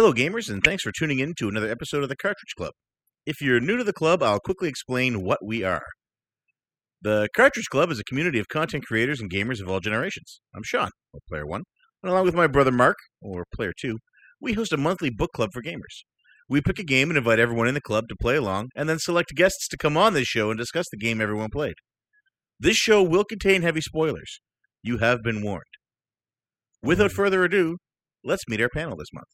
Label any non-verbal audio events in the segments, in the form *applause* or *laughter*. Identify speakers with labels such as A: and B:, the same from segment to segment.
A: Hello, gamers, and thanks for tuning in to another episode of the Cartridge Club. If you're new to the club, I'll quickly explain what we are. The Cartridge Club is a community of content creators and gamers of all generations. I'm Sean, or Player 1, and along with my brother Mark, or Player 2, we host a monthly book club for gamers. We pick a game and invite everyone in the club to play along, and then select guests to come on this show and discuss the game everyone played. This show will contain heavy spoilers. You have been warned. Without further ado, let's meet our panel this month.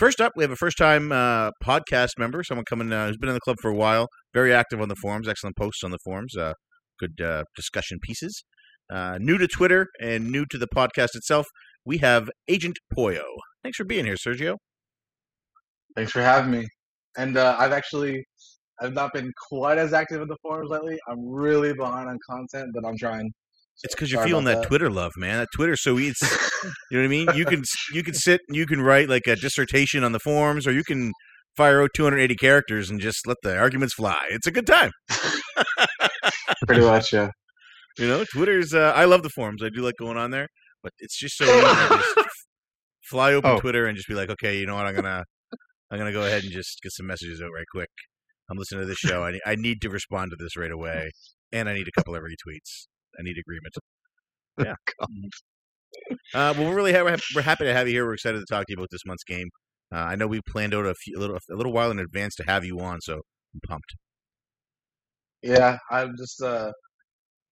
A: First up, we have a first-time uh, podcast member, someone coming uh, who's been in the club for a while, very active on the forums, excellent posts on the forums, uh, good uh, discussion pieces. Uh, new to Twitter and new to the podcast itself, we have Agent Poyo. Thanks for being here, Sergio.
B: Thanks for having me. And uh, I've actually I've not been quite as active in the forums lately. I'm really behind on content, but I'm trying.
A: It's because you're feeling that,
B: that.
A: Twitter love, man. That Twitter, so it's *laughs* you know what I mean. You can you can sit and you can write like a dissertation on the forums, or you can fire out 280 characters and just let the arguments fly. It's a good time. *laughs*
B: Pretty much, yeah. *laughs*
A: You know, Twitter's. Uh, I love the forums. I do like going on there, but it's just so easy to just fly open
C: Oh.
A: Twitter and just be like, okay, you know what? I'm gonna I'm gonna go ahead and just get some messages out right quick. I'm listening to this show. I, I need to respond to this right away, and I need a couple of retweets. I need agreement. *laughs* Yeah. Uh, well, we're really ha- we're happy to have you here. We're excited to talk to you about this month's game. Uh, I know we planned out a, few, a little a little while in advance to have you on, so I'm pumped.
B: Yeah, I'm just uh,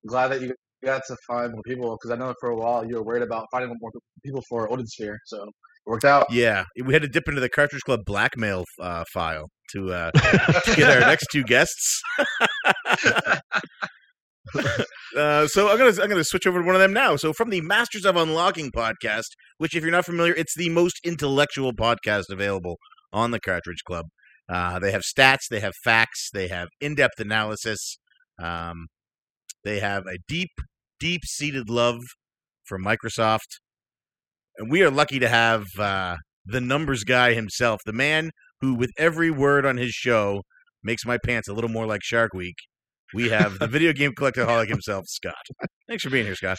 B: glad that you got to find more people because I know for a while you were worried about finding more people for Odin Sphere, so it worked out.
A: Yeah, we had to dip into the Cartridge Club blackmail uh, file to, uh, *laughs* to get our next two guests. *laughs* *laughs* uh, so I'm gonna I'm gonna switch over to one of them now. So from the Masters of Unlocking podcast, which if you're not familiar, it's the most intellectual podcast available on the Cartridge Club. Uh, they have stats, they have facts, they have in-depth analysis. Um, they have a deep, deep-seated love for Microsoft, and we are lucky to have uh, the numbers guy himself, the man who, with every word on his show, makes my pants a little more like Shark Week. We have the video game collectaholic himself, Scott. Thanks for being here, Scott.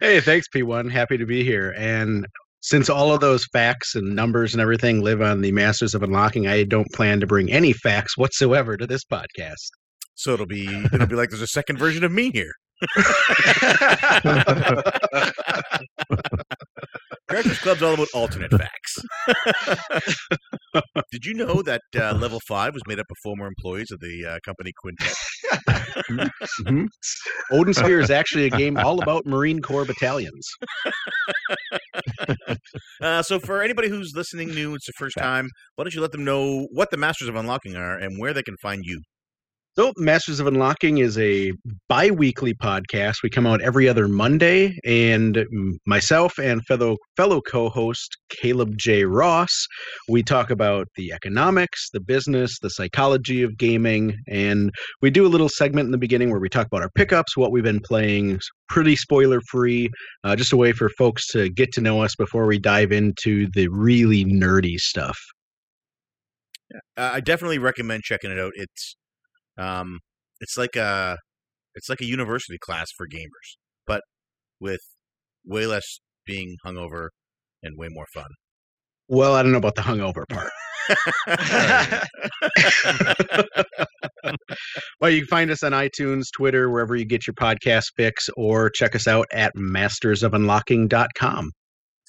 C: Hey, thanks, P1. Happy to be here. And since all of those facts and numbers and everything live on the Masters of Unlocking, I don't plan to bring any facts whatsoever to this podcast.
A: So it'll be it'll be like there's a second version of me here. *laughs* *laughs* Cartridge Club's all about alternate *laughs* facts. Did you know that uh, Level Five was made up of former employees of the uh, company Quintet?
C: Mhm. *laughs* Odin Sphere is actually a game all about Marine Corps battalions. *laughs*
A: Uh, so for anybody who's listening new, it's the first time. Why don't you let them know what the Masters of Unlocking are and where they can find you?
C: So, Masters of Unlocking is a bi weekly podcast. We come out every other Monday, and myself and fellow, fellow co host Caleb J. Ross, we talk about the economics, the business, the psychology of gaming, and we do a little segment in the beginning where we talk about our pickups, what we've been playing, pretty spoiler free, uh, just a way for folks to get to know us before we dive into the really nerdy stuff.
A: I definitely recommend checking it out. It's um, it's like a it's like a university class for gamers, but with way less being hungover and way more fun.
C: Well, I don't know about the hungover part. *laughs* well, you can find us on iTunes, Twitter, wherever you get your podcast fix, or check us out at mastersofunlocking.com.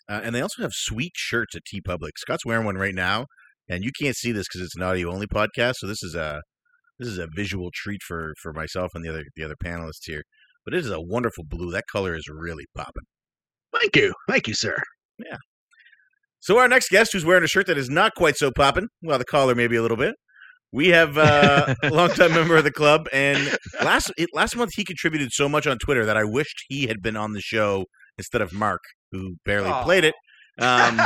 A: Uh, and they also have sweet shirts at TeePublic. Scott's wearing one right now, and you can't see this because it's an audio only podcast. So this is a this is a visual treat for for myself and the other the other panelists here. But it is a wonderful blue. That color is really popping.
C: Thank you. Thank you, sir. Yeah.
A: So our next guest, who's wearing a shirt that is not quite so popping, well, the collar maybe a little bit. We have uh, *laughs* a longtime member of the club, and last it, last month he contributed so much on Twitter that I wished he had been on the show instead of Mark, who barely
D: Aw.
A: played it. Um,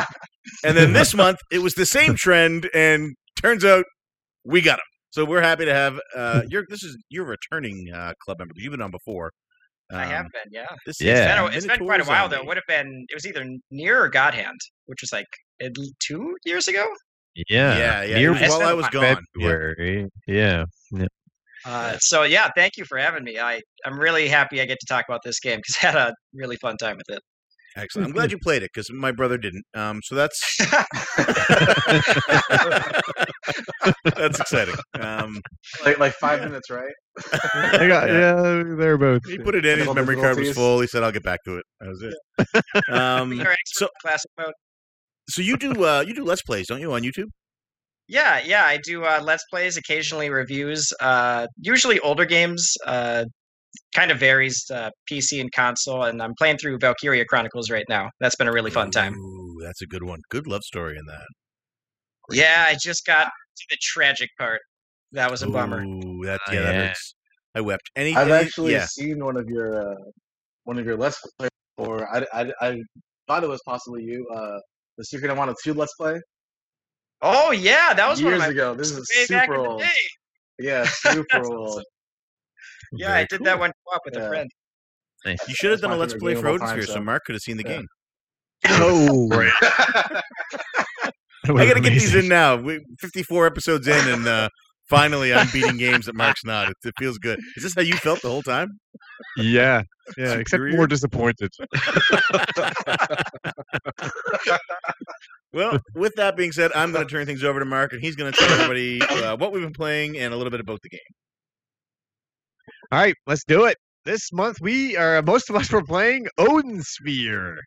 A: and then this month it was the same trend, and turns out we got him. So we're happy to have uh, *laughs* you're this is you're a returning uh, club member. You've been on before.
D: I have
A: Um,
D: been, yeah.
A: This
D: It's
A: is
D: been, a, it's been quite a while though. It would have been. It was either NieR or Godhand, which was like two years ago.
E: Yeah.
A: Yeah, yeah.
E: NieR
A: it was
D: It's
A: while
D: been
A: I
D: a
A: was
D: while.
A: gone. Yeah.
E: February. Yeah.
D: Uh, so yeah, thank you for having me. I I'm really happy I get to talk about this game because *laughs* I had a really fun time with it.
A: Excellent. I'm glad you *laughs* played it because my brother didn't. Um, so that's *laughs* that's exciting. Um,
B: like like five minutes, right? *laughs*
E: I got, yeah, they're both.
A: he put it in. His memory card was full. He said, "I'll get back to it." That was it. Um, so,
D: classic mode.
A: so you do uh, you do let's plays, don't you, on YouTube?
D: Yeah, yeah, I do uh, let's plays, occasionally reviews. Uh, usually older games. Uh, kind of varies uh, PC and console, and I'm playing through Valkyria Chronicles right now. That's been a really fun time.
A: Ooh, that's a good one. Good love story in that.
D: Yeah, I just got to the tragic part. That was a bummer.
A: Ooh, that
E: Oh,
A: yeah, that
E: yeah.
A: hurts. I wept. Any,
B: I've
A: any-
B: actually
A: yeah.
B: seen one of your uh, one of your let's play or I, I, I thought it was possibly you. Uh, the Secret I Wanted Two Let's Play
D: Oh yeah, that was one of
B: years
D: my
B: ago. This is super old. Yeah, super *laughs* old.
D: Awesome. Yeah,
A: Very
D: I did
A: cool.
D: that one co-op with
B: Yeah.
D: a friend.
E: Nice.
A: You should have done a let's play for
B: of all
A: Odin Sphere, so
B: so-
A: Mark could have seen the
B: Yeah.
A: game.
C: Oh, *laughs* *laughs*
A: I got to get these in now. We, 54 episodes in, and uh, finally I'm beating games that Mark's not. It, it feels good. Is this how you felt the whole time?
E: Yeah, yeah. Except more disappointed. *laughs*
A: Well, with that being said, I'm going to turn things over to Mark, and he's going to tell everybody uh, what we've been playing and a little bit about the game.
E: All right, let's do it. This month we are most of us were playing Odin Sphere,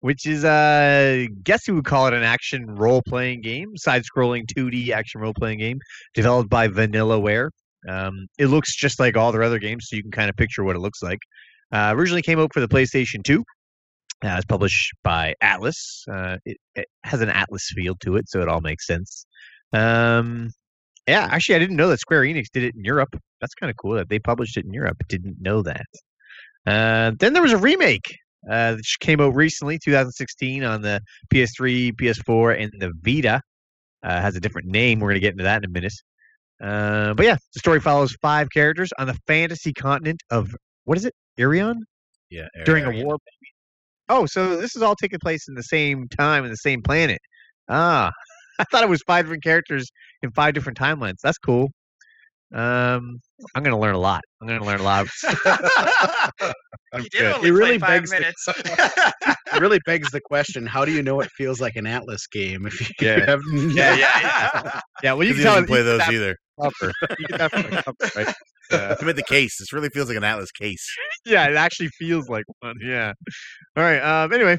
E: which is uh guess who would call it an action role playing game, side scrolling 2D action role playing game developed by Vanillaware. Um, it looks just like all their other games, so you can kind of picture what it looks like. Uh, originally came out for the PlayStation 2. Uh, it's published by Atlus. Uh, it, it has an Atlus feel to it, so it all makes sense. Um, yeah, actually, I didn't know that Square Enix did it in Europe. That's kind of cool that they published it in Europe. Didn't know that. Uh, then there was a remake uh, that came out recently, 2016, on the PS3, PS4, and the Vita. Uh, has a different name. We're going to get into that in a minute. Uh, but yeah, the story follows five characters on the fantasy continent of what is it, Erion?
A: Yeah,
E: during
A: Erion.
E: a war. Oh, so this is all taking place in the same time in the same planet. Ah, I thought it was five different characters in five different timelines. That's cool. Um, I'm gonna learn a lot. I'm gonna learn a lot. *laughs*
D: You did only
C: It really
D: five
C: begs the- *laughs* it really begs the question: How do you know it feels like an Atlus game if you *laughs*
E: Yeah.
C: have?
D: yeah, yeah, yeah.
E: yeah, well, you
A: 'Cause
E: can
A: he
E: tell
A: doesn't play those
E: that
A: either.
E: from the cover. You get that from the cover, right? Yeah.
A: I meant the case. This really feels like an Atlus case.
E: yeah, it actually feels like one. Yeah. All right. Um. Anyway,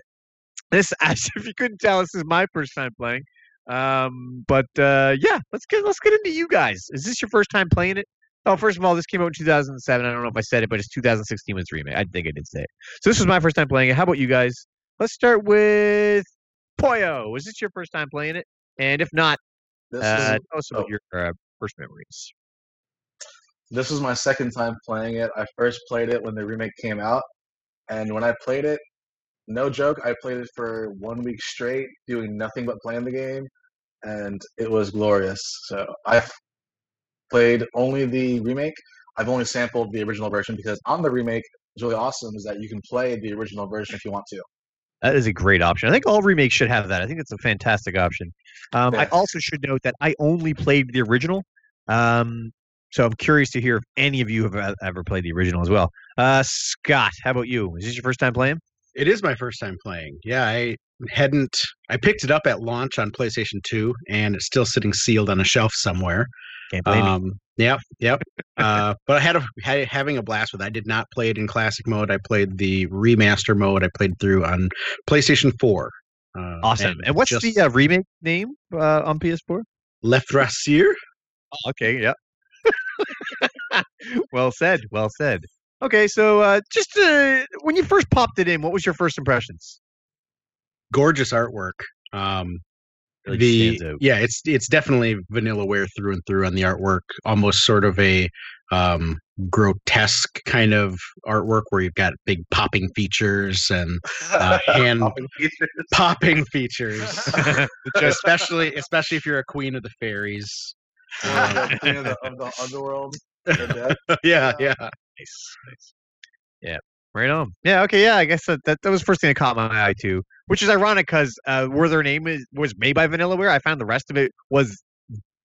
E: this as if you couldn't tell, this is my first time playing. Um. But uh, yeah, let's get let's get into you guys. Is this your first time playing it? Oh, first of all, this came out in 2007. I don't know if I said it, but it's 2016 was the remake. I think I did say it. So this was my first time playing it. How about you guys? Let's start with Poyo. Was this your first time playing it? And if not,
B: This
E: uh,
B: is
E: tell us about
B: oh.
E: your uh, first memories.
B: this was my second time playing it. I first played it when the remake came out, and when I played it, no joke, I played it for one week straight, doing nothing but playing the game, and it was glorious. So I've played only the remake. I've only sampled the original version because on the remake, what's really awesome is that you can play the original version if you want to.
E: That is a great option. I think all remakes should have that. I think it's a fantastic option. Um, I also should note that I only played the original. Um, so I'm curious to hear if any of you have ever played the original as well. Uh, Scott, how about you? Is this your first time playing?
C: It is my first time playing. Yeah, I hadn't. I picked it up at launch on PlayStation 2, and it's still sitting sealed on a shelf somewhere.
E: Can't blame me.
C: Um, yep, yep. uh, but I had, a, had having a blast with. it. I did not play it in classic mode. I played the remaster mode. I played through on PlayStation 4. Uh,
E: Awesome. And, what's
C: just
E: the uh, remake name uh, on PS4?
C: Left?
E: Oh, okay, yeah. *laughs* well said. Well said. Okay, so uh, just uh, when you first popped it in, what was your first impressions?
C: Gorgeous artwork. Um,
E: Really
C: the yeah, it's it's definitely Vanillaware through and through on the artwork. Almost sort of a um, grotesque kind of artwork where you've got big popping features and uh, *laughs* hand
B: Popping features.
C: popping features, *laughs* especially especially if you're a queen of the fairies.
B: Uh, *laughs* Queen of the, of the underworld.
C: yeah, yeah.
E: Nice, nice. Yeah, right on. Yeah, okay, yeah. I guess that, that, that was the first thing that caught my eye too, which is ironic because uh, where their name is was made by Vanillaware, I found the rest of it was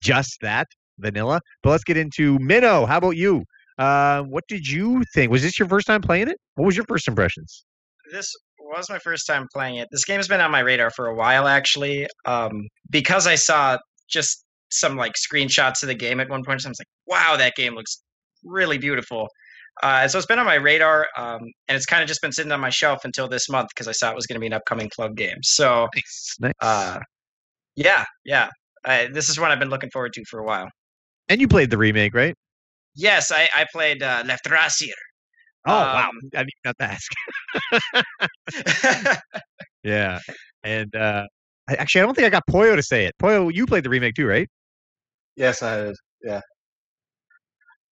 E: just that vanilla. But let's get into Minnow. How about you? Uh, what did you think? Was this your first time playing it? What was your first impressions?
D: this was my first time playing it. This game has been on my radar for a while, actually, um, because I saw just some like screenshots of the game at one point. So I was like, "Wow, that game looks really beautiful." Uh, so it's been on my radar, um, and it's kind of just been sitting on my shelf until this month because I saw it was going to be an upcoming club game. So,
E: Nice, nice.
D: uh, yeah, yeah, I, this is one I've been looking forward to for a while.
E: and you played the remake, right?
D: Yes, I, I played uh, Leifthrasir.
E: Oh wow!
D: Um,
E: I didn't have to ask. Yeah, and uh, I, actually, I don't think I got Poyo to say it. Poyo, you played the remake too, right?
B: Yes, I did. Yeah.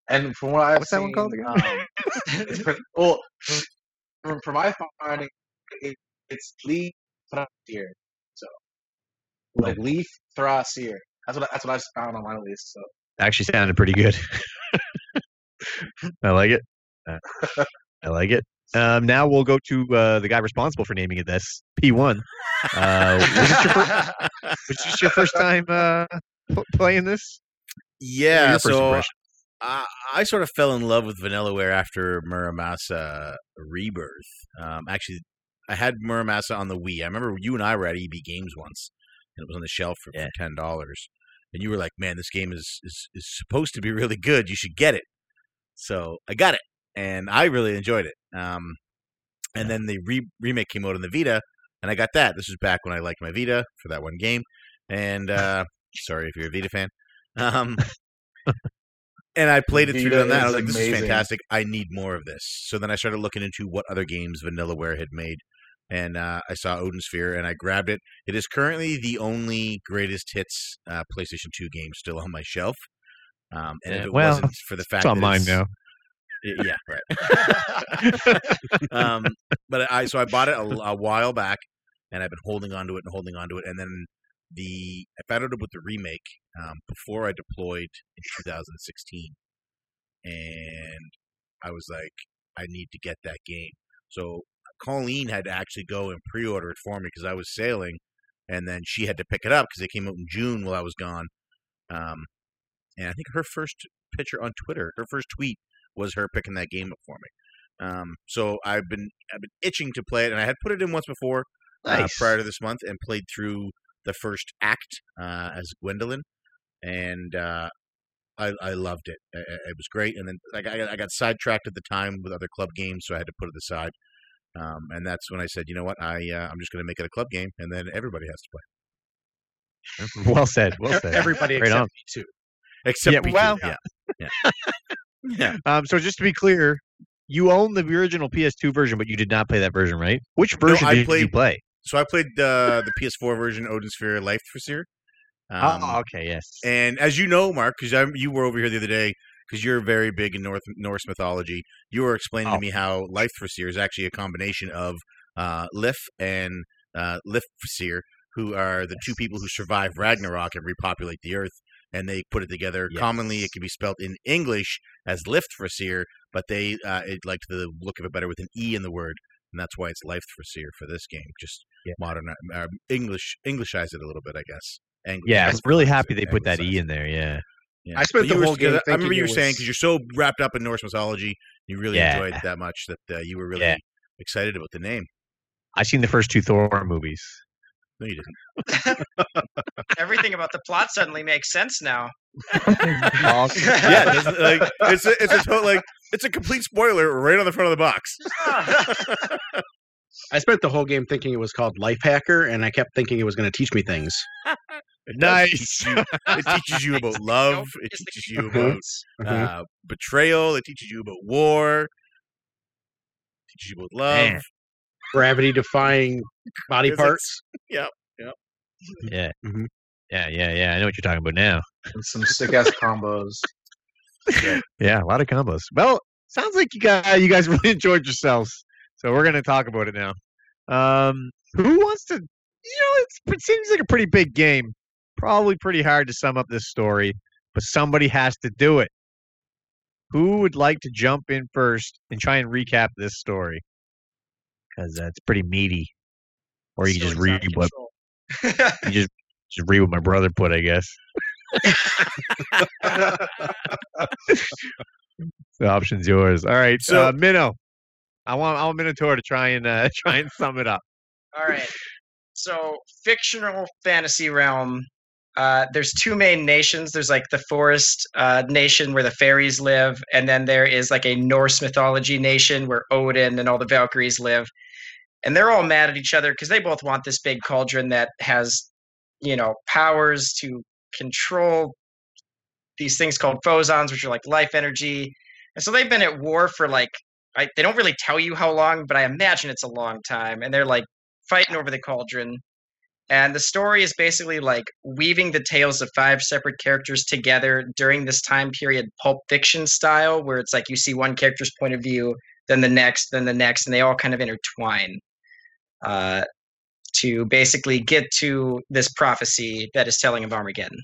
B: And from what I've
E: What's that one called
B: seen,
E: again?
B: um, *laughs* *laughs* it's pre- well, from, from my finding, it, it's Leaf Thrasier. So, like Leaf Thrasier. That's what I- that's what I found on my list. So,
E: Actually, sounded pretty good. *laughs* I like it. Uh, I like it. Um, now we'll go to uh, the guy responsible for naming it this P1. Uh, was, this your fir- was this your first time uh, pl- playing this?
A: Yeah,
E: Your first
A: so
E: impression?
A: I, I sort of fell in love with Vanillaware after Muramasa Rebirth. Um, actually, I had Muramasa on the Wii. I remember you and I were at EB Games once, and it was on the shelf for,
E: Yeah.
A: for ten dollars. And you were like, "Man, this game is, is is supposed to be really good. You should get it." So I got it, and I really enjoyed it. Um, and then the re- remake came out on the Vita, and I got that. This was back when I liked my Vita for that one game. And uh, sorry if you're a Vita fan. Um, *laughs* *laughs* and I played it through on that. I
B: is
A: was like, "This is fantastic. I need more of this." So then I started looking into what other games Vanillaware had made, and uh, I saw Odin Sphere, and I grabbed it. It is currently the only greatest hits uh, PlayStation Two game still on my shelf. Um, and if it
E: well,
A: wasn't for the fact
E: It's on
A: that
E: mine
A: it's-
E: now.
A: Y- yeah, right. *laughs* *laughs* um, but I so I bought it a, a while back, and I've been holding on to it and holding on to it, and then the I found out about the remake um, before I deployed in 2016, and I was like, I need to get that game. So Colleen had to actually go and pre-order it for me because I was sailing, and then she had to pick it up because it came out in June while I was gone. Um, and I think her first picture on Twitter, her first tweet was her picking that game up for me. Um, so I've been I've been itching to play it, and I had put it in once before uh, prior to this month, and played through the first act uh, as Gwendolyn, and uh, I I loved it. It, it was great, and then like I, got- I got sidetracked at the time with other club games, so I had to put it aside. Um, and that's when I said, you know what, I uh, I'm just going to make it a club game, and then everybody has to play, *laughs*
E: Well said. Well said.
C: Everybody
E: Right
C: except
E: on.
C: me too.
A: except
E: Yeah,
A: P2.
E: well-
A: yeah, yeah, *laughs* yeah.
E: Um, so just to be clear, you own the original PS2 version, but you did not play that version, right? Which
A: No,
E: version
A: I
E: did you
A: played-
E: play?
A: So I played uh, the PS4 version, Odin Sphere Life for Sphere. Um,
E: oh, okay, yes.
A: And as you know, Mark, because you were over here the other day, because you're very big in North Norse mythology, you were explaining
E: Oh.
A: to me how Leifthrasir is actually a combination of uh, Lif and uh, Lifsir, who are the two people who survive Ragnarok and repopulate the Earth. And they put it together. Commonly, it can be spelled in English as Lifthrasir, but they uh, it liked the look of it better with an e in the word, and that's why it's Leifthrasir for this game. Just
E: Yeah.
A: modern uh, English Englishize it a little bit, I guess. Angli-
E: Yeah, I'm really happy they put that E in there. Yeah.
A: Yeah.
C: I spent
A: But
C: the whole game
A: I remember you were
C: it
A: saying because you're so wrapped up in Norse mythology, you really
E: Yeah.
A: enjoyed it that much that uh, you were really
E: Yeah.
A: excited about the name.
E: I seen the first two Thor movies.
A: No, you didn't. *laughs*
D: Everything about the plot suddenly makes sense now. *laughs*
A: Yeah, it like it's a, it's a to- like it's a complete spoiler right on the front of the box. *laughs*
C: I spent the whole game thinking it was called Life Hacker, and I kept thinking it was going to teach me things.
A: It *laughs*
E: Nice.
A: teach you- it teaches you about *laughs* love. It teaches you
C: Mhm.
A: about
C: Mhm.
A: uh, betrayal. It teaches you about war. It teaches you about love.
E: Man.
C: Gravity defying body
A: Physics.
C: parts.
E: Yeah.
C: Mhm.
E: Yeah, yeah, yeah. I know what you're talking about now.
B: and some sick ass combos.
E: Yeah, a lot of combos. Well, sounds like you guys you guys *laughs* really enjoyed yourselves. So we're gonna talk about it now. Um, who wants to? You know, it's, it seems like a pretty big game. Probably pretty hard to sum up this story, but somebody has to do it. Who would like to jump in first and try and recap this story? Because that's pretty meaty. Or you can just read what you just just read what my brother put, I guess. the option's yours. All right,
A: So-
E: uh, Minnow. I want I want Minotaur to try and uh, *laughs* try and sum it up.
D: All right. So, fictional fantasy realm. Uh, there's two main nations. There's like the forest uh, nation where the fairies live, and then there is like a Norse mythology nation where Odin and all the Valkyries live. And they're all mad at each other because they both want this big cauldron that has, you know, powers to control these things called phozons, which are like life energy. And so they've been at war for like, I, they don't really tell you how long, but I imagine it's a long time. And they're like fighting over the cauldron. And the story is basically like weaving the tales of five separate characters together during this time period, pulp fiction style, where it's like you see one character's point of view, then the next, then the next, and they all kind of intertwine uh, to basically get to this prophecy that is telling of Armageddon.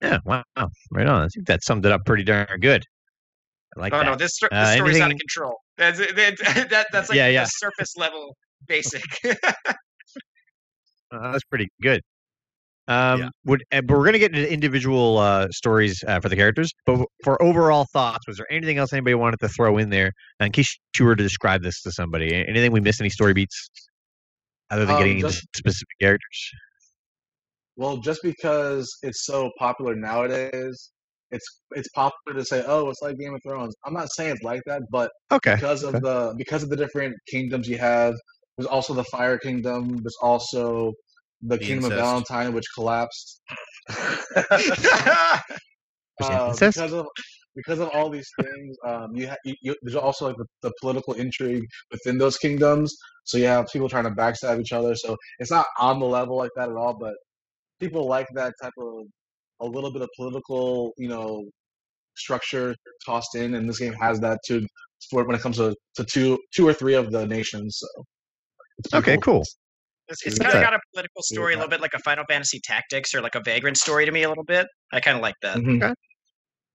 E: Yeah, wow, right on. I think that summed it up pretty darn good. I like
D: oh
E: that.
D: no, this, this
E: Uh,
D: story's out of control. That's *laughs* that, that, that's like
E: Yeah, yeah.
D: the surface level basic. *laughs*
E: Uh, that's pretty good. Um,
A: Yeah.
E: would uh, but we're gonna get into individual uh, stories uh, for the characters. But for overall thoughts, was there anything else anybody wanted to throw in there in case you were to describe this to somebody? Anything we missed? Any story beats other than
B: Um,
E: getting into specific characters?
B: Well, just because it's so popular nowadays, it's it's popular to say, "Oh, it's like Game of Thrones." I'm not saying it's like that, but
E: Okay.
B: because of
E: okay.
B: the because of the different kingdoms you have, there's also the Fire Kingdom. There's also the,
A: The
B: Kingdom of. Valentine, which collapsed. *laughs* Uh, because of because of all these things, um, you, ha- you, you there's also like the, the political intrigue within those kingdoms. So you have people trying to backstab each other. So it's not on the level like that at all, but people like that type of a little bit of political, you know, structure tossed in, and this game has that too. For when it comes to, to two two or three of the nations. So
E: Okay. Cool.
D: It's, it's kind of got a political story, a little bit like a Final Fantasy Tactics or like a Vagrant story to me, a little bit. I kind of like that.
B: Mhm.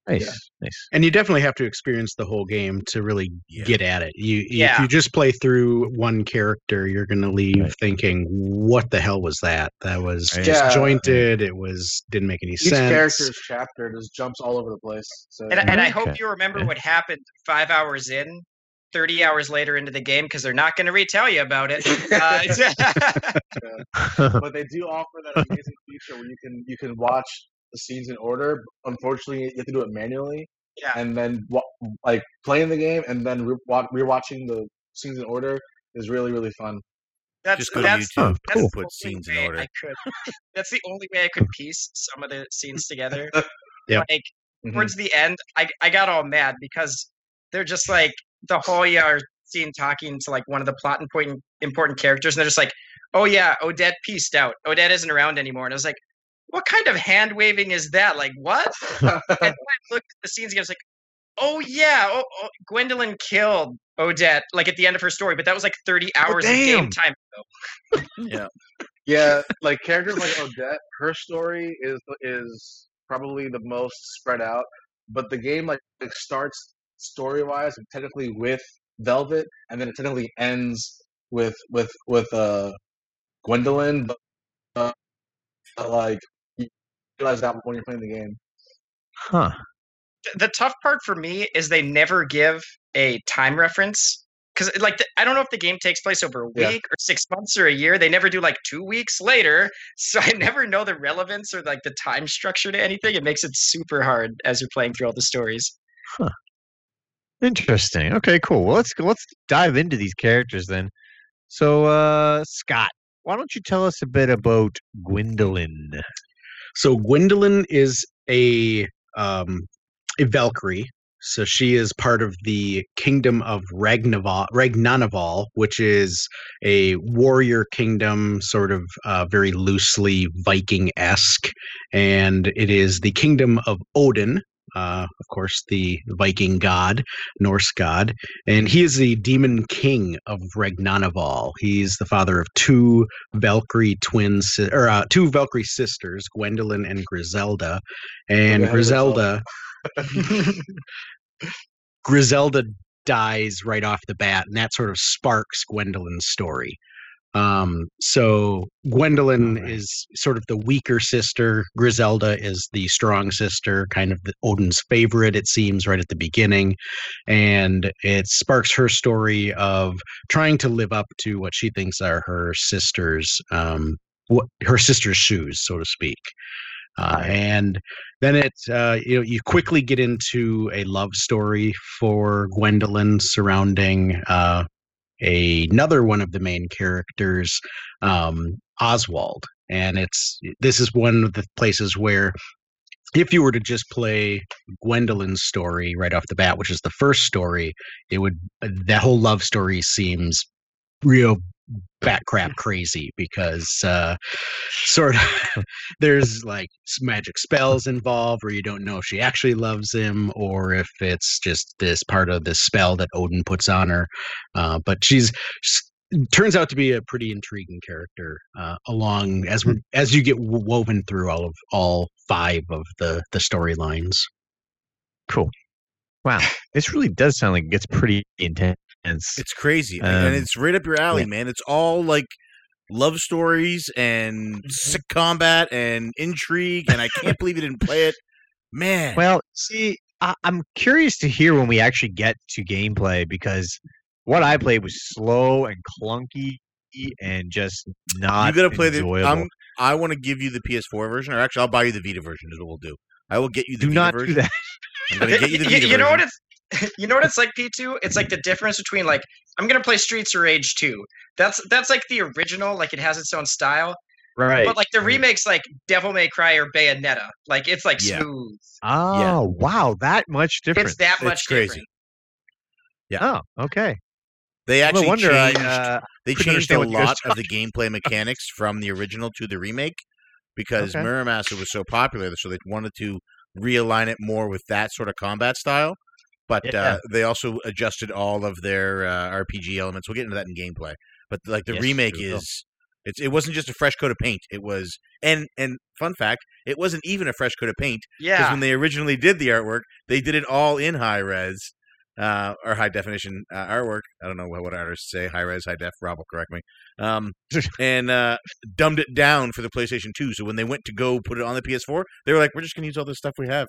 E: Nice.
B: Yeah.
E: Nice.
C: And you definitely have to experience the whole game to really
A: Yeah.
C: get at it. You if you just play through one character, you're going to leave
E: Right.
C: thinking, "What the hell was that? That was
E: Right.
B: Yeah.
C: disjointed. It was didn't make any
B: Each
C: sense."
B: character's chapter just jumps all over the place. So
D: And, and I hope
E: Okay.
D: you remember
E: Okay.
D: what happened five hours in, 30 hours later into the game, because they're not going to retell you about it. *laughs* Uh, *laughs*
B: but they do offer that amazing feature where you can you can watch the scenes in order. Unfortunately, you have to do it manually,
D: yeah.
B: and then like playing the game and then re- rewatching the scenes in order is really really fun.
D: That's,
A: Just go to
D: that's,
A: YouTube.
E: Oh,
D: that's
A: cool.
D: the
A: Put
D: only
A: scenes in
D: way
A: order.
D: I could. That's the only way I could piece some of the scenes together. *laughs*
C: Yep.
D: Like
B: Mhm.
D: towards the end, I I got all mad because they're just like the whole are seen talking to like one of the plot important important characters, and they're just like, "Oh yeah, Odette pieced out. Odette isn't around anymore." And I was like, "What kind of hand waving is that? Like what?" *laughs* and then I looked at the scenes again. I was like, "Oh yeah, oh, oh, Gwendolyn killed Odette like at the end of her story, but that was like thirty oh, hours of game time ago."
B: Yeah, like characters like Odette, her story is is probably the most spread out. But the game like, like starts story wise and technically with Velvet, and then it technically ends with with with uh Gwendolyn. But, uh, but, like you realize that when you're playing the game.
E: Huh.
D: the tough part for me is they never give a time reference because like the, i don't know if the game takes place over a week
B: Yeah.
D: or six months or a year they never do like two weeks later *laughs* so i never know the relevance or like the time structure to anything it makes it super hard as you're playing through all the stories
E: Interesting. Okay, cool. Well, let's let's dive into these characters then. So, uh, Scott, why don't you tell us a bit about Gwendolyn?
C: So Gwendolyn is a um, a Valkyrie. So she is part of the kingdom of Ragnaval, Ragnanival, which is a warrior kingdom, sort of uh, very loosely Viking esque, and it is the kingdom of Odin. Uh, of course, the Viking god, Norse god, and he is the demon king of Ragnanival. He's the father of two Valkyrie twins, or uh, two Valkyrie sisters, Gwendolyn and Griselda. And
B: yourself.
C: Griselda, *laughs* Griselda dies right off the bat, and that sort of sparks Gwendolyn's story. Um, so Gwendolyn
E: Alright.
C: is sort of the weaker sister. Griselda is the strong sister, kind of the Odin's favorite, it seems, right at the beginning. And it sparks her story of trying to live up to what she thinks are her sister's um what her sister's shoes, so to speak. Uh,
E: Right.
C: and then it uh, you know you quickly get into a love story for Gwendolyn surrounding uh, another one of the main characters, um, Oswald, and it's this is one of the places where if you were to just play Gwendolyn's story right off the bat, which is the first story, it would that whole love story seems real bat crap crazy because uh sort of *laughs* there's like magic spells involved where you don't know if she actually loves him or if it's just this part of this spell that Odin puts on her uh but she's turns out to be a pretty intriguing character uh along as we as you get woven through all of all five of the the storylines
E: Cool. Wow, this really does sound like it gets pretty intense.
A: It's crazy,
E: Um,
A: and it's right up your alley,
E: yeah.
A: man. It's all like love stories and sick combat and intrigue, and I can't believe you didn't play it, man.
E: Well, see, I, I'm curious to hear when we actually get to gameplay because what I played was slow and clunky and just not
A: you gotta play the. I'm, I want to give you the PS4 version, or actually, I'll buy you the Vita version. Is what we'll do. I will get you the
E: Do
A: Vita
E: not
A: version.
E: do that.
A: I'm gonna get you the *laughs* Vita
D: you know what it's *laughs* you know what it's like P2 it's like the difference between like I'm going to play Streets of Rage 2 that's that's like the original like it has its own style
E: Right.
D: but like the remakes like Devil May Cry or Bayonetta like it's like
A: Yeah.
D: smooth
E: oh, wow, that much different.
D: it's that much
A: crazy.
D: different.
E: Oh, okay.
A: They
E: No
A: actually
E: wonder I,
A: changed.
E: uh,
A: they changed a
E: understand what you guys
A: lot of the gameplay mechanics from the original to the remake because
E: Okay.
A: Muramasa was so popular, so they wanted to realign it more with that sort of combat style. But
E: Yeah.
A: uh, they also adjusted all of their uh, RPG elements. We'll get into that in gameplay. But like the
E: Yes,
A: remake is, it's it wasn't just a fresh coat of paint. It was and and fun fact, it wasn't even a fresh coat of paint
D: Yeah, because
A: when they originally did the artwork, they did it all in high res uh, or high definition uh, artwork. I don't know what, what artists say, high res, high def. Rob will correct me. Um, *laughs* and uh, dumbed it down for the PlayStation 2. So when they went to go put it on the PS4, they were like, "We're just going to use all this stuff we have."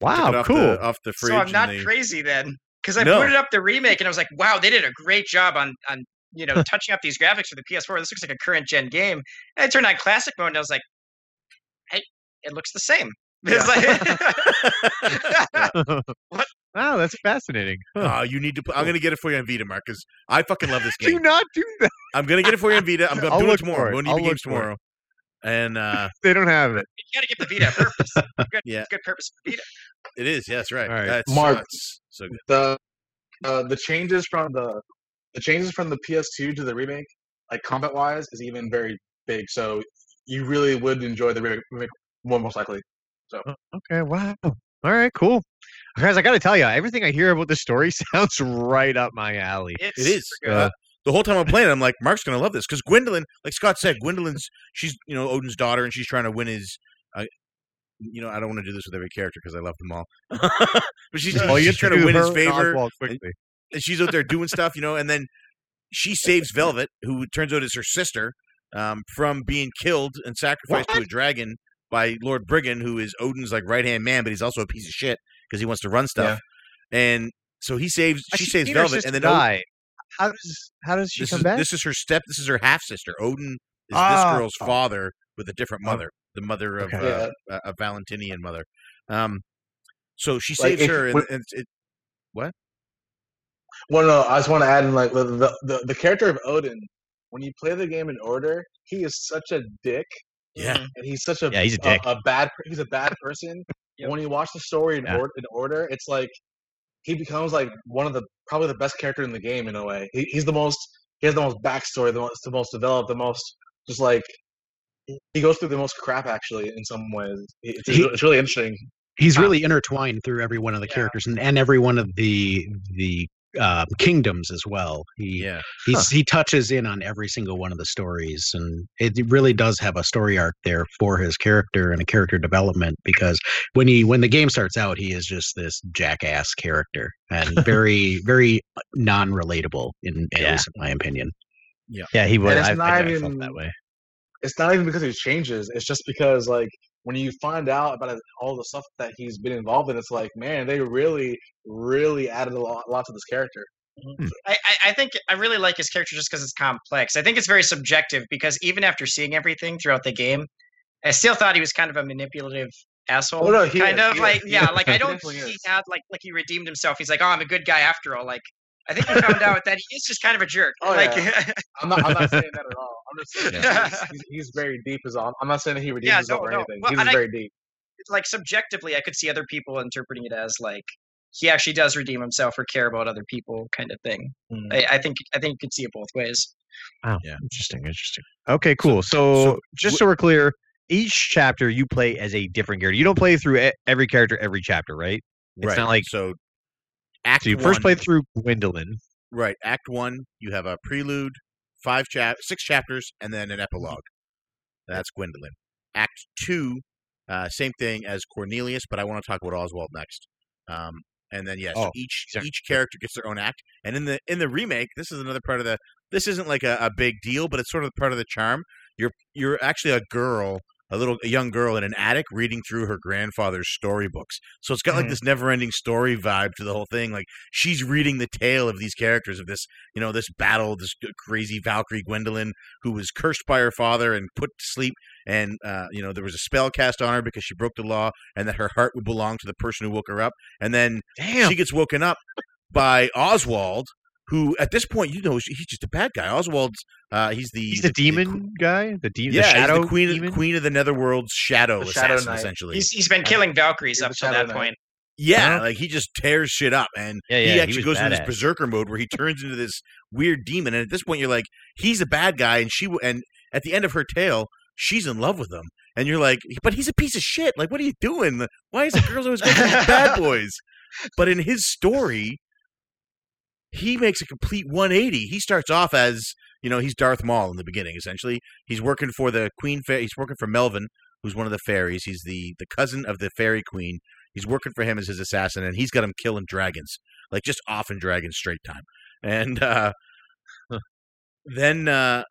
A: Took it
E: wow,
A: off
E: cool.
A: The, off the fridge.
D: so I'm not
A: they-
D: crazy then cuz I
A: No.
D: booted up the remake and I was like wow they did a great job on on you know *laughs* touching up these graphics for the PS4 this looks like a current gen game and I turned on classic mode and I was like hey it looks the same *laughs* It's like- *laughs*
E: wow, that's fascinating. Huh.
A: Oh, you need to. Put, I'm going to get it for you on Vita, Mark, because I fucking love this game.
E: do not do that.
A: I'm going to get it for you on Vita. I'm, I'm
E: I'll
A: doing it tomorrow.
E: for
A: I'm
E: it.
A: going to
E: I'll
A: games
E: look it.
A: tomorrow. And uh, *laughs*
E: They don't have it.
D: you got to give the Vita a purpose *laughs* good,
A: Yeah.
D: good purpose for Vita
A: it is, yes, right.
E: All right.
A: That's,
B: Mark.
A: that's so good.
B: the uh, the changes from the the changes from the PS2 to the remake, like combat wise, is even very big. So you really would enjoy the remake, remake more most likely.
E: So okay, wow. All right, cool. Guys, I got to tell you, everything I hear about this story *laughs* sounds right up my alley.
D: it's
A: It is.
D: good.
A: Uh, the whole time I'm playing, it, I'm like, Mark's gonna love this because Gwendolyn, like Scott said, Gwendolyn's she's you know Odin's daughter, and she's trying to win his. Uh, you know, I don't want to do this with every character because I love them all. *laughs* but she's,
E: Oh, you
A: she's trying to win his
E: her and
A: favor, and she's out there doing stuff, you know, and then she saves Velvet, who turns out is her sister, um, from being killed and sacrificed to a dragon by Lord Brigan, who is Odin's like right hand man, but he's also a piece of shit because he wants to run stuff. And so he saves,
E: I
A: she saves Velvet, and then Odin,
E: die. How does how does she
A: this
E: come
A: is
E: back?
A: this is her step. This is her half sister. Odin is
E: Ah.
A: this girl's father with a different mother, the mother of
E: Okay.
A: uh, a, a Valentinian mother. Um, so she
B: Like,
A: saves
B: if-
A: her, and, it,
B: Well, no, I just want to add in like the, the the character of Odin. When you play the game in order, he is such a dick,
A: yeah,
B: and he's such a
E: Yeah, he's a dick.
B: a, bad he's a bad person. *laughs*
D: Yep.
B: When you watch the story in,
E: Yeah.
B: in order, it's like he becomes like one of the probably the best character in the game in a way. He, he's the most he has the most backstory, the most the most developed, the most just like he goes through the most crap actually in some ways. It's,
C: He-
B: it's really interesting.
C: he's
B: Wow.
C: really intertwined through every one of the
D: Yeah.
C: characters and, and every one of the the uh, kingdoms as well. He
A: yeah.
C: he's, he touches in on every single one of the stories, and it really does have a story arc there for his character and a character development. Because when he when the game starts out, he is just this jackass character and *laughs* very very non relatable in at
E: Yeah.
C: least in my opinion.
E: Yeah, yeah, he was.
B: it's
E: I,
B: not
E: I felt
B: even-
E: that way.
B: It's not even because he changes. It's just because like when you find out about all the stuff that he's been involved in, it's like man, they really, really added a lot, a lot to this character. Mm-hmm.
D: I, I, I think I really like his character just because it's complex. I think it's very subjective because even after seeing everything throughout the game, I still thought he was kind of a manipulative asshole.
B: Oh, no,
D: kind
B: is,
D: of like
B: is,
D: yeah, like I *laughs* don't he had like like he redeemed himself. He's like, oh, I'm a good guy after all. Like I think we found out that he is just kind of a jerk.
B: Oh,
D: like *laughs*
B: I'm not. I'm not saying that at all. I'm just saying
D: Yeah.
B: he's, he's, he's very deep as all. I'm not saying that he redeems
D: Yeah,
B: himself
D: no,
B: or
D: no.
B: anything.
D: Well,
B: he's
D: and I-
B: very deep.
D: like subjectively, I could see other people interpreting it as like he actually does redeem himself or care about other people, kind of thing.
B: Mhm.
D: I, I think I think you could see it both ways.
E: Wow.
A: Yeah.
E: Interesting. Interesting. Okay. Cool. So,
A: so
E: just
A: wh-
E: so we're clear, each chapter you play as a different character. You don't play through e- every character every chapter, right? It's
A: right.
E: not like
A: so. Act
E: so. You first play through Gwendolyn.
A: Right. Act one, you have a prelude, five chap, six chapters, and then an epilogue. That's Gwendolyn. Act two, uh, same thing as Cornelius, but I want to talk about Oswald next. Um, and then yes,
E: Oh,
A: each
E: sure.
A: each character gets their own act. And in the in the remake, this is another part of the. This isn't like a, a big deal, but it's sort of part of the charm. You're you're actually a girl, a little a young girl in an attic reading through her grandfather's storybooks. So it's got like
B: Mhm.
A: this never-ending story vibe to the whole thing. Like she's reading the tale of these characters of this you know, this battle, this crazy Valkyrie Gwendolyn who was cursed by her father and put to sleep. And, uh, you know, there was a spell cast on her because she broke the law and that her heart would belong to the person who woke her up. And then
E: Damn.
A: she gets woken up by Oswald, who at this point, you know, he's just a bad guy. Oswald's, uh, he's the,
E: He's the demon guy. The demon.
A: yeah,
E: the shadow
A: he's the queen,
E: demon.
A: of, queen of the Netherworld's shadow
B: The Shadow
A: assassin, essentially.
D: He's he's been killing Valkyries
B: He's
D: up to that
B: Knight.
D: point.
A: Yeah,
E: Huh?
A: like he just tears shit up, and
E: Yeah, yeah,
A: he
E: he
A: actually
E: was
A: goes into this berserker mode where he turns into this weird demon. And at this point, you're like, he's a bad guy, and she, and at the end of her tale, she's in love with him, and you're like, but he's a piece of shit. Like, what are you doing? Why is the girls always going for these bad *laughs* boys? But in his story, he makes a complete 180. He starts off as you know he's Darth Maul in the beginning. Essentially, he's working for the Queen. Fa- he's working for Melvin, who's one of the fairies. He's the the cousin of the fairy queen. He's working for him as his assassin, and he's got him killing dragons, like just off in dragons straight time. And uh, then uh,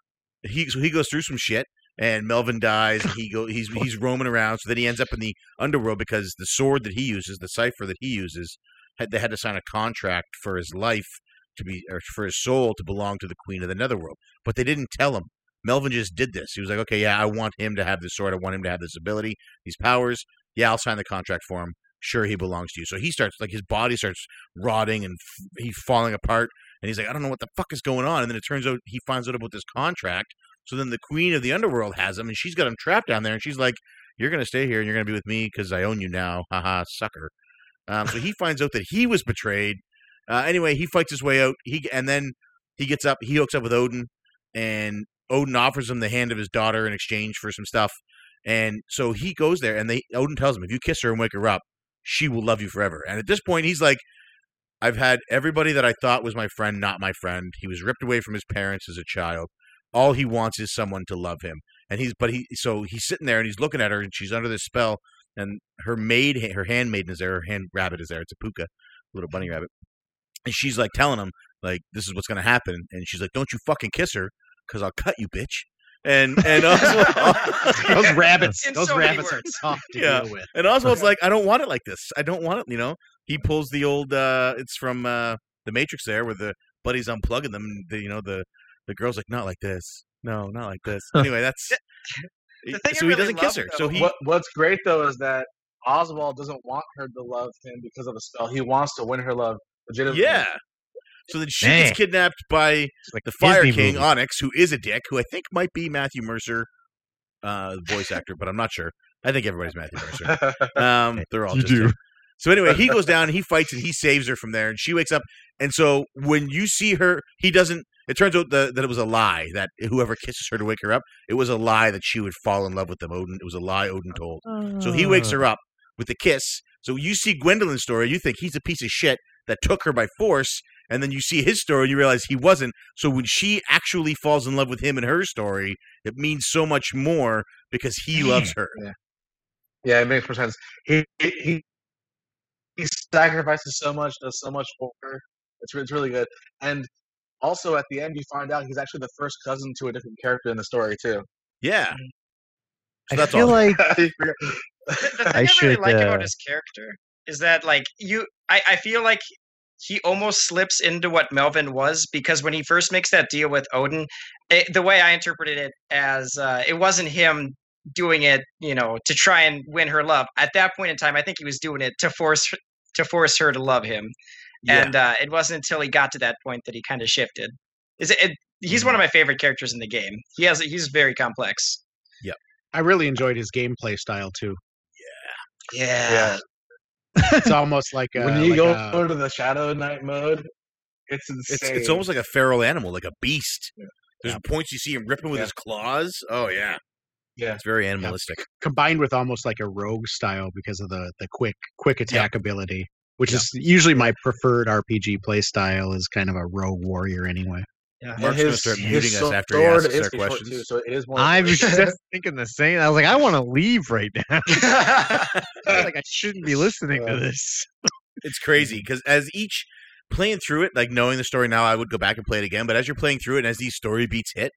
A: he so he goes through some shit, and Melvin dies. And he go he's he's roaming around. So then he ends up in the underworld because the sword that he uses, the cipher that he uses, had they had to sign a contract for his life to be or for his soul to belong to the queen of the netherworld. But they didn't tell him. Melvin just did this. He was like, okay, yeah, I want him to have this sword. I want him to have this ability, these powers. Yeah, I'll sign the contract for him. Sure, he belongs to you. So he starts like his body starts rotting and f- he's falling apart. And he's like, I don't know what the fuck is going on. And then it turns out he finds out about this contract. So then the queen of the underworld has him, and she's got him trapped down there. And she's like, "You're gonna stay here, and you're gonna be with me because I own you now." Haha, sucker. Um, so he finds out that he was betrayed. Uh, anyway, he fights his way out. He and then he gets up. He hooks up with Odin, and Odin offers him the hand of his daughter in exchange for some stuff. And so he goes there, and they Odin tells him, "If you kiss her and wake her up, she will love you forever." And at this point, he's like, "I've had everybody that I thought was my friend not my friend. He was ripped away from his parents as a child. All he wants is someone to love him." And he's but he so he's sitting there and he's looking at her, and she's under this spell, and her maid, her handmaiden is there, her hand rabbit is there. It's a Pooka, little bunny rabbit, and she's like telling him like this is what's gonna happen, and she's like, "Don't you fucking kiss her, because I'll cut you, bitch." And and *laughs* Oswald, *laughs*
C: Those *laughs* rabbits,
D: In
C: those
D: so
C: rabbits are
D: words.
C: tough to
A: Yeah.
C: deal with.
A: and Oswald's like, "I don't want it like this. I don't want it." You know, he pulls the old. uh It's from uh the Matrix there, where the buddy's unplugging them. And the, you know, the the girl's like, "Not like this. No, not like this." Anyway, that's.
D: The thing I
A: so he
D: really
A: doesn't kiss
D: love,
A: her. So he
B: what What's great though is that Oswald doesn't want her to love him because of a spell. He wants to win her love legitimately.
A: Yeah. So then she
E: Man.
A: gets kidnapped by
E: like
A: the Fire
E: Disney
A: King
E: movie.
A: Onyx, who is a dick, who I think might be Matthew Mercer, uh, voice actor, but I'm not sure. I think everybody's Matthew Mercer. *laughs* Um, they're all
E: You
A: just
E: do.
A: him. So anyway, he goes down, and he fights, and he saves her from there, and she wakes up. And so when you see her, he doesn't. It turns out the, that it was a lie that whoever kisses her to wake her up, it was a lie that she would fall in love with them. Odin, it was a lie Odin told. So he wakes
E: Oh.
A: her up with the kiss. So you see Gwendolyn's story, you think he's a piece of shit that took her by force, and then you see his story and you realize he wasn't. So when she actually falls in love with him in her story, it means so much more because he loves her.
B: yeah, it makes more sense. He he he, he sacrifices so much, does so much for her. It's it's really good. And also at the end you find out he's actually the first cousin to a different character in the story too.
A: Yeah. So
E: I
A: that's
E: feel
A: all.
E: like *laughs*
D: the, the thing I,
E: I
D: really
E: should,
D: like about
E: uh,
D: his character is that like you I, I feel like he almost slips into what Melvin was because when he first makes that deal with Odin, it, the way I interpreted it as uh, it wasn't him doing it, you know, to try and win her love. At that point in time, I think he was doing it to force her, to force her to love him.
A: Yeah.
D: And uh, it wasn't until he got to that point that he kind of shifted. Is it, it? He's one of my favorite characters in the game. He has he's very complex.
C: Yeah, I really enjoyed his gameplay style too.
B: Yeah. Yeah.
C: It's almost like *laughs* a,
B: when you
C: like
B: go
C: a-
B: into the Shadow Knight mode, it's insane.
A: it's it's almost like a feral animal, like a beast.
B: Yeah.
A: There's points you see him ripping with
B: Yeah.
A: his claws. Oh yeah,
B: yeah.
A: it's very animalistic.
C: combined with almost like a rogue style because of the the quick quick attack ability, which is usually my preferred RPG play style is kind of a rogue warrior anyway.
B: And
A: Mark's gonna start muting us after he asks our questions.
B: Too, so it is more.
E: I was just thinking the same. I was like, I want to leave right now. *laughs* I feel like I shouldn't be listening to
B: Uh,
E: this.
A: it's crazy because as each playing through it, like knowing the story now, I would go back and play it again. But as you're playing through it, and as these story beats hit,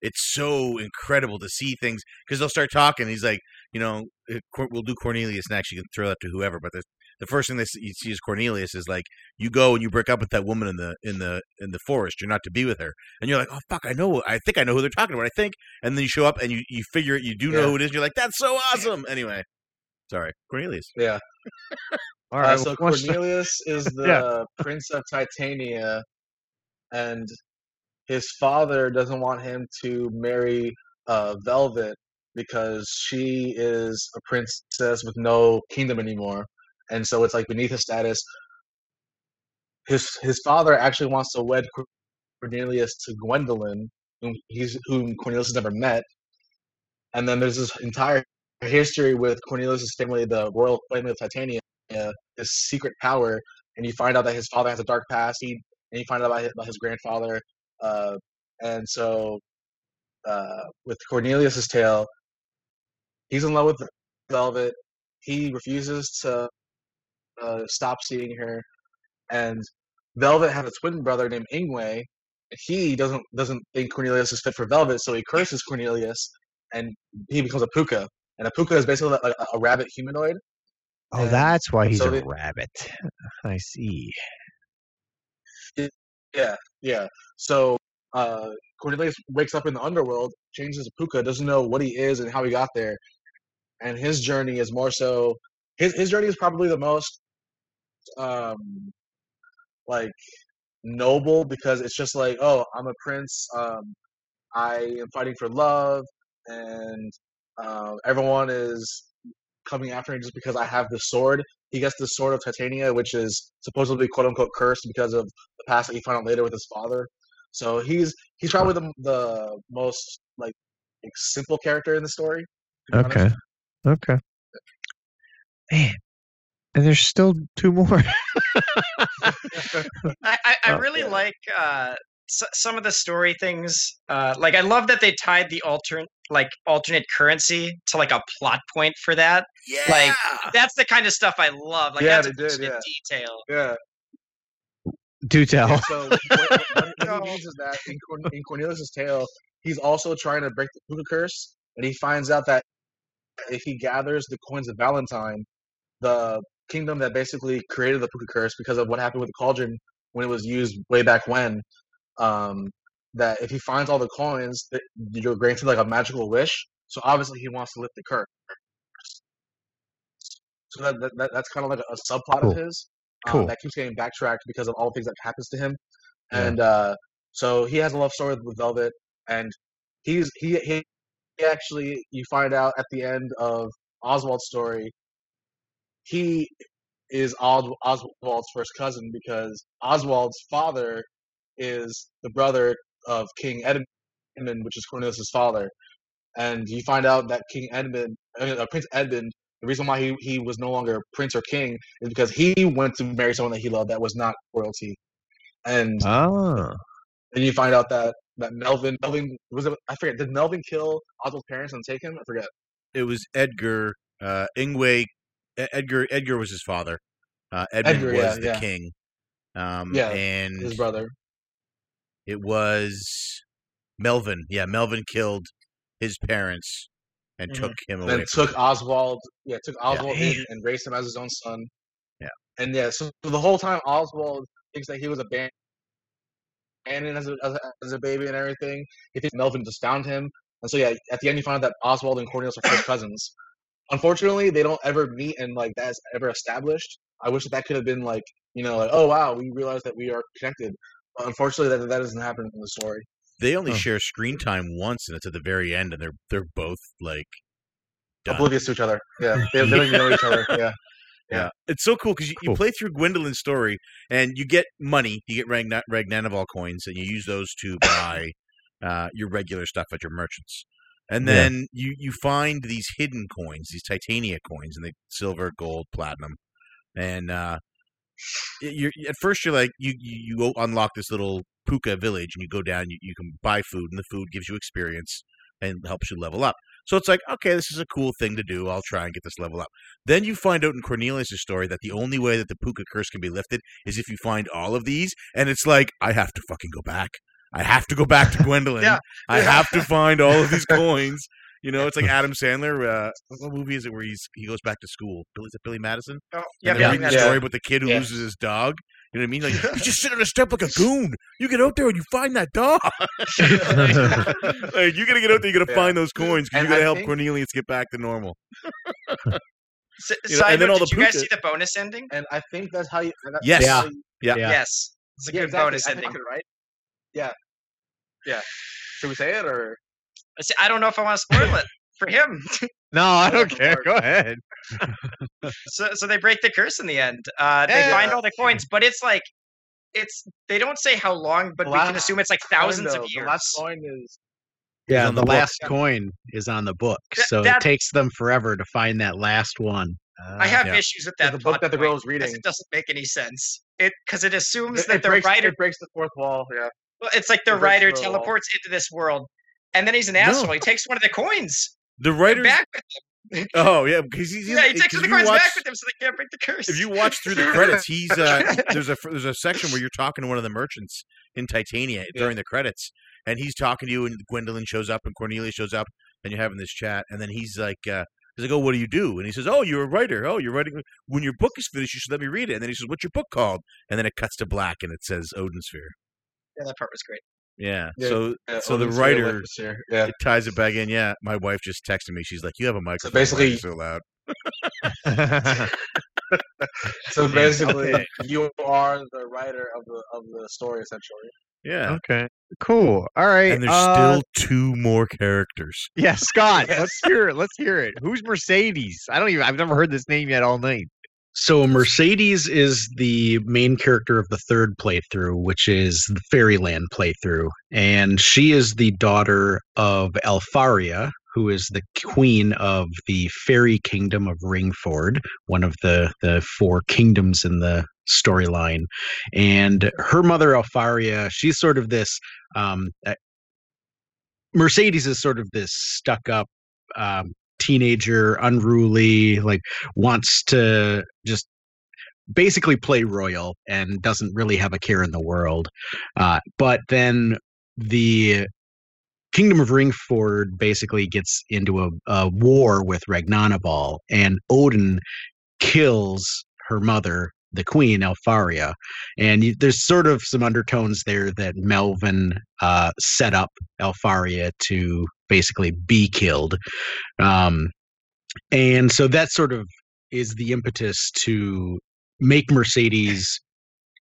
A: it's so incredible to see things because they'll start talking. He's like, you know, uh, we'll do Cornelius next. You can throw that to whoever, but the, the first thing that you see is Cornelius is like, you go and you break up with that woman in the in the in the forest. You're not to be with her, and you're like, oh fuck, I know. I think I know who they're talking about. I think, and then you show up and you you figure it. You do know
B: Yeah.
A: who it is. You're like, that's so awesome. Anyway, sorry, Cornelius.
B: yeah.
E: All right.
B: Uh, so
E: well, what's-
B: Cornelius is *laughs* the
E: Yeah.
B: prince of Titania, and his father doesn't want him to marry uh, Velvet because she is a princess with no kingdom anymore, and so it's like beneath his status. His his father actually wants to wed Cornelius to Gwendolyn, whom he's whom Cornelius has never met, and then there's this entire history with Cornelius's family, the royal family of Titania, this secret power, and you find out that his father has a dark past. He and you find out about his, about his grandfather, uh, and so uh, with Cornelius's tale, he's in love with Velvet. He refuses to uh, stop seeing her, and Velvet has a twin brother named Ingway. He doesn't doesn't think Cornelius is fit for Velvet, so he curses Cornelius, and he becomes a pooka. And a pooka is basically like a, a rabbit humanoid.
E: oh,
B: and
E: that's why he's
B: so
E: a
B: they-
E: rabbit. *laughs* I see.
B: Yeah, yeah. So uh, Cornelius wakes up in the underworld, changes to Pooka, doesn't know what he is and how he got there, and his journey is more so. His his journey is probably the most, um, like noble because it's just like, oh, I'm a prince. Um, I am fighting for love, and um, everyone is coming after me just because I have the sword. He gets the sword of Titania, which is supposedly quote unquote cursed because of the past that he found out later with his father. So he's he's probably the the most like, like simple character in the story.
E: Okay.
B: honest.
E: Okay. Man. And there's still two more. *laughs*
D: I, I, I
E: Oh,
D: really
B: yeah.
D: like uh, s- some of the story things. Uh, like I love that they tied the alternate like alternate currency to like a plot point for that.
A: Yeah,
D: Like, That's the kind of stuff I love. Like
B: Yeah,
D: that's
B: they did,
D: attention
B: yeah.
D: detail.
B: Yeah.
E: Do tell.
B: yeah so *laughs* what, what, what he means is that in, in Cornelius's tale, he's also trying to break the Pooka curse, and he finds out that if he gathers the coins of Valentine, the kingdom that basically created the Pooka curse because of what happened with the cauldron when it was used way back when, um, that if he finds all the coins, that you're granted like a magical wish. So obviously he wants to lift the curse. So that, that, that that's kind of like a, subplot
E: Cool.
B: of his um,
E: Cool.
B: that keeps getting backtracked because of all the things that happens to him.
E: Yeah.
B: And uh, so he has a love story with Velvet, and he's he, he he actually you find out at the end of Oswald's story, he is Os- Oswald's first cousin because Oswald's father is the brother of King Edmund, which is Cornelius's father. And you find out that King Edmund, uh, Prince Edmund, the reason why he, he was no longer prince or king is because he went to marry someone that he loved that was not royalty. And
E: Ah.
B: then you find out that that Melvin, Melvin was it? I forget. Did Melvin kill Oswald's parents and take him? I forget.
A: it was Edgar uh, Ingway. Edgar Edgar was his father. Uh, Edmund
B: Edgar,
A: was
B: yeah,
A: the
B: yeah.
A: king. Um,
B: Yeah,
A: and
B: His brother.
A: It was Melvin. Yeah, Melvin killed his parents and
D: Mhm.
A: took him away.
B: then took Oswald. Yeah, took Oswald
C: Damn.
B: and raised him as his own son.
A: Yeah.
B: and yeah, so the whole time Oswald thinks that he was abandoned as a, as a as a baby and everything. He thinks Melvin just found him, and so yeah, at the end you find out that Oswald and Cornelius are first cousins. Unfortunately, they don't ever meet, and like that's ever established. I wish that that could have been like you know like oh wow we realized that we are connected. But unfortunately, that that doesn't happen in the story.
A: They only
E: Huh.
A: share screen time once, and it's at the very end, and they're they're both like done.
B: Oblivious to each other. Yeah, *laughs* they, they don't even know each other. Yeah.
A: Yeah, it's so cool because you, you play through Gwendolyn's story and you get money. You get Ragna- Ragnanival coins, and you use those to buy uh, your regular stuff at your merchants. And
E: Yeah.
A: then you you find these hidden coins, these Titania coins, and the silver, gold, platinum, and uh, you're at first you're like you you, you unlock this little pooka village, and you go down. You, you can buy food, and the food gives you experience and helps you level up. So it's like, okay, this is a cool thing to do. I'll try and get this level up. Then you find out in Cornelius' story that the only way that the pooka curse can be lifted is if you find all of these. And it's like, I have to fucking go back. I have to go back to *laughs* Gwendolyn.
D: Yeah.
A: I
D: Yeah.
A: have to find all of these *laughs* coins. You know, it's like Adam Sandler. Uh, what movie is it where he's he goes back to school? Billy, is it Billy Madison?
D: Oh, yeah,
A: they're
D: yeah,
A: reading the
B: yeah.
A: story about the kid who
B: Yeah.
A: loses his dog. You know what I mean? Like *laughs* you just sit on a step like a goon. You get out there and you find that dog. like you gotta get out there. You gotta
B: Yeah.
A: find those coins because
B: And
A: you gotta
B: I
A: help
B: think-
A: Cornelius get back to normal.
D: S-
A: You know,
D: side
A: and then
D: note,
A: all
D: did
A: the
D: you guys see the bonus ending?
B: And I think that's how you. that's
A: Yes.
B: how you-
A: Yeah.
C: Yeah.
D: Yes, it's a
B: yeah,
D: good
B: exactly.
D: bonus
B: I
D: ending.
B: think, right? Yeah. Yeah. Should we say it or?
D: See, I don't know if I want to spoil it *laughs* for him.
E: No, I don't *laughs* care. Go ahead. *laughs*
D: so, so they break the curse in the end. Uh, they
E: Yeah.
D: find all the coins, but it's like it's they don't say how long, but
B: The
D: we can assume it's like
B: coin,
D: thousands of years.
B: The last coin is.
C: Yeah,
A: on
C: the,
A: the book.
C: last coin is on the book,
D: Th-
C: so
D: that-
C: it takes them forever to find that last one.
D: I have
A: Yeah.
D: issues with
B: Is
D: that.
B: the book that the
D: point
B: girl was
D: 'cause
B: reading.
D: It doesn't make any sense. It because it assumes
B: It,
D: that
B: it
D: the
B: breaks,
D: writer.
B: it breaks the fourth wall. Yeah.
D: Well, It's like the
B: it
D: writer teleports into this world, and then he's an
A: No.
D: asshole. He takes one of the coins
A: The writer
D: back. With *laughs*
A: Oh yeah, because he's
D: yeah, he takes the coins
A: watch-
D: back with him, so they can't break the curse.
A: If you watch through the credits, he's *laughs* uh, there's a there's a section where you're talking to one of the merchants in Titania during the credits, and he's talking to you, and Gwendolyn shows up, and Cornelia shows up, and you're having this chat, and then he's like, uh, he's like, oh, what do you do? And he says, oh, you're a writer. Oh, you're writing. When your book is finished, you should let me read it. And then he says, what's your book called? And then it cuts to black, and it says Odin Sphere.
D: Yeah, that part was great.
A: Yeah.
B: Yeah,
A: So
B: yeah
A: so the writer
B: Life is here. Yeah.
A: it ties it back in. Yeah. My wife just texted me. She's like, you have a microphone.
B: basically-
A: why are you so loud. *laughs*
B: So *laughs* basically, you are the writer of the of the story, essentially.
A: Yeah.
E: okay. Cool. All right.
A: And there's
E: uh,
A: still two more characters.
E: Yeah, Scott. *laughs*
B: Yes.
E: Let's hear it. Let's hear it. Who's Mercedes? I don't even. I've never heard this name yet all night.
C: So Mercedes is the main character of the third playthrough, which is the Fairyland playthrough, and she is the daughter of Elfaria, who is the queen of the fairy kingdom of Ringford, one of the the four kingdoms in the storyline. And her mother Elfaria, she's sort of this. Um, uh, Mercedes is sort of this stuck up. Um, teenager unruly like wants to just basically play royal and doesn't really have a care in the world. Uh, but then the Kingdom of Ringford basically gets into a, a war with Ragnanival, and Odin kills her mother, the queen, Elfaria. And you, there's sort of some undertones there that Melvin uh, set up Elfaria to basically be killed. Um, and so that sort of is the impetus to make Mercedes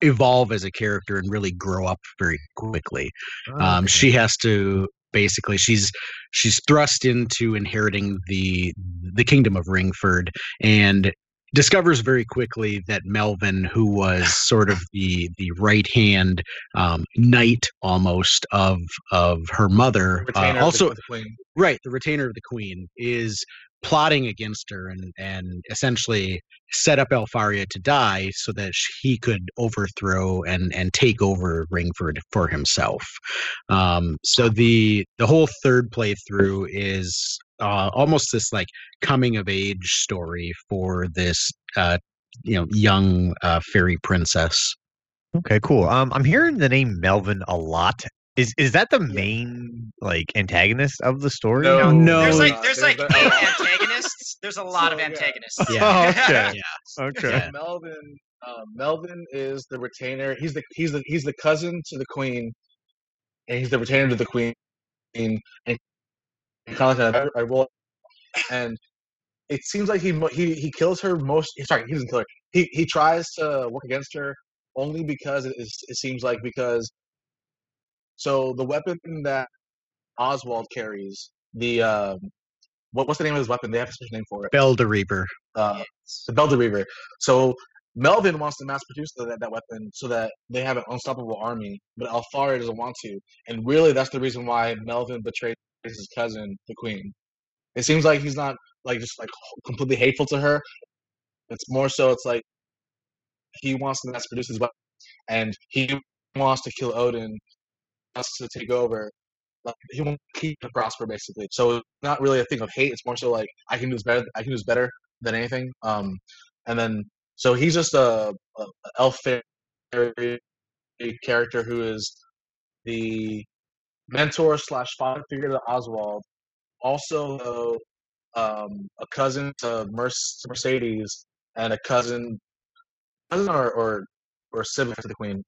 C: evolve as a character and really grow up very quickly. Um, she has to basically she's she's thrust into inheriting the the kingdom of Ringford and discovers very quickly that Melvin, who was sort of the the right hand um, knight almost of of her mother, uh,
B: Retainer of the-
C: also
B: of the
C: right the retainer of the queen is plotting against her and and essentially set up Elfaria to die so that he could overthrow and and take over Ringford for himself. Um, so the the whole third playthrough is uh, almost this like coming of age story for this uh, you know young uh, fairy princess.
E: Okay, cool. Um, I'm hearing the name Melvin a lot. Is is that the main like antagonist of the story?
B: No,
C: No.
D: There's like there's like
B: the-
D: eight *laughs* antagonists. There's a lot of
B: So, yeah.
D: antagonists.
C: Yeah. *laughs*
E: Oh, okay.
C: Yeah.
E: Okay.
C: Yeah.
B: Melvin, uh, Melvin is the retainer. He's the he's the he's the cousin to the queen, and he's the retainer to the queen, and kind of like a, a. And it seems like he he he kills her most. Sorry, he doesn't kill her. He he tries to work against her only because it, is, it seems like because. So the weapon that Oswald carries, the um, what what's the name of his weapon? They have a special name for it.
C: Belda Reaper.
B: Uh, the Belderiver. So Melvin wants to mass produce that, that weapon so that they have an unstoppable army, but Alfari doesn't want to. And really, that's the reason why Melvin betrays his cousin, the Queen. It seems like he's not like just like completely hateful to her. It's more so it's like he wants to mass produce his weapon, and he wants to kill Odin, wants to take over. Like, he wants to keep to prosper basically. So it's not really a thing of hate. It's more so like I can do this better. I can do this better than anything. Um, and then so he's just a a elf fairy character who is the mentor slash father figure to Oswald. Also, though, um, a cousin to, Merc- to Mercedes and a cousin, cousin or or, or sibling to the queen.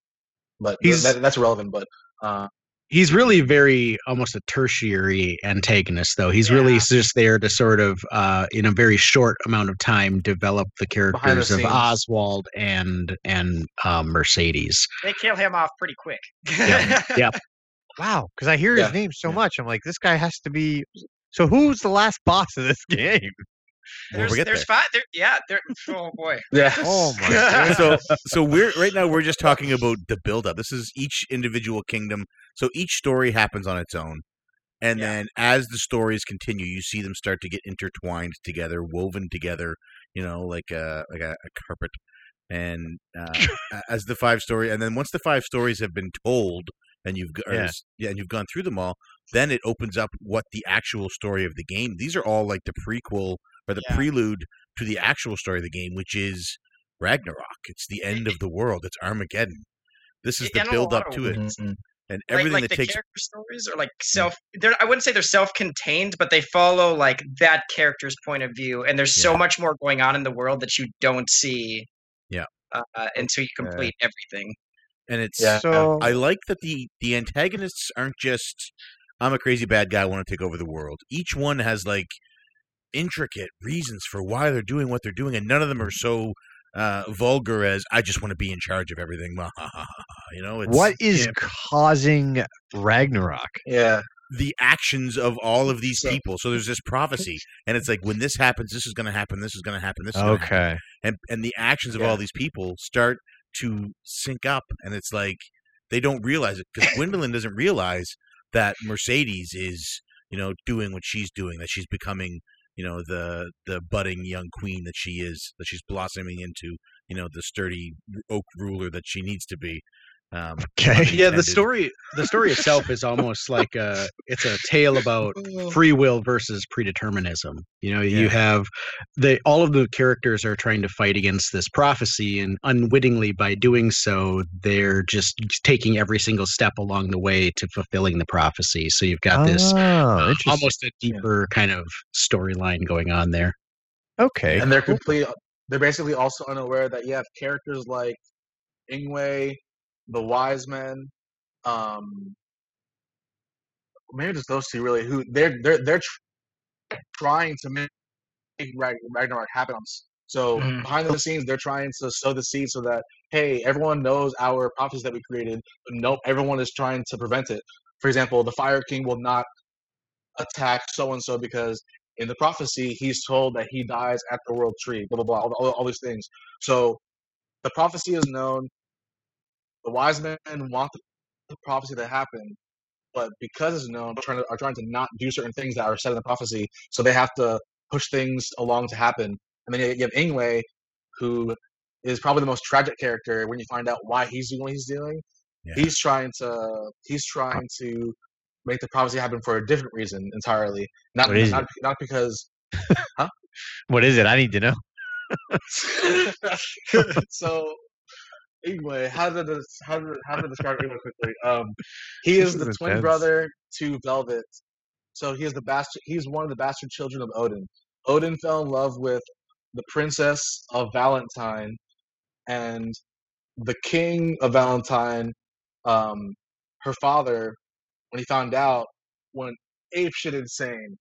B: But
C: He's-
B: that, that's irrelevant. But uh,
C: He's really very almost a tertiary antagonist, though. He's really just there to sort of, uh, in a very short amount of time, develop the characters of. Oswald and and um, Mercedes.
D: They kill him off pretty quick.
C: Yeah. Yeah. *laughs*
E: Wow, because I hear his name so
C: Yeah.
E: much. I'm like, this guy has to be. So who's the last boss of this *laughs* game?
D: There's there's
A: there.
D: five. There, yeah. There. Oh boy.
B: yeah, *laughs*
E: Oh my god.
A: so so we're right now we're just talking about the build up. This is each individual kingdom. So each story happens on its own. And
D: Yeah.
A: then as the stories continue, you see them start to get intertwined together, woven together, you know, like a like a, a carpet. And uh, *laughs* as the five story, and then once the five stories have been told, and you've or
E: Yeah.
A: yeah, and you've gone through them all, then it opens up what the actual story of the game. These are all like the prequel or the
D: Yeah.
A: prelude to the actual story of the game, which is Ragnarok. It's the end of the world. It's Armageddon. This is the build up to it,
B: Mhm.
A: and everything
D: like
A: that
D: the
A: takes.
D: character stories are like self they're i wouldn't say they're self-contained but they follow like that character's point of view and there's so much more going on in the world that you don't see
A: Yeah.
D: uh, until you complete everything
A: And it's
B: Yeah.
E: So
A: I like that the the antagonists aren't just I'm a crazy bad guy, I want to take over the world. Each one has like intricate reasons for why they're doing what they're doing, and none of them are so uh, vulgar as I just want to be in charge of everything. *laughs* you know, it's
E: what is
C: yeah.
E: causing Ragnarok?
B: yeah.
A: the actions of all of these people. So there's this prophecy, and it's like when this happens, this is going to happen. This is going to happen. This is gonna happen.
E: Okay.
A: and and the actions of
B: Yeah.
A: all these people start to sync up and it's like they don't realize it because gwendolyn doesn't realize that mercedes is you know doing what she's doing that she's becoming you know the the budding young queen that she is that she's blossoming into you know the sturdy oak ruler that she needs to be um *laughs*
E: Okay.
A: pun
C: Yeah, the story the story itself is almost like a it's a tale about *laughs* free will versus predeterminism. You know, you have the all of the characters are trying to fight against this prophecy, and unwittingly by doing so, they're just taking every single step along the way to fulfilling the prophecy. So you've got this
E: Oh,
C: uh, almost a deeper kind of storyline going on there.
E: Okay.
B: and they're complete. They're basically also unaware that you have characters like Ingway, the Wise Men, um, maybe just those two really. Who they're they're they're tr- trying to make Rag- Ragnarok happen. So
D: Mhm.
B: behind the scenes, they're trying to sow the seed so that hey, everyone knows our prophecies that we created, but nope, everyone is trying to prevent it. For example, the Fire King will not attack so and so because in the prophecy he's told that he dies at the world tree. Blah blah blah. All, all, all these things. So the prophecy is known. The wise men want the prophecy to happen, but because it's known, are trying to, are trying to not do certain things that are said in the prophecy. So they have to push things along to happen. And then you have Ingway, who is probably the most tragic character when you find out why he's doing what he's doing.
A: Yeah.
B: He's trying to he's trying to make the prophecy happen for a different reason entirely. Not
E: is
B: not, not because *laughs*
E: What is it? I need to know. *laughs*
B: so Ingway, how to des- how to how to describe Ingway quickly? Um, he is
E: This
B: the
E: is
B: twin brother to Velvet. So he is the bastard. He's one of the bastard children of Odin. Odin fell in love with the princess of Valentine, and the king of Valentine. Um, her father, when he found out, went ape shit insane.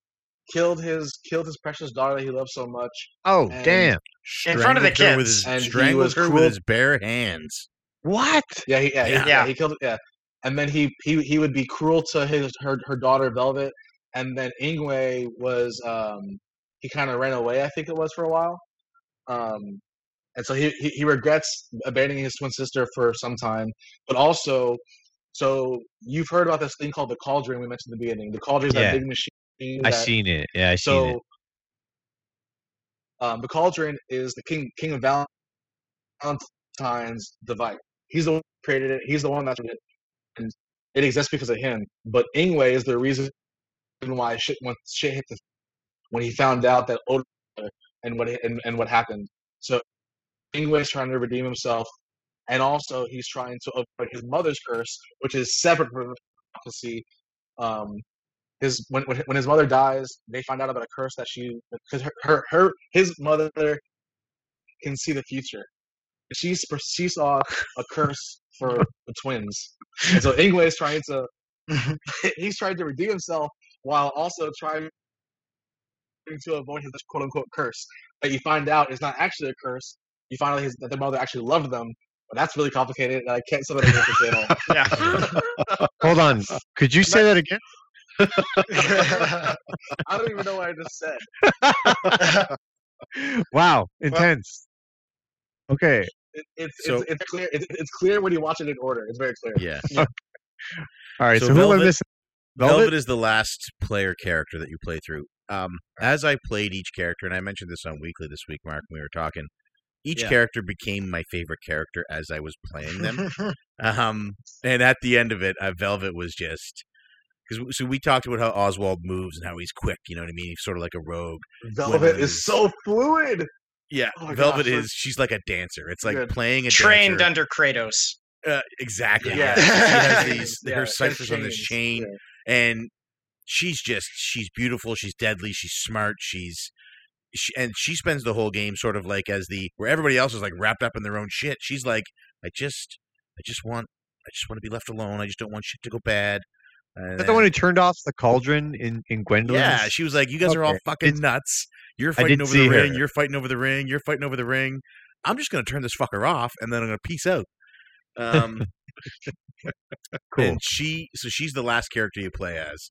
B: Killed his killed his precious daughter that he loved so much.
E: Oh,
B: And-
E: damn.
D: In front of the
A: Strangled her with
D: kids.
A: his-
B: And he
A: strangled
B: was
A: her with his bare hands.
E: What?
B: Yeah, he, yeah,
A: Yeah.
B: He, yeah, he killed yeah. And then he, he he would be cruel to his her, her daughter Velvet, and then Ingway was um he kind of ran away, I think it was for a while, um, and so he, he he regrets abandoning his twin sister for some time, but also, so you've heard about this thing called the cauldron we mentioned in the beginning. The cauldron is
E: Yeah.
B: that big machine.
E: I
B: that-
E: seen it. Yeah, I seen
B: so
E: it.
B: um, the cauldron is the king king of Valentine's device. He's the one who created it. He's the one that's it, and it exists because of him. But Ingway is the reason why shit when shit hit the when he found out that Odin and what and, and what happened. So Ingway is trying to redeem himself, and also he's trying to avoid his mother's curse, which is separate from the prophecy. Um, his when when when his mother dies, they find out about a curse that she because her, her her his mother can see the future. She sp- she saw a curse for the twins, and so Ingway is trying to *laughs* he's trying to redeem himself while also trying to avoid his quote unquote curse. But you find out it's not actually a curse. You find out his, that their mother actually loved them. But that's really complicated, and I can't say that on the channel.
D: Yeah.
E: Hold on. Could you say that again? *laughs*
B: I don't even know what I just said. *laughs*
E: Wow, intense. Okay.
B: It, it's,
A: So-
B: it's it's clear. It's, it's clear when you watch it in order. It's very clear.
A: Yeah. *laughs*
E: All right.
A: So
E: So, who
A: Velvet-
E: missing?
A: Velvet?
E: Velvet?
A: is the last player character that you play through. Um, as I played each character, and I mentioned this on Weekly this week, Mark, when we were talking, each
D: Yeah.
A: character became my favorite character as I was playing them. um, and at the end of it, uh, Velvet was just because so we talked about how Oswald moves and how he's quick. You know what I mean? He's sort of like a rogue.
B: Velvet is so fluid.
A: Yeah,
B: Oh
A: Velvet
B: gosh, like-
A: is she's like a dancer. It's like
B: Good.
A: playing a
D: Trained
A: dancer.
D: under Kratos.
A: Uh, exactly.
D: Yeah.
A: Yeah. she has *laughs* these
B: Yeah,
A: her
B: there's
A: ciphers on this chain,
B: Yeah.
A: and she's just she's beautiful. She's deadly. She's smart. She's she, and she spends the whole game sort of like as the where everybody else is like wrapped up in their own shit. She's like, I just I just want I just want to be left alone. I just don't want shit to go bad.
E: Is that the one who turned off the cauldron in in Gwendolyn?
A: yeah, she was like, "You guys are all fucking
E: It's-
A: nuts. You're fighting over the
E: her.
A: ring. You're fighting over the ring. You're fighting over the ring. I'm just gonna turn this fucker off, and then I'm gonna peace out." Um, *laughs*
E: cool.
A: And she, so she's the last character you play as,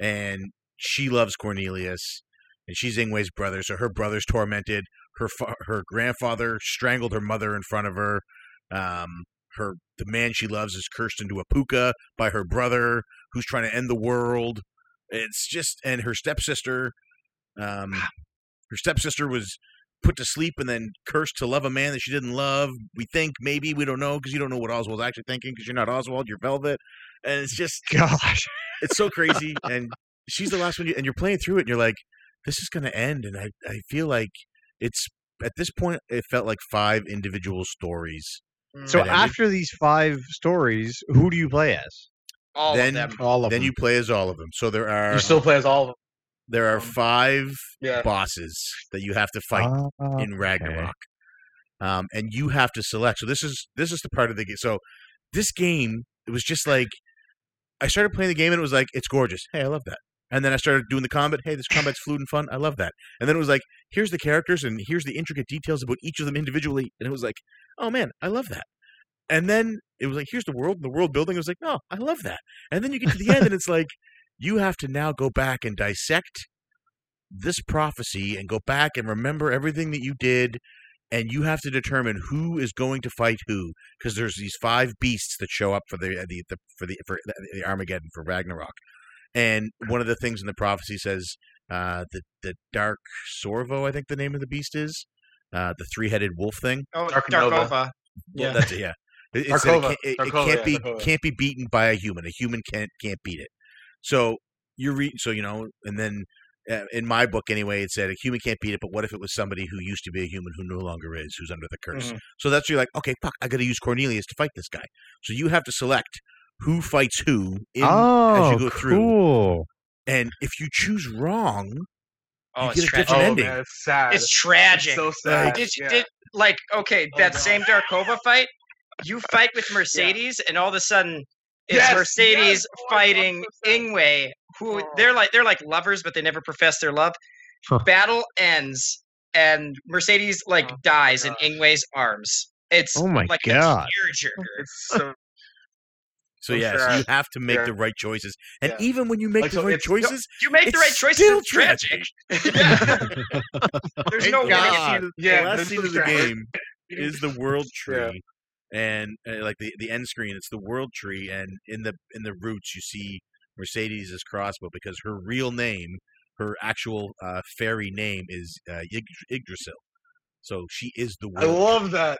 A: and she loves Cornelius, and she's Ingway's brother. So her brother's tormented. Her fa- her grandfather strangled her mother in front of her. Um, her the man she loves is cursed into a pooka by her brother, who's trying to end the world. It's just and her stepsister, um, her stepsister was put to sleep and then cursed to love a man that she didn't love. We think maybe we don't know because you don't know what Oswald's actually thinking because you're not Oswald, you're Velvet, and it's just *laughs*
E: Gosh.
A: it's so crazy. and she's the last one, you, and you're playing through it, and you're like, this is going to end, and I I feel like it's at this point it felt like five individual stories.
E: So after these five stories, who do you play as?
D: All
A: Then-
D: of them.
C: All of
A: then
C: them.
A: you play as all of them. So there are
B: You still play as all of them.
A: there are five
B: Yeah.
A: bosses that you have to fight
E: Ah,
A: in Ragnarok. Um, and you have to select. So this is this is the part of the game. So this game, it was just like I started playing the game and it was like it's gorgeous. Hey, I love that. And then I started doing the combat. Hey, this combat's fluid and fun. I love that. And then it was like, here's the characters and here's the intricate details about each of them individually. And it was like, oh man, I love that. And then it was like, here's the world, the world building. It was like, no, I love that. And then you get to the end and it's like, you have to now go back and dissect this prophecy and go back and remember everything that you did and you have to determine who is going to fight who because there's these five beasts that show up for the, the, the for the for the, the Armageddon for Ragnarok, and one of the things in the prophecy says uh, the the dark Sorvo, I think the name of the beast is, uh, the three headed wolf thing.
D: Oh,
B: Darkonova.
D: Darkova.
A: Well,
D: Yeah.
A: that's it. Yeah, it, it, said it
B: Darkova.
A: can't, it, it can't
B: yeah,
A: be
B: Darkova.
A: can't be beaten by a human. A human can't can't beat it. So you read, so you know, and then uh, in my book anyway, it said a human can't beat it, but what if it was somebody who used to be a human who no longer is, who's under the curse?
D: Mhm.
A: So that's you're like, okay, fuck, I got to use Cornelius to fight this guy. So you have to select who fights who in,
E: oh,
A: as you go through,
E: cool.
A: and if you choose wrong,
D: Oh,
A: You
D: it's
A: get a
D: tragic.
A: different
B: oh
A: ending.
B: man, it's sad.
D: It's tragic.
B: so sad.
D: Did,
B: yeah.
D: did like okay
B: Oh,
D: that
B: God.
D: same Darkova fight? You fight with Mercedes, and all of a sudden it's
B: Yes,
D: Mercedes
B: yes. Oh, I love
D: fighting
B: oh,
D: oh, oh. Ingway, who
B: Oh.
D: they're like they're like lovers, but they never profess their love.
E: Huh.
D: Battle ends, and Mercedes like
B: Oh,
D: dies in. Ingway's arms. It's
E: Oh my
D: like
E: God.
D: a tearjerker. *laughs*
B: It's so
A: so
B: So
A: yeah, so you have to make
B: Yeah.
A: the right choices. And
B: Yeah.
A: even when you make
B: Like,
A: the
B: so
A: right
B: it's-
A: choices,
D: You make the right choices.
A: still
D: It's tragic. *laughs* *laughs* There's
E: Thank
D: no winning
E: God.
D: if
B: Yeah,
A: the last scene of the
B: tragic.
A: game is the world
B: Yeah.
A: tree and uh, like the the end screen it's the world tree and in the in the roots you see mercedes' crossbow because her real name her actual uh, fairy name is uh, Yggd- yggdrasil so she is the
B: I
A: world
B: love that.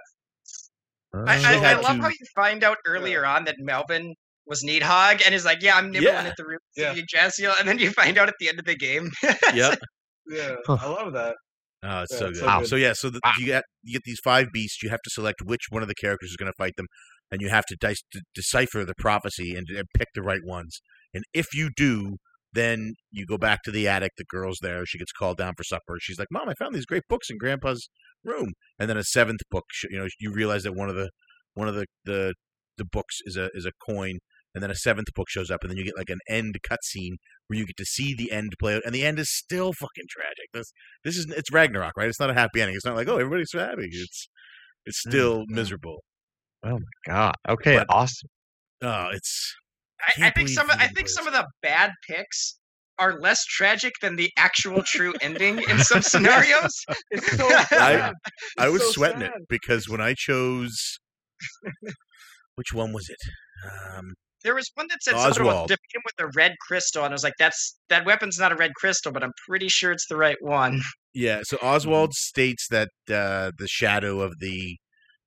D: I, I, I love
A: to-
D: how you find out earlier on that Melvin was Nidhogg and is like, yeah, I'm nibbling
A: Yeah.
D: at the roots
B: Yeah.
D: of Yggdrasil, and then you find out at the end of the game. *laughs*
A: yep *laughs*
B: Yeah, I love that.
A: Oh, it's
B: Yeah,
A: so good.
B: so good.
A: So yeah, so the,
E: Wow.
A: you get you get these five beasts. You have to select which one of the characters is going to fight them, and you have to dice, de- decipher the prophecy and, and pick the right ones. And if you do, then you go back to the attic. The girl's there. She gets called down for supper. She's like, "Mom, I found these great books in Grandpa's room." And then a seventh book, you know, you realize that one of the one of the the, the books is a is a coin. And then a seventh book shows up, and then you get like an end cutscene where you get to see the end play out, and the end is still fucking tragic. This this is it's Ragnarok, right? It's not a happy ending. It's not like oh everybody's so happy. It's it's
E: Mm,
A: still miserable.
E: Oh my god. Okay,
A: But-
E: awesome.
A: Oh, it's
D: I, I think some of, I think some of the bad picks are less tragic than the actual true ending in some *laughs* scenarios. *laughs*
B: It's so
A: I- I was
B: so
A: sweating
B: sad.
A: it because when I chose *laughs* which one was it? Um,
D: There was one that said something about
A: Oswald.
D: him with a red crystal, and I was like, "That's that weapon's not a red crystal, but I'm pretty sure it's the right one." *laughs*
A: yeah, so Oswald states that uh, the shadow of the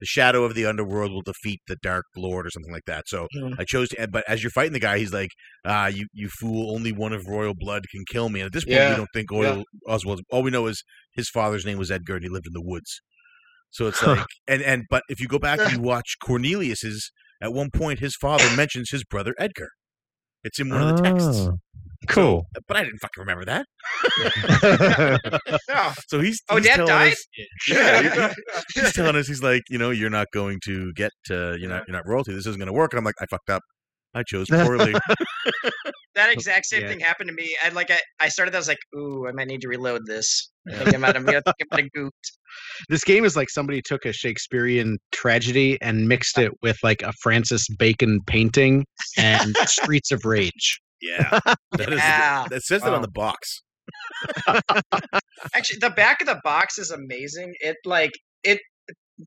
A: the shadow of the underworld will defeat the dark lord or something like that. So
D: Hmm.
A: I chose to but as you're fighting the guy, he's like, ah, you, you fool, only one of royal blood can kill me. And at this point we don't think Oil, Oswald all we know is his father's name was Edgar and he lived in the woods. So it's like and, and but if you go back and you watch Cornelius's at one point his father *coughs* mentions his brother Edgar. It's in one of the texts.
E: Oh, Cool.
A: So- but I didn't fucking remember that.
D: Oh, *laughs* *laughs*
A: So he's,
D: Oh,
A: he's
D: Dad
A: telling
D: died?
A: us- *laughs* yeah, he- he- he's telling us he's like, you know, you're not going to get to, you're not, you're not royalty. This isn't going to work. And I'm like, I fucked up. I chose *laughs* poorly.
D: that oh, exact same
C: Yeah.
D: thing happened to me. I like I, I started. I was like, "Ooh, I might need to reload this." I think I'm out of. I think I'm out of goot.
C: This game is like somebody took a Shakespearean tragedy and mixed it with like a Francis Bacon painting and Streets of Rage.
A: yeah, *laughs* that is.
D: Yeah.
A: That says it on the box. *laughs*
D: Actually, the back of the box is amazing. It like it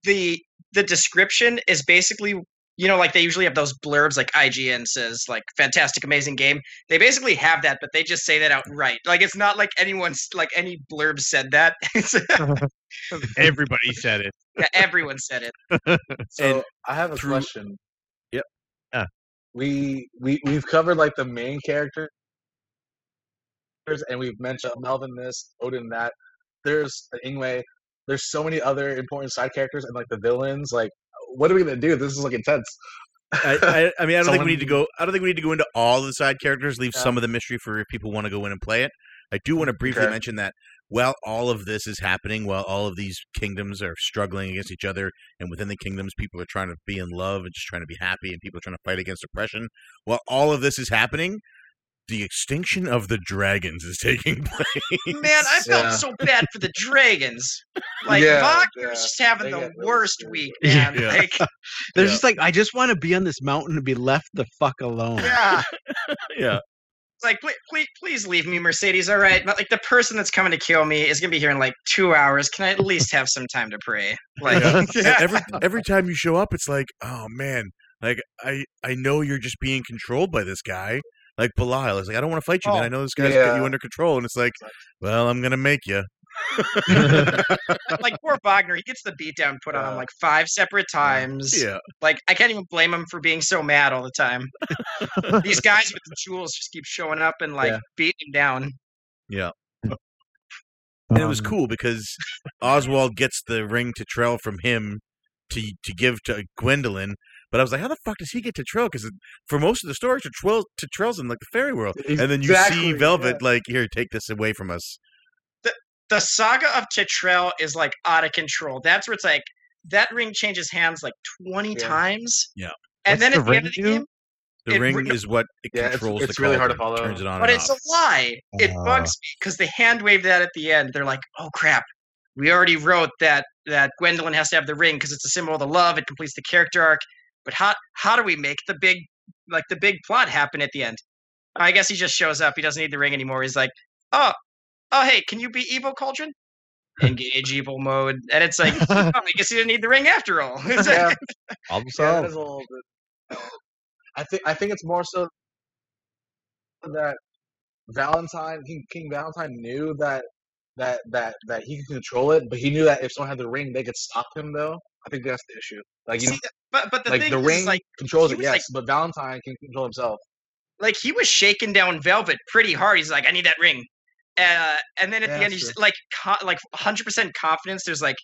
D: the the description is basically you know like they usually have those blurbs like IGN says like fantastic amazing game. They basically have that, but they just say that outright. Like it's not like anyone's like any blurb said that. *laughs* *laughs*
E: Everybody said it.
D: yeah, everyone said it. *laughs*
B: So
A: And
B: I have a
A: through-
B: question.
A: Yep.
E: Ah.
B: We we we've covered like the main characters, and we've mentioned Melvin this, Odin that. There's Ingway. There's so many other important side characters and like the villains. Like, what are we gonna do? This is like intense.
A: I, I, I mean, I don't think we need to go. I don't think we need to go into all the side characters. Leave
B: Yeah.
A: some of the mystery for if people want to go in and play it. I do want to briefly
B: Okay.
A: mention that while all of this is happening, while all of these kingdoms are struggling against each other, and within the kingdoms, people are trying to be in love and just trying to be happy, and people are trying to fight against oppression. While all of this is happening, the extinction of the dragons is taking place. *laughs*
D: Man, I felt
B: Yeah.
D: so bad for the dragons. Like
B: Yeah,
D: Wagner's
B: yeah.
D: just having
B: They
D: the
B: get really
D: worst week, *laughs*
C: Yeah.
D: man.
A: Yeah.
D: Like, *laughs*
C: They're
A: Yeah.
C: just like, I just want to be on this mountain and be left the fuck alone.
D: yeah.
A: yeah,
D: It's like, please, please, please leave me, Mercedes. All right, but like the person that's coming to kill me is gonna be here in like two hours. Can I at least have some time to pray? Like,
A: Yeah. And every every time you show up, it's like, oh man, like I I know you're just being controlled by this guy. Like Belial, it's like I don't want to fight you, man.
D: Oh,
A: I know this guy's got you under control, and it's like, well, I'm gonna make you.
D: like poor Wagner, he gets the beatdown put on him like five separate times.
A: Yeah,
D: Like I can't even blame him for being so mad all the time. *laughs* These guys with the jewels just keep showing up and like
B: Yeah.
D: beating him down.
A: yeah. and it was
E: Um,
A: cool because Oswald gets the ring Titrel from him to to give to Gwendolyn. But I was like, how the fuck does he get Titrel? Because for most of the story, Titrel to Trell's in like the fairy world, and then you see
B: Exactly,
A: Velvet like, here, take this away from us.
D: the saga of Titrel is like out of control. That's where it's like that ring changes hands like 20
B: Yeah.
D: times.
A: Yeah.
D: And
E: What's
D: then
E: the
D: at the
E: ring
D: end of the game,
A: The
D: It
A: ring is what it
B: Yeah,
A: controls
B: it's
A: the
B: really hard to follow.
A: Turns it on
D: but it's
A: off.
D: a lie. It
E: Uh.
D: bugs me because they hand wave that at the end. They're like, "Oh crap, we already wrote that that Gwendolyn has to have the ring because it's a symbol of the love. It completes the character arc. But how how do we make the big like the big plot happen at the end? I guess he just shows up. He doesn't need the ring anymore. He's like, "Oh, oh, hey, can you be evil, Cauldron?" Engage evil mode, and it's like, *laughs* oh, I guess he didn't need the ring after all. *laughs* It's
B: Yeah.
D: like-
E: Problem *laughs*
B: Yeah, that
E: solved.
B: is a little bit. I think I think it's more so that Valentine King, King Valentine knew that that that that he could control it, but he knew that if someone had the ring, they could stop him. Though I think that's the issue. Like you know,
D: See, but but the
B: like
D: thing
B: the
D: is,
B: ring
D: like
B: controls it,
D: was,
B: yes,
D: like-
B: but Valentine can control himself.
D: like he was shaking down Velvet pretty hard. He's like, I need that ring. Uh, and then at
B: Yeah,
D: the end, he's
B: true.
D: like, co- like 100% confidence. There's like,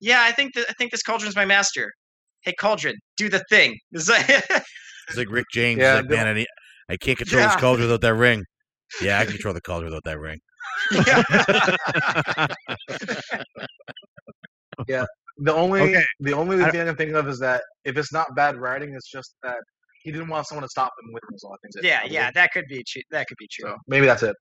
D: yeah, I think that I think this cauldron's my master. Hey, cauldron, do the thing. *laughs* It's like,
A: It's like Rick James.
B: Yeah,
A: Yeah, like, man, I, need, I can't control this
D: Yeah.
A: cauldron without that ring. Yeah, I can *laughs* control the cauldron without that ring. *laughs*
B: The only
E: Okay.
B: the only thing I can think of is that if it's not bad writing, it's just that he didn't want someone to stop him with him. So I think
D: yeah, yeah, that could be true. That could be true.
B: So maybe that's it.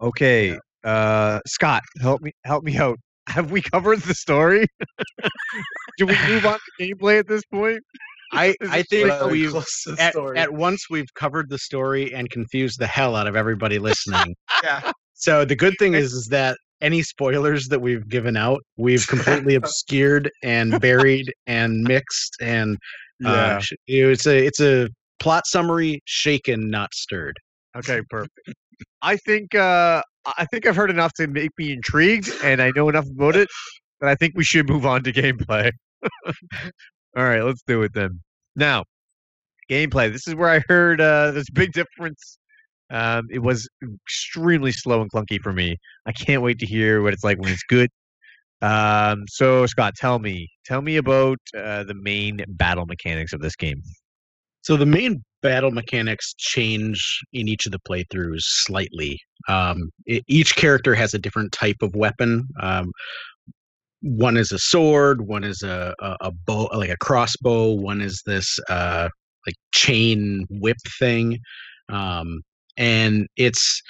E: Okay, uh, Scott, help me help me out. *laughs* Have we covered the story? *laughs* Do we move on to gameplay at this point? *laughs*
C: I, I think we've
B: close to the
C: at, at once we've covered the story and confused the hell out of everybody listening.
D: Yeah.
C: So the good thing is, is that any spoilers that we've given out, we've *laughs* completely obscured and buried and mixed and uh, it's a it's a plot summary shaken, not stirred.
E: Okay, perfect. I think uh, I think I've heard enough to make me intrigued, and I know enough about it that I think we should move on to gameplay. *laughs* All right, let's do it then. Now, gameplay. This is where I heard uh, there's a big difference. Um, it was extremely slow and clunky for me. I can't wait to hear what it's like when it's good. Um, so, Scott, tell me, tell me about uh, the main battle mechanics of this game.
C: So the main battle mechanics change in each of the playthroughs slightly. Um, e- each character has a different type of weapon. Um, one is a sword, one is a, a, a bow, like a crossbow. One is this uh, like chain whip thing, um, and it's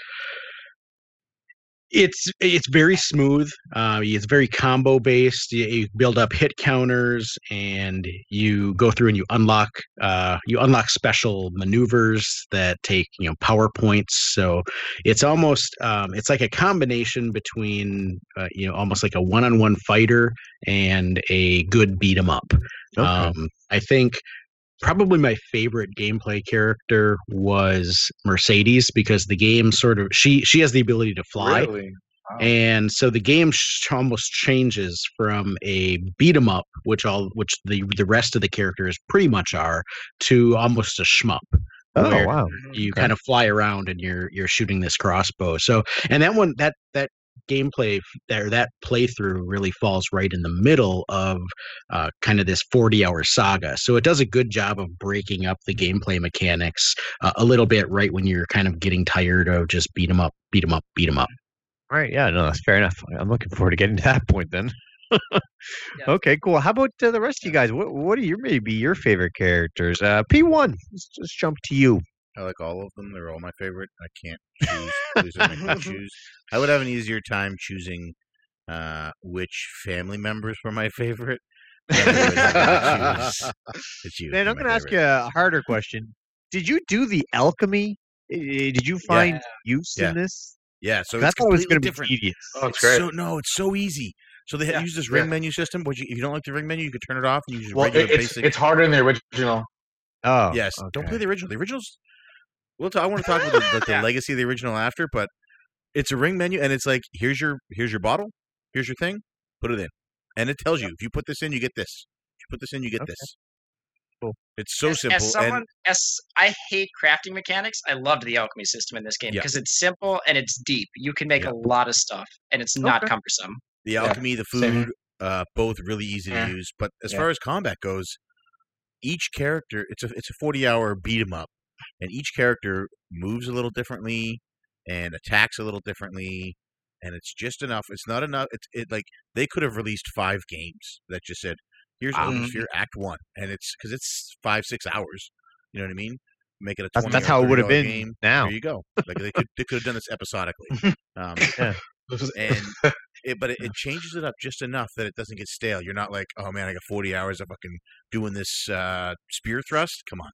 C: it's it's very smooth. Uh, it's very combo based. You, you build up hit counters, and you go through and you unlock uh, you unlock special maneuvers that take you know power points. So it's almost um, it's like a combination between uh, you know almost like a one on one fighter and a good beat 'em up. Um, I think probably my favorite gameplay character was Mercedes because the game sort of she she has the ability to fly.
B: Really? Wow.
C: And so the game almost changes from a beat 'em up, which all which the the rest of the characters pretty much are, to almost a shmup.
E: Oh, wow.
C: You
E: Okay.
C: kind of fly around and you're you're shooting this crossbow. So and that one that that gameplay f- there that playthrough really falls right in the middle of uh, kind of this 40 hour saga so it does a good job of breaking up the gameplay mechanics uh, a little bit right when you're kind of getting tired of just beat 'em up beat 'em up beat 'em up
E: All right, yeah, no, that's fair enough. I'm looking forward to getting to that point then. *laughs* Okay, cool. How about uh, the rest of you guys? What what are your maybe your favorite characters? Uh, P1. Let's just jump to you.
A: I like all of them. They're all my favorite. I can't choose. Please don't make me choose. I would have an easier time choosing uh, which family members were my favorite. than I would have to choose *laughs* to choose
E: Man, I'm going to ask you a harder question. Did you do the alchemy? Uh, Did you find use
A: Yeah.
E: in this?
A: Yeah, so
E: That's
A: it's
E: what was
A: completely
E: going to be
A: different.
E: tedious.
B: Oh, it's great.
A: So no, it's so easy. So they
D: Yeah.
A: use this ring
B: Yeah.
A: menu system. Which you, if you don't like the ring menu, you can turn it off and use
B: well,
A: regular
B: it, it's
A: basic.
B: it's harder than the original.
E: Oh,
A: yes, don't play the original. The originals. We'll talk, I want to talk about the, the, the *laughs*
D: Yeah.
A: legacy of the original after, but it's a ring menu, and it's like here's your here's your bottle, here's your thing, put it in, and it tells you if you put this in, you get this. If you put this in, you get
E: Okay.
A: this. It's so
D: as,
A: simple.
D: As someone,
A: and
D: as I hate crafting mechanics, I loved the alchemy system in this game
A: Yeah.
D: because it's simple and it's deep. You can make
A: Yeah.
D: a lot of stuff, and it's not
B: Okay.
D: cumbersome.
A: the
B: Yeah,
A: alchemy, the food, uh, both really easy to use. But as
B: Yeah.
A: far as combat goes, each character it's a it's a forty hour beat 'em up, and each character moves a little differently and attacks a little differently, and it's just enough. It's not enough. It's it like they could have released five games that just said, "Here's
E: Wow.
A: Odin Sphere Act One," and it's because it's five six hours. You know what I mean? Make it a
E: That's,
A: 20
E: that's how it would have been
A: game.
E: now.
A: There you go. Like they could they could have done this episodically. *laughs* Um, and *laughs* it, but it, it changes it up just enough that it doesn't get stale. You're not like, oh man, I got 40 hours of fucking doing this uh, spear thrust. Come on,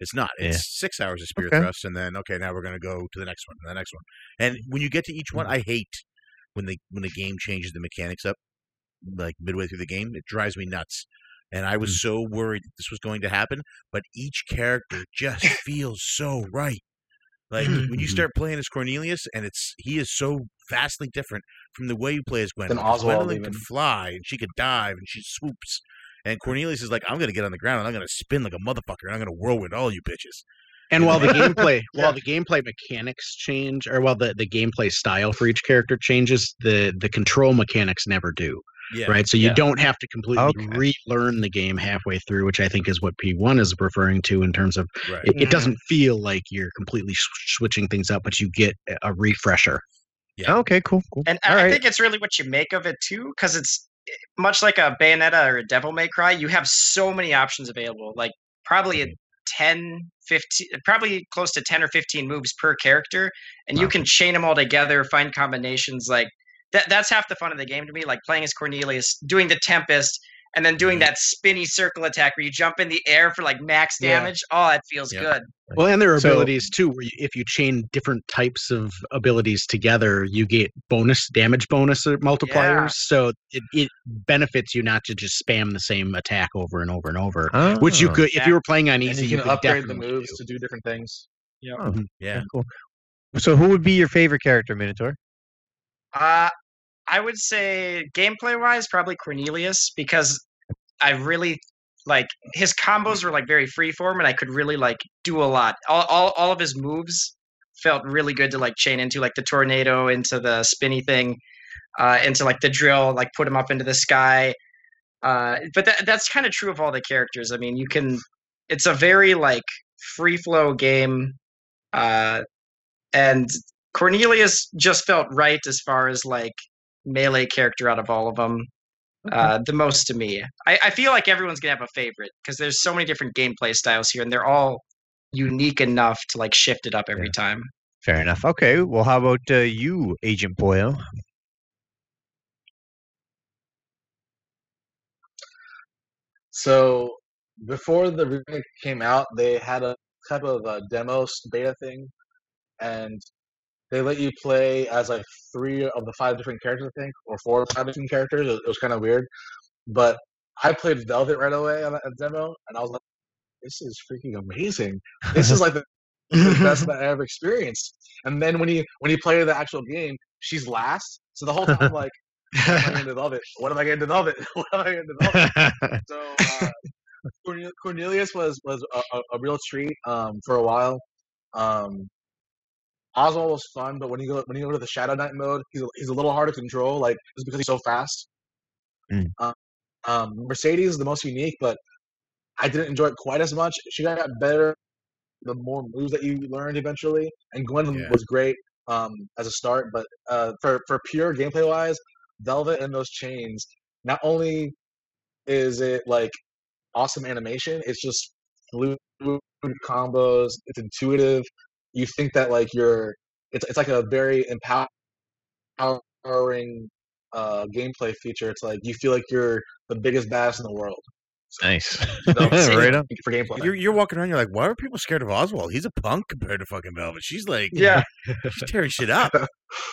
A: it's not. It's
E: Yeah.
A: six hours of spear
E: Okay.
A: thrust, and then okay, now we're gonna go to the next one, and the next one. And when you get to each one, mm-hmm. I hate when the when the game changes the mechanics up, like midway through the game. It drives me nuts. And I was mm. so worried that this was going to happen, but each character just *laughs* feels so right. Like mm-hmm. when you
C: Mhm.
A: start playing as Cornelius, and it's he is so vastly different from the way you play as Gwendolyn.
B: Than Oswald
A: Gwendolyn can fly and she could dive and she swoops, and Cornelius is like, I'm gonna get on the ground and I'm gonna spin like a motherfucker and I'm gonna whirlwind all you bitches.
C: And while the *laughs* gameplay,
B: Yeah.
C: while the gameplay mechanics change, or while the, the gameplay style for each character changes, the the control mechanics never do.
A: Yeah,
C: Right, so you
D: Yeah.
C: don't have to completely
E: Okay.
C: relearn the game halfway through, which I think is what P1 is referring to in terms of
A: right.
C: it, it doesn't feel like you're completely s- switching things up, but you get a- a refresher.
A: Yeah.
E: Okay, cool, cool.
D: And
E: All
D: I
E: right.
D: think it's really what you make of it too, because it's much like a Bayonetta or a Devil May Cry. You have so many options available, like probably a 10, 15, probably close to 10 or 15 moves per character, and you can chain them all together, find combinations. Like that, that's half the fun of the game to me. Like playing as Cornelius, doing the Tempest, and then doing that spinny circle attack where you jump in the air for like max
B: Yeah.
D: damage. Oh, it feels
A: Yep.
D: good.
C: Well, and there are
E: So-
C: abilities too, where you, if you chain different types of abilities together, you get bonus damage bonus uh, multipliers. So it, it benefits you not to just spam the same attack over and over and over. Which you
E: Oh,
C: could, if you were playing on
B: and
C: easy,
B: you
C: you,
B: can
C: could
B: upgrade the moves
C: do.
B: to do different things.
E: oh,
A: yeah.
E: okay, cool. So, who would be your favorite character, Minotaur?
D: Uh, I would say gameplay wise, probably Cornelius because I really like his combos were like very freeform, and I could really like do a lot. All, all all of his moves felt really good to like chain into, like the tornado into the spinny thing, uh, into like the drill, like put him up into the sky. Uh, but that that's kind of true of all the characters. I mean, you can. It's a very like free flow game, uh, and Cornelius just felt right as far as like melee character out of all of them. Uh, the most to me. I, I feel like everyone's gonna have a favorite because there's so many different gameplay styles here, and they're all unique enough to like shift it up every time.
E: Fair enough. Okay. Well, how about uh, you, Agent Boyle?
B: So before the remake came out, they had a type of a demo beta thing, and they let you play as like three of the five different characters, I think, or four of the five different characters. It, was kind of weird, but I played Velvet right away on that demo, and I was like, "This is freaking amazing! This is like the, *laughs* the best that I ever experienced." And then when you when you play the actual game, she's last, so the whole time I'm like, "What am I going to love it? What am I going to love it? What am I going to love it?" So uh, Cornelius was was a, a, a real treat um, for a while. Um, Oswald was fun, but when you go when you go to the Shadow Knight mode, he's a, he's a little hard to control, like just because he's so fast.
E: Mm.
B: Um, um, Mercedes is the most unique, but I didn't enjoy it quite as much. She got better the more moves that you learned eventually, and Gwen
A: Yeah.
B: was great um, as a start. But uh, for for pure gameplay wise, Velvet and those chains, not only is it like awesome animation, it's just fluid combos. It's intuitive. You think that like you're, it's it's like a very empowering uh, gameplay feature. It's like you feel like you're the biggest bass in the world.
E: nice.
B: You know, *laughs*
E: right on.
B: For gameplay.
A: You're, you're walking around. You're like, why are people scared of Oswald? He's a punk compared to fucking Velvet. She's like,
D: Yeah.
A: she's tearing shit up.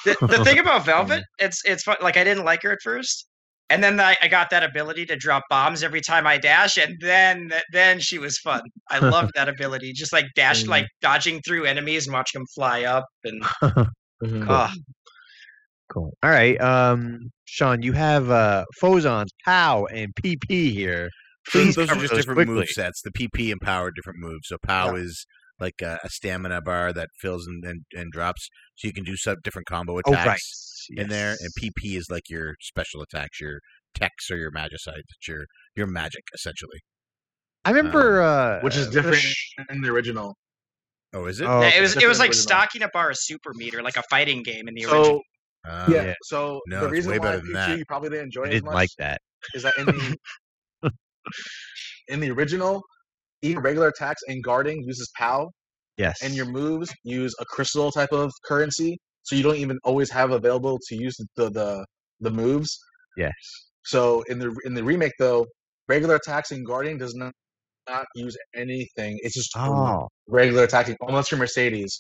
D: the, the thing *laughs* about Velvet, it's it's fun. Like I didn't like her at first, and then I, I got that ability to drop bombs every time I dash, and then then she was fun. I loved that ability, just like *laughs* dash,
B: Mm.
D: like dodging through enemies and watching them fly up, and *laughs* oh,
E: Cool. All right. Um, Sean, you have uh Phozons, POW, and PP here.
A: So
E: Please
A: those are just
E: those
A: different
E: quickly.
A: move sets. The PP and power are different moves. So POW is like a, a stamina bar that fills and, and, and drops, so you can do some different combo
E: Oh,
A: attacks
E: right.
A: in there. And PP is like your special attacks, your techs or your magicite, your your magic essentially.
E: I remember, uh,
B: which is different
E: sh-
B: in the original.
A: Oh, is it?
E: Oh,
D: Yeah, it was it was like
B: original.
D: stocking a bar of super meter, like a fighting game in the original.
A: Uh,
B: yeah,
E: Yeah.
B: so
A: No,
B: the reason
A: way
B: why
A: better than
B: Pikachu
A: that.
B: you probably didn't enjoy
E: I
B: it as
E: didn't
B: much
E: like that.
B: is that in the *laughs* in the original, even regular attacks and guarding uses POW,
E: Yes.
B: and your moves use a crystal type of currency, so you don't even always have available to use the the, the moves.
E: yes.
B: So in the in the remake though, regular attacks and guarding does not not use anything. It's just
E: Oh,
B: regular attacking unless you're Mercedes.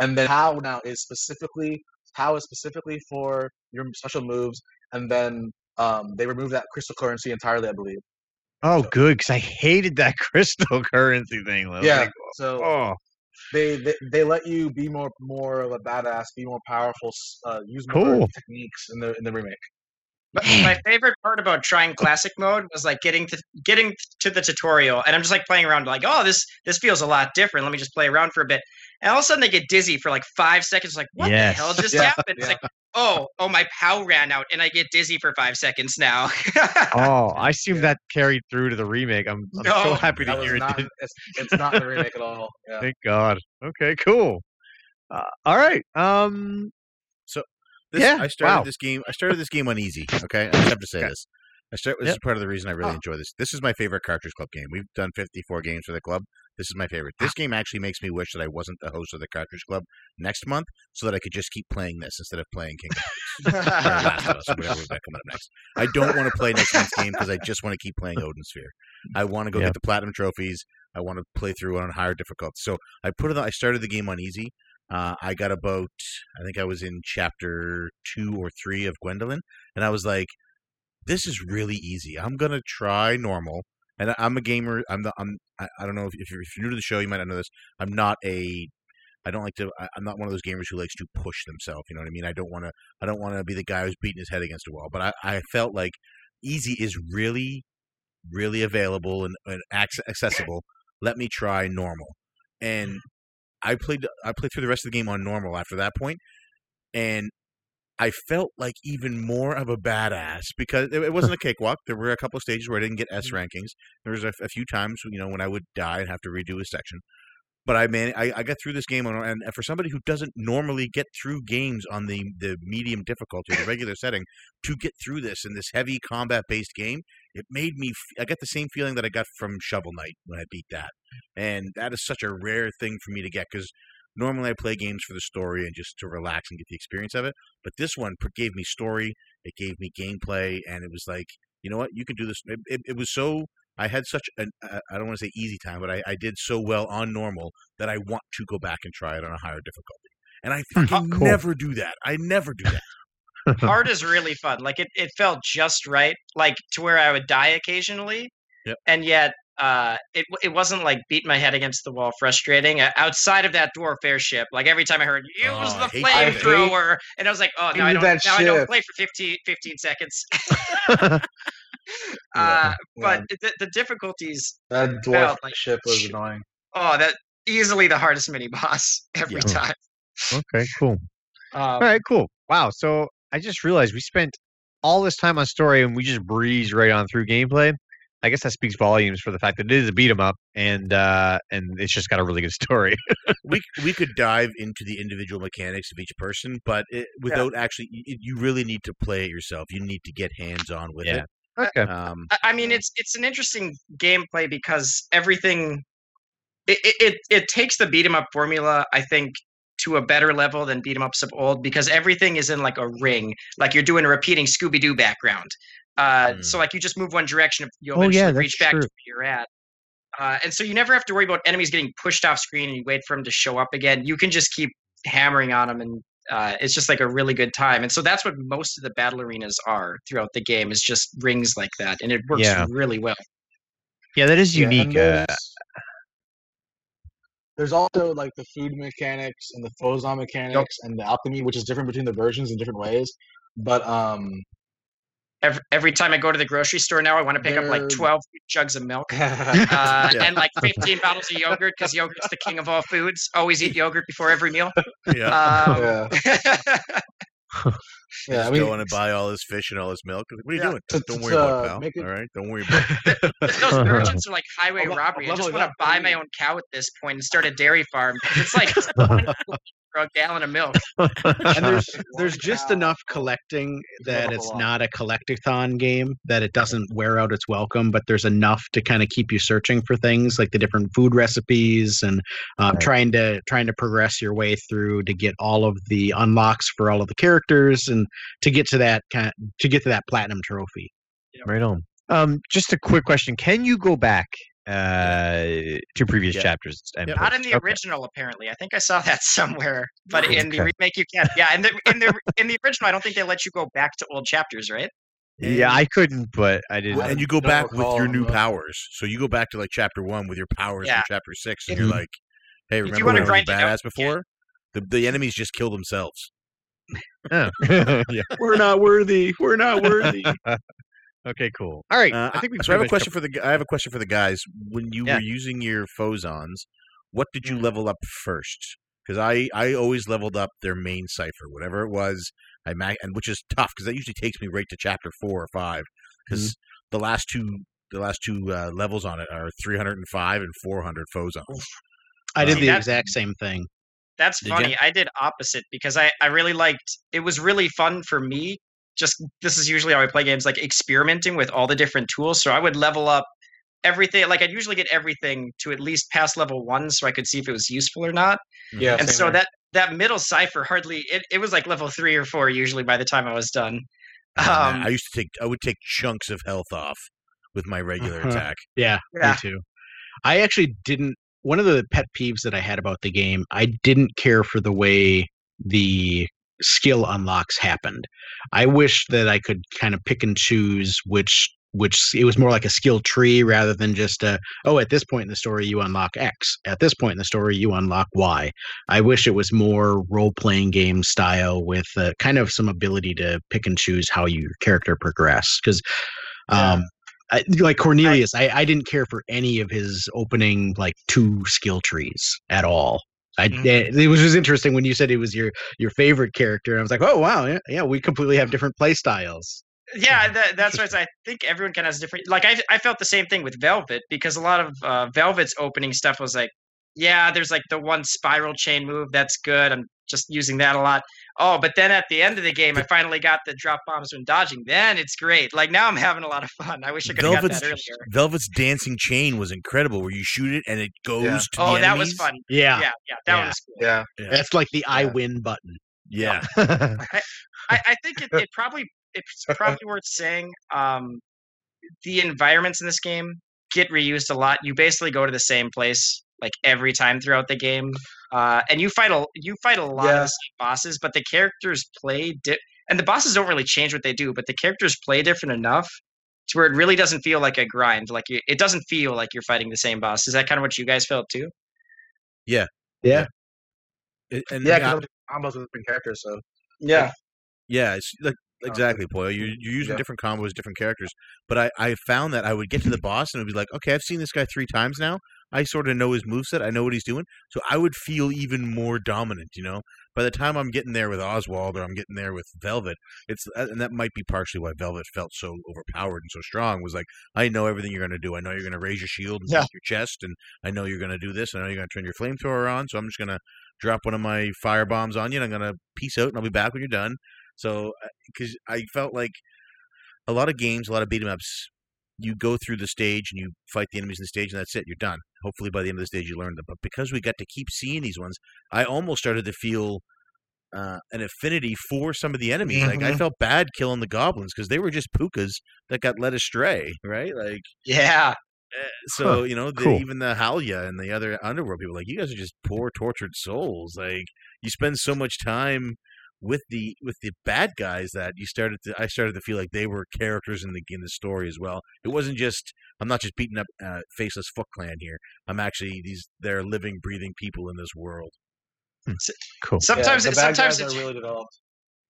B: And then how now is specifically how is specifically for your special moves, and then um, they removed that crystal currency entirely, I believe.
E: oh, good. Because I hated that *laughs* crystal currency thing. I
B: yeah.
E: like,
B: So
E: oh,
B: they, they they let you be more more of a badass, be more powerful, uh, use more
E: Cool.
B: techniques in the in the remake.
D: But my favorite part about trying classic mode was like getting to getting to the tutorial, and I'm just like playing around, like, oh, this this feels a lot different. Let me just play around for a bit, and all of a sudden they get dizzy for like five seconds. Like, what
E: Yes.
D: the hell just
B: Yeah,
D: happened? It's
B: yeah.
D: like, oh, oh, my POW ran out, and I get dizzy for five seconds now.
E: oh, I *laughs* assume
B: Yeah.
E: that carried through to the remake. I'm, I'm so happy to
B: That was
E: hear it
B: not
E: did.
B: it's, it's not the remake at all. Yeah.
E: Thank God. Okay, cool. Uh, all right. Um, so
A: This,
E: Yeah,
A: I started
E: wow.
A: this game. I started this game on easy. Okay, I just have to say
E: Okay.
A: this. I start. This
E: Yep.
A: is part of the reason I really
E: Oh.
A: enjoy this. This is my favorite Cartridge Club game. We've done 54 games for the club. This is my favorite. This game actually makes me wish that I wasn't the host of the Cartridge Club next month, so that I could just keep playing this instead of playing Kingdom Hearts or Last of Us or whatever we've got coming up next. I don't want to play next month's game because I just want to keep playing Odin Sphere. I want to go
E: Yep.
A: get the platinum trophies. I want to play through on higher difficulty. So I put it. on- I started the game on easy. Uh, I got about, I think I was in chapter two or three of Gwendolyn, and I was like, "This is really easy. I'm gonna try normal." And I'm a gamer. I'm the. I'm. I, I don't know if, if you're if you're new to the show, you might not know this. I'm not a. I don't like to. I, I'm not one of those gamers who likes to push themselves. You know what I mean? I don't want to. I don't want to be the guy who's beating his head against a wall. But I, I felt like easy is really, really available and, and accessible. Let me try normal, and I played. I played through the rest of the game on normal after that point, and I felt like even more of a badass because it, it wasn't a cakewalk. There were a couple of stages where I didn't get S mm-hmm. rankings. There was a, a few times, you know, when I would die and have to redo a section. But I man, I, I got through this game, on, and for somebody who doesn't normally get through games on the the medium difficulty, the regular *laughs* setting, to get through this in this heavy combat based game, it made me. f- I got the same feeling that I got from Shovel Knight when I beat that, and that is such a rare thing for me to get because normally I play games for the story and just to relax and get the experience of it. But this one gave me story, it gave me gameplay, and it was like, you know what, you can do this. It, it, it was so. I had such an uh, I don't want to say easy time, but I, I did so well on normal that I want to go back and try it on a higher difficulty. And I *laughs* fucking
E: cool.
A: never do that. I never do that.
D: Hard is really fun. Like it, it felt just right, like to where I would die occasionally,
A: Yep.
D: and yet uh, it it wasn't like beat my head against the wall, frustrating. Uh, outside of that dwarf airship, like every time I heard use
A: Oh,
D: the
A: hate that.
B: I hate-
D: flamethrower, and I was like, oh, no, I don't, now I don't play for 15, 15 seconds. *laughs* *laughs* uh,
B: Yeah.
D: but the, the difficulties,
B: That dwarf
D: felt like-
B: ship was annoying.
D: oh, that easily the hardest mini boss *laughs* every
A: Yeah.
D: time.
E: okay, cool.
D: Um,
E: All right, cool. Wow. So I just realized we spent all this time on story and we just breezed right on through gameplay. I guess that speaks volumes for the fact that it is a beat 'em up and uh and it's just got a really good story. *laughs*
A: we we could dive into the individual mechanics of each person, but it, without actually, you, you really need to play it yourself. You need to get hands on with
E: Yeah. okay.
A: it. Um,
D: I- I mean, it's it's an interesting gameplay because everything it it, it, it takes the beat 'em up formula, I think, to a better level than beat 'em ups of old because everything is in like a ring, like you're doing a repeating Scooby Doo background. Uh,
A: Mm.
D: So like you just move one direction, you'll
E: Oh,
D: eventually
E: yeah,
D: reach back
E: true.
D: to where you're at. Uh, and so you never have to worry about enemies getting pushed off screen and you wait for them to show up again. You can just keep hammering on them and uh, it's just like a really good time. And so that's what most of the battle arenas are throughout the game is just rings like that. And it works
E: Yeah.
D: really well.
E: Yeah, that is
B: Yeah, and
E: unique. uh,
B: there's, there's also like the food mechanics and the Phozon mechanics and the alchemy, which is different between the versions in different ways. But um,
D: every, every time I go to the grocery store now, I want to pick up like 12 jugs of milk *laughs* uh,
A: Yeah.
D: and like 15 bottles of yogurt because yogurt's the king of all foods. Always eat yogurt before every meal.
A: Yeah.
D: Um,
B: yeah, *laughs* yeah. I mean,
A: go in and buy all this fish and all this milk. What are you
B: Yeah,
A: doing?
B: to-
A: Don't
B: to-
A: worry about it, pal.
B: it-
A: All right, don't worry about *laughs* it.
D: those urchins are like highway
B: I'm
D: robbery. I
B: I'm
D: just want to buy my own cow at this point and start a dairy farm. It's like for a gallon of milk. *laughs*
C: and there's *laughs* there's just enough collecting that it's not a collectathon game that it doesn't wear out its welcome but there's enough to kind of keep you searching for things like the different food recipes and um,
E: Right.
C: trying to trying to progress your way through to get all of the unlocks for all of the characters and to get to that kind to get to that platinum trophy
E: Right on. Um, just a quick question: Can you go back uh two previous
A: Yeah.
E: chapters? And
A: Yeah.
D: Not in the
E: Okay.
D: original, apparently. I think I saw *laughs* that somewhere, but in the remake you can't Yeah, in the in the in the original, I don't think they let you go back to old chapters, right?
E: Yeah, I couldn't, but I didn't.
A: Well, and you go
B: don't
A: back with your new
B: though.
A: powers. So you go back to like chapter one with your powers
D: Yeah.
A: from chapter six, and
D: If-
A: you're like, "Hey,
D: you
A: remember
D: wanna
A: when we were
D: grind it out,
A: badass before? The the enemies just kill themselves."
E: Oh. *laughs* yeah. *laughs*
C: we're not worthy we're not worthy
E: Okay. Cool. All right.
A: Uh,
E: I think we.
A: so I have a
E: pretty much
A: question for the. I have a question for the guys. When you
E: Yeah.
A: were using your phozons, what did you
D: Mm.
A: level up first? Because I I always leveled up their main cipher, whatever it was. I ma- and which is tough because that usually takes me right to chapter four or five. Because the last two the last two uh, levels on it are 305 and 400 phozons.
C: i did
D: See,
C: the
D: that-
C: exact same thing
D: That's
A: Did ya?
D: funny. I did opposite because I I really liked. It was really fun for me. Just this is usually how I play games, like experimenting with all the different tools. So I would level up everything. Like I'd usually get everything to at least past level one, so I could see if it was useful or not.
B: Yeah,
D: and so
B: here.
D: that that middle cipher hardly it, it was like level three or four usually by the time I was done.
A: And, uh,
D: Um,
A: I used to take I would take chunks of health off with my *laughs* regular
C: Uh-huh.
A: attack.
C: Yeah,
D: Yeah.
C: me too. I actually didn't. One of the pet peeves that I had about the game, I didn't care for the way the skill unlocks happened. I wish that I could kind of pick and choose which which it was more like a skill tree rather than just a oh at this point in the story you unlock x at this point in the story you unlock y i wish it was more role playing game style with uh, kind of some ability to pick and choose how your character progress because
B: Yeah.
C: um I, like Cornelius, I, I didn't care for any of his opening like two skill trees at all. I
D: Mhm.
C: it, it was just interesting when you said it was your your favorite character. I was like, oh wow, yeah, yeah we completely have different play styles.
D: yeah, that, that's right. I think everyone kind of has different. Like I I felt the same thing with Velvet because a lot of uh, Velvet's opening stuff was like, yeah, there's like the one spiral chain move that's good. I'm just using that a lot. Oh, but then at the end of the game, I finally got the drop bombs when dodging. Then it's great. Like now I'm having a lot of fun. I wish I could have got that earlier.
A: Velvet's dancing chain was incredible, where you shoot it and it goes
B: Yeah.
A: to
D: Oh,
A: the
D: that was fun.
C: Yeah,
D: Yeah, yeah, that
C: Yeah.
D: was cool.
B: yeah,
C: that's like the I
B: Yeah.
C: win button.
A: Yeah, *laughs*
D: I, I think it, it probably it's probably worth saying um, the environments in this game get reused a lot. You basically go to the same place like every time throughout the game, uh, and you fight a you fight a lot of
B: Yeah.
D: the same bosses, but the characters play di- and the bosses don't really change what they do, but the characters play different enough to where it really doesn't feel like a grind. Like you, it doesn't feel like you're fighting the same boss. Is that kind of what you guys felt too?
A: Yeah, It- and
B: yeah.
A: yeah,
B: Because combos with different characters. So
D: Yeah.
A: yeah, it's like exactly, Poyo. You're, you're using
B: Yeah.
A: different combos, different characters. But I, I found that I would get to the boss and it would be like, okay, I've seen this guy three times now. I sort of know his moveset. I know what he's doing. So I would feel even more dominant, you know? By the time I'm getting there with Oswald or I'm getting there with Velvet, it's uh, and that might be partially why Velvet felt so overpowered and so strong was like, I know everything you're going to do. I know you're going to raise your shield and
D: Yeah.
A: your chest, and I know you're going to do this. I know you're going to turn your flamethrower on, so I'm just going to drop one of my fire bombs on you, and I'm going to peace out, and I'll be back when you're done. So, because I felt like a lot of games, a lot of beat 'em ups, you go through the stage and you fight the enemies in the stage, and that's it. You're done. Hopefully, by the end of the stage, you learn them. But because we got to keep seeing these ones, I almost started to feel uh, an affinity for some of the enemies. Like I
B: Mhm.
A: felt bad killing the goblins because they were just pookas that got led astray, right? Like
D: Yeah.
A: so, you know, the,
E: cool.
A: even the Halja and the other underworld people, like you guys are just poor, tortured souls. Like you spend so much time with the with the bad guys that you started to I started to feel like they were characters in the in the story as well. It wasn't just I'm not just beating up uh, faceless Foot Clan here. I'm actually these they're living, breathing people in this world.
E: cool.
D: Sometimes
B: yeah, the bad
D: sometimes
B: guys
D: it,
B: are really developed.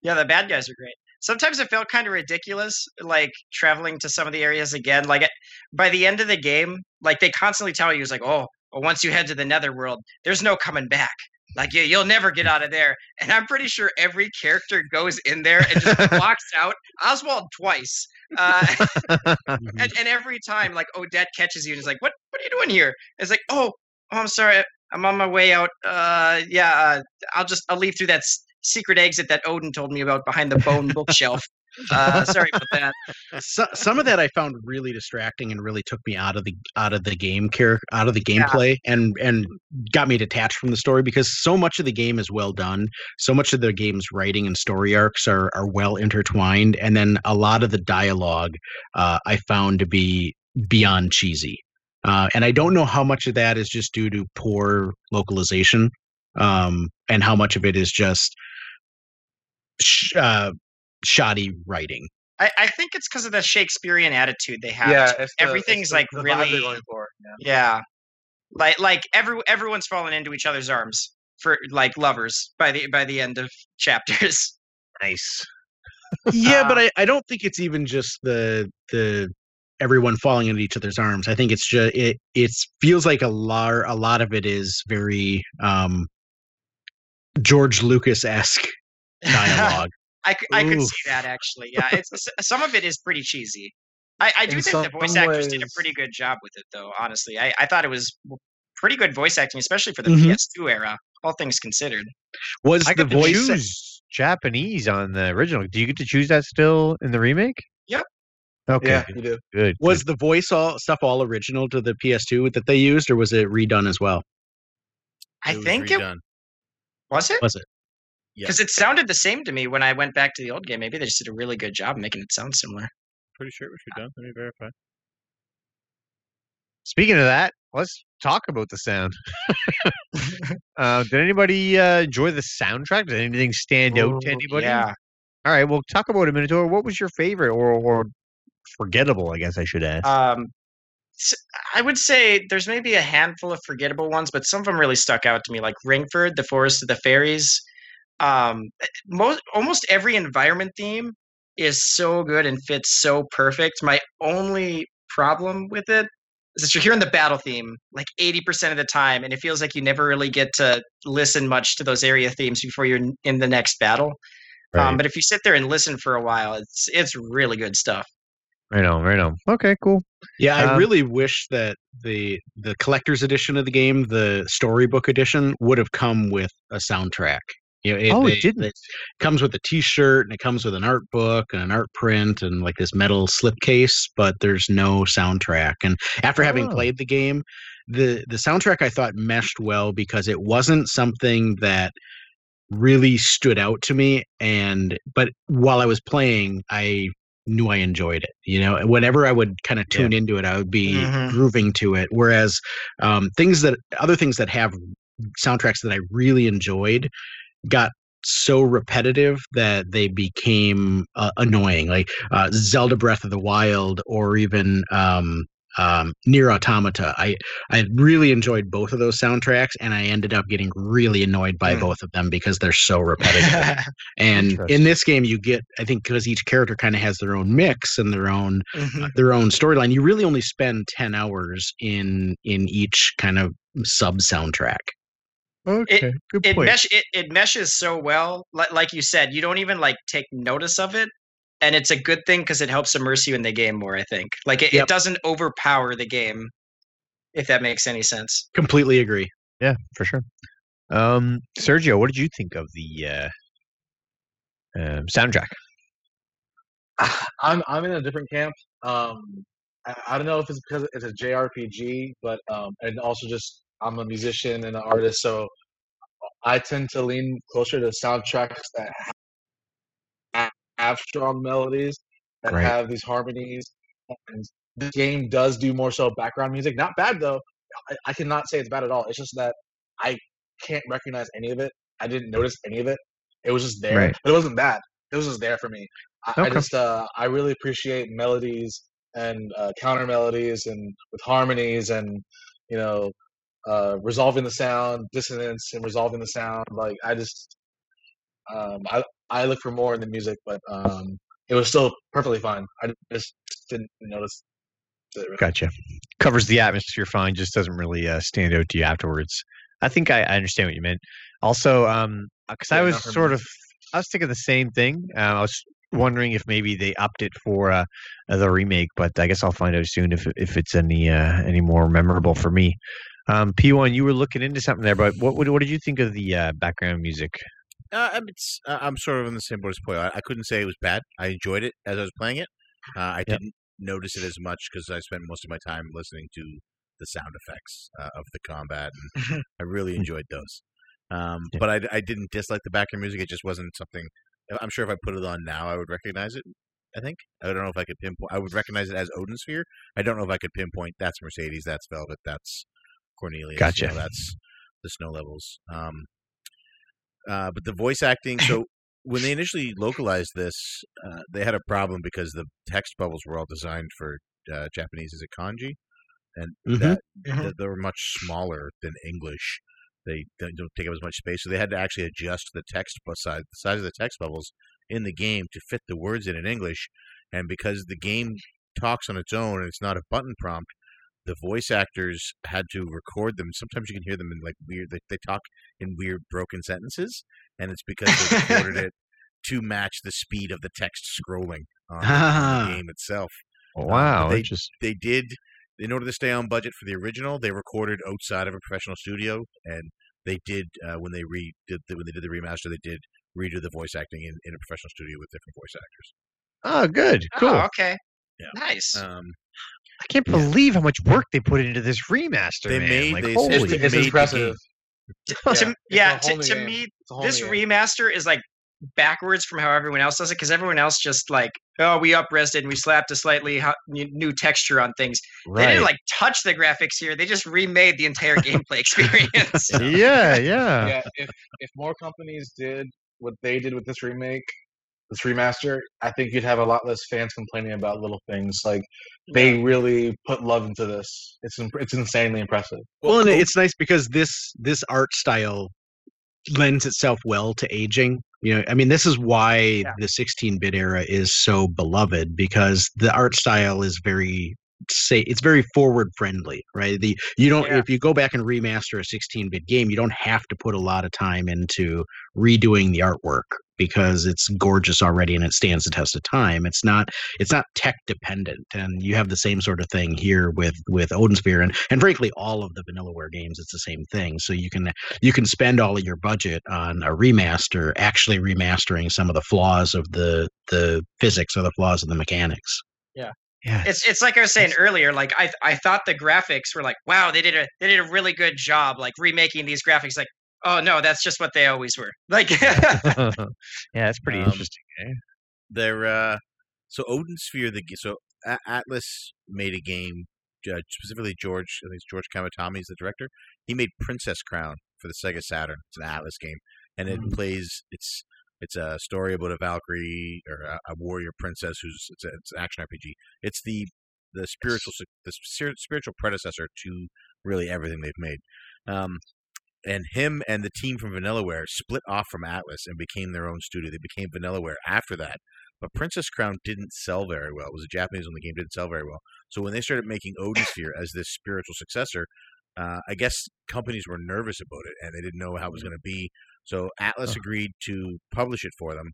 D: Yeah, the bad guys are great. sometimes it felt kind of ridiculous, like traveling to some of the areas again. Like by the end of the game, like they constantly tell you, it's like, oh, well, once you head to the Netherworld, there's no coming back. Like you, you'll never get out of there. And I'm pretty sure every character goes in there and just *laughs* walks out. Oswald twice, uh, *laughs* and, and every time, like Odette catches you and is like, "What? What are you doing here?" It's like, "Oh, oh I'm sorry, I'm on my way out. Uh, yeah, uh, I'll just I'll leave through that s- secret exit that Odin told me about behind the bone bookshelf. Uh, sorry about that.
C: so, some of that I found really distracting and really took me out of the out of the game care out of the
D: Yeah.
C: gameplay and and got me detached from the story because so much of the game is well done. So much of the game's writing and story arcs are are well intertwined, and then a lot of the dialogue uh, I found to be beyond cheesy. Uh, and I don't know how much of that is just due to poor localization, um, and how much of it is just sh- uh, shoddy writing.
D: I, I think it's because of the Shakespearean attitude they have.
B: yeah, the,
D: everything's
B: the-
D: like
B: the
D: really
B: going for. Yeah.
D: Yeah. Like like every everyone's fallen into each other's arms for like lovers by the by the end of *laughs* chapters.
E: Nice.
C: yeah, but
D: Uh,
C: I, I don't think it's even just the the everyone falling into each other's arms. I think it's just it it feels like a lot a lot of it is very um George Lucas esque *laughs* dialogue.
D: I, c- I could
C: Oof.
D: see that actually. Yeah, it's some of it is pretty cheesy. I, I do
B: In
D: think the voice
B: some
D: actors did a pretty good job with it, though. Honestly, I, I thought it was pretty good voice acting, especially for the
C: Mhm.
D: PS2 era. All things considered.
C: Was
E: I
C: the voice
E: choose Japanese on the original. Do you get to choose that still in the remake?
D: Yep.
E: Okay.
B: Yeah, you do.
E: Good.
C: was the voice all stuff all original to the PS2 that they used, or was it redone as well?
D: I
A: It was
D: think it was it
C: Was it?
A: Yeah.
D: because it sounded the same to me when I went back to the old game. Maybe they just did a really good job making it sound similar.
A: Pretty sure it was done. Let me verify.
E: Speaking of that, let's talk about the sound. *laughs* uh, did anybody uh, enjoy the soundtrack? Did anything stand out to anybody?
D: Yeah.
E: All right. Well, talk about it, Minotaur. What was your favorite or, or forgettable? I guess I should ask.
D: Um, s- I would say there's maybe a handful of forgettable ones, but some of them really stuck out to me, like Ringford, the Forest of the Fairies. Um, most almost every environment theme is so good and fits so perfect. My only problem with it is that you're hearing the battle theme like 80% of the time, and it feels like you never really get to listen much to those area themes before you're in- in the next battle. Um,
E: Right.
D: but if you sit there and listen for a while, it's it's really good stuff.
E: right on. Right on. Okay. Cool.
C: Yeah, I
E: Um,
C: really wish that the the collector's edition of the game, the storybook edition, would have come with a soundtrack. You know, it,
E: Oh, it
C: they-
E: didn't.
C: It comes with a T-shirt and it comes with an art book and an art print and like this metal slipcase, but there's no soundtrack. And after having
E: Oh.
C: played the game, the the soundtrack I thought meshed well because it wasn't something that really stood out to me and but while I was playing I knew I enjoyed it you know whenever I would kind of tune into it I would be
D: Mhm.
C: grooving to it whereas um things that other things that have soundtracks that I really enjoyed got so repetitive that they became uh, annoying like uh, Zelda Breath of the Wild or even um um, NieR Automata. I I really enjoyed both of those soundtracks, and I ended up getting really annoyed by
D: Mm.
C: both of them because they're so repetitive. *laughs* and in this game, you get I think because each character kind of has their own mix and their own
D: Mhm.
C: their own storyline. You really only spend ten hours in in each kind of sub soundtrack.
E: Okay. Good
D: it
E: point.
D: mesh it, it meshes so well like, like you said you don't even like take notice of it and it's a good thing because it helps immerse you in the game more i think like it,
C: Yep.
D: it doesn't overpower the game if that makes any sense
C: Completely agree.
E: Yeah, for sure. Um, Sergio, what did you think of the uh, um, soundtrack? *sighs*
B: I'm I'm in a different camp. Um, I, I don't know if it's because it's a JRPG, but um, and also just I'm a musician and an artist, so I tend to lean closer to soundtracks that have, have strong melodies, that
E: Right.
B: have these harmonies. And this game does do more so background music. Not bad though. I, I cannot say it's bad at all. It's just that I can't recognize any of it. I didn't notice any of it. It was just there,
E: Right.
B: but it wasn't bad. It was just there for me. I, I just uh, I really appreciate melodies and uh, counter melodies and with harmonies and you know uh, resolving the sound, dissonance and resolving the sound. Like I just Um, I I look for more in the music, but um, it was still perfectly fine. I just didn't notice. it.
E: Gotcha. Covers the atmosphere fine, just doesn't really uh, stand out to you afterwards. I think I, I understand what you meant. Also, um, because I was sort
B: me.
E: of, I was thinking the same thing. Uh, I was wondering if maybe they upped it for uh, the remake, but I guess I'll find out soon if if it's any uh, any more memorable for me. Um, P1, you were looking into something there, but what what, what did you think of the uh, background music?
A: Uh, mean, it's, uh, I'm sort of in the same boat as Poyo. I, I couldn't say it was bad. I enjoyed it as I was playing it. Uh, I
E: Yep.
A: didn't notice it as much because I spent most of my time listening to the sound effects uh, of the combat, and *laughs* I really enjoyed those. Um,
E: Yeah.
A: But I, I didn't dislike the background music. It just wasn't something. I'm sure if I put it on now, I would recognize it. I think I don't know if I could pinpoint. I would recognize it as Odin Sphere. I don't know if I could pinpoint. That's Mercedes. That's Velvet. That's Cornelius.
E: Gotcha.
A: That's the snow levels. Um, uh, but the voice acting. So *laughs* when they initially localized this, uh, they had a problem because the text bubbles were all designed for uh, Japanese as a kanji, and
C: Mhm.
A: that,
D: Mhm.
A: that they were much smaller than English. They don't don't take up as much space, so they had to actually adjust the text size, the size of the text bubbles in the game to fit the words in in English. And because the game talks on its own and it's not a button prompt, the voice actors had to record them. Sometimes you can hear them in like weird. They, they talk in weird broken sentences, and it's because they recorded *laughs* it to match the speed of the text scrolling on, on
C: Ah.
A: the *laughs* game itself.
E: Wow,
A: they-
E: just
A: They did, in order to stay on budget for the original, they recorded outside of a professional studio, and they did uh, when they re did the, when they did the remaster, they did redo the voice acting in, in a professional studio with different voice actors.
E: oh, good, cool.
D: Oh, okay.
A: Yeah.
D: Nice.
A: Um,
E: I can't
A: yeah.
E: believe how much work they put into this remaster.
A: They
E: man.
A: made-
E: like,
A: they-
E: holy
B: It's,
A: Holy *laughs*
B: it's impressive. Yeah,
D: to, yeah,
B: a
D: to, to me,
B: It's a whole
D: this
B: new game.
D: remaster is like backwards from how everyone else does it because everyone else just like oh we uprested and we slapped a slightly hot, new texture on things they didn't like touch the graphics here they just remade the entire *laughs* gameplay experience
E: yeah, yeah.
B: yeah, if if more companies did what they did with this remake, this remaster, I think you'd have a lot less fans complaining about little things. Like they really put love into this. It's imp- it's insanely impressive.
C: Well, and it's nice because this this art style lends itself well to aging. You know, I mean, this is why the 16-bit era is so beloved because the art style is very say it's very forward friendly, right? The you don't
D: Yeah.
C: if you go back and remaster a 16-bit game, you don't have to put a lot of time into redoing the artwork because it's gorgeous already and it stands the test of time. It's not it's not tech dependent and you have the same sort of thing here with with Odin Sphere and and frankly all of the vanillaware games it's the same thing so you can you can spend all of your budget on a remaster actually remastering some of the flaws of the the physics or the flaws of the mechanics
E: yeah.
D: It's it's like I was saying earlier. Like I I thought the graphics were like wow they did a they did a really good job like remaking these graphics. Like oh no that's just what they always were. *laughs* Like *laughs*
E: yeah, that's pretty
A: Um,
E: interesting. Eh?
A: They're uh, so Odin Sphere. The g- so A- Atlus made a game. Uh, specifically, George. I think it's George Kamitani is the director. He made Princess Crown for the Sega Saturn. It's an Atlus game, and it plays. It's it's a story about a Valkyrie or a, a warrior princess who's it's, a, it's an action RPG. It's the the spiritual the spiritual predecessor to really everything they've made. Um, and him and the team from Vanillaware split off from Atlus and became their own studio. They became Vanillaware after that. But Princess Crown didn't sell very well. It was a Japanese only game, didn't sell very well. So when they started making Odin Sphere as this spiritual successor, uh, I guess companies were nervous about it and they didn't know how it was going to be. So Atlus agreed to publish it for them.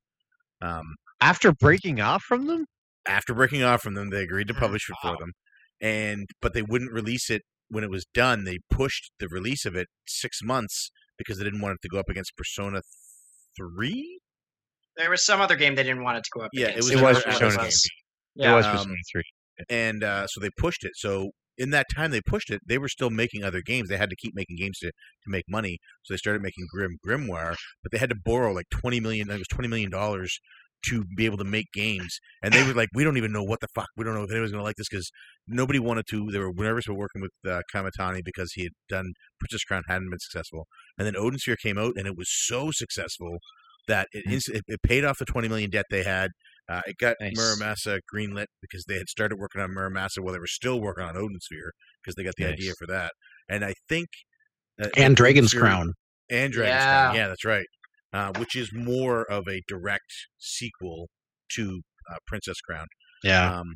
A: Um,
E: After breaking off from them,
A: after breaking off from them, they agreed to publish it for them, and but they wouldn't release it when it was done. They pushed the release of it six months because they didn't want it to go up against Persona Three.
D: there was some other game they didn't want it to go up.
A: Yeah, it was
E: It was Persona game.
D: Yeah.
E: it was
A: Um,
E: Persona Three.
A: and uh, so they pushed it. So in that time they pushed it, they were still making other games. They had to keep making games to, to make money. So they started making Grim Grimoire, but they had to borrow like twenty million. It was twenty million dollars to be able to make games. And they were like, "We don't even know what the fuck. We don't know if anyone's going to like this because nobody wanted to. They were nervous about working with uh, Kamitani because he had done Princess Crown hadn't been successful. And then Odin Sphere came out, and it was so successful that it
E: Mm.
A: it, it paid off the twenty million debt they had. Uh, it got
E: Nice.
A: Muramasa greenlit because they had started working on Muramasa while they were still working on Odin Sphere because they got the
E: Nice.
A: idea for that. And I think uh,
C: and Dragon's
A: Sphere-
C: Crown
A: and Dragon's
D: Yeah.
A: Crown. Yeah, that's right. uh, which is more of a direct sequel to uh, Princess Crown.
C: Yeah.
A: Um,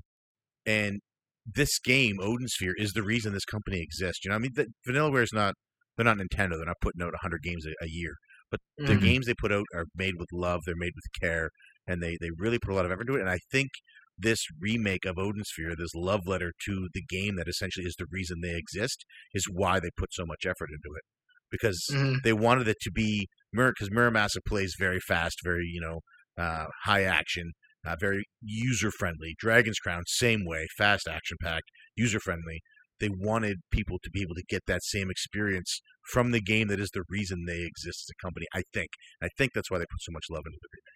A: and this game, Odin Sphere, is the reason this company exists. You know, I mean, the, Vanillaware is not they're not Nintendo. They're not putting out 100 games a, a year, but the
B: Mhm.
A: games they put out are made with love. They're made with care, and they they really put a lot of effort into it. And I think this remake of Odin Sphere, this love letter to the game that essentially is the reason they exist, is why they put so much effort into it. Because
D: Mhm.
A: they wanted it to be Mirror, because Muramasa plays very fast, very you know uh, high action, uh, very user friendly. Dragon's Crown, same way, fast action packed, user friendly. They wanted people to be able to get that same experience from the game that is the reason they exist as a company. I think. I think that's why they put so much love into the remake,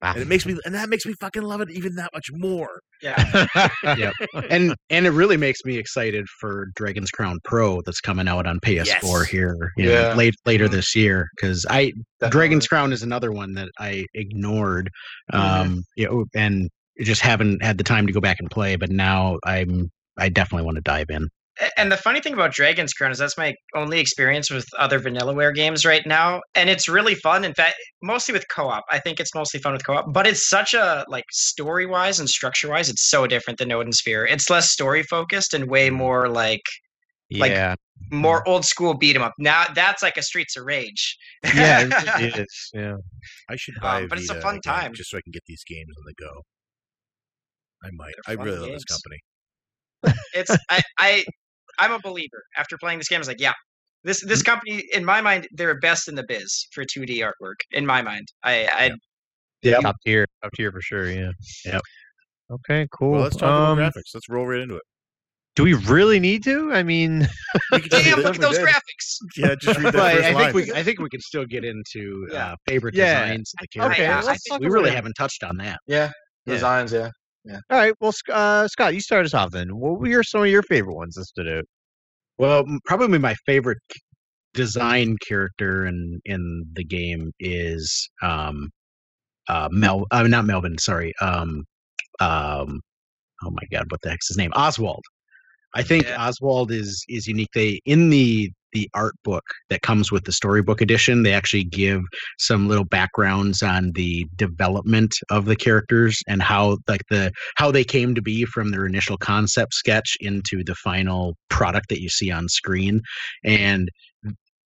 E: Ah.
A: and it makes me, and that makes me fucking love it even that much more.
D: Yeah. *laughs* *laughs*
C: and and it really makes me excited for Dragon's Crown Pro that's coming out on PS4
A: Yes.
C: here, you know, late later
B: Mhm.
C: this year. Because I
B: Definitely.
C: Dragon's Crown is another one that I ignored,
B: Mhm.
C: um, you know, and just haven't had the time to go back and play. But now I'm I definitely want to dive in.
D: A- And the funny thing about Dragon's Crown is that's my only experience with other Vanillaware games right now, and it's really fun. In fact, mostly with co-op. I think it's mostly fun with co-op, but it's such a like story-wise and structure-wise, it's so different than Odin Sphere. It's less story-focused and way more like Like- more old school beat 'em up. Now that's like a Streets of Rage.
E: yeah, it *laughs* really is. Yeah,
A: I should buy.
D: Um, but it's a fun
A: again
D: time.
A: just so I can get these games on the go. I might. I
D: fun
A: really love this company.
D: it's I, I I'm a believer. After playing this game, I was like, yeah, this this company in my mind they're best in the biz for 2D artwork. In my mind, I I
C: Yeah.
E: top tier, top tier for sure. Yeah.
C: Yep.
E: Okay, cool.
A: Well, let's talk
E: um,
A: about graphics. Let's roll right into it.
E: do we really need to? I mean,
A: We can just
D: damn look at those graphics. *laughs*
A: Yeah, just read the *laughs*
C: But
A: first
C: I
A: line.
C: think we I think we can still get into
D: Yeah.
C: uh, favorite
E: Yeah.
C: designs. Of the
D: Okay,
C: characters.
D: let's
C: I
E: talk
C: think we really
E: it.
C: haven't touched on that.
B: Yeah.
C: Yeah.
B: Designs, yeah.
E: All right. Well, uh, Scott, you start us off then. What were some of your favorite ones that stood out?
C: Well, probably my favorite design character in in the game is um uh Mel uh, not Melvin, sorry. Um um oh my god, what the heck's his name? Oswald. I think
D: Yeah.
C: Oswald is is unique. They in the the art book that comes with the storybook edition, they actually give some little backgrounds on the development of the characters and how like the how they came to be from their initial concept sketch into the final product that you see on screen. And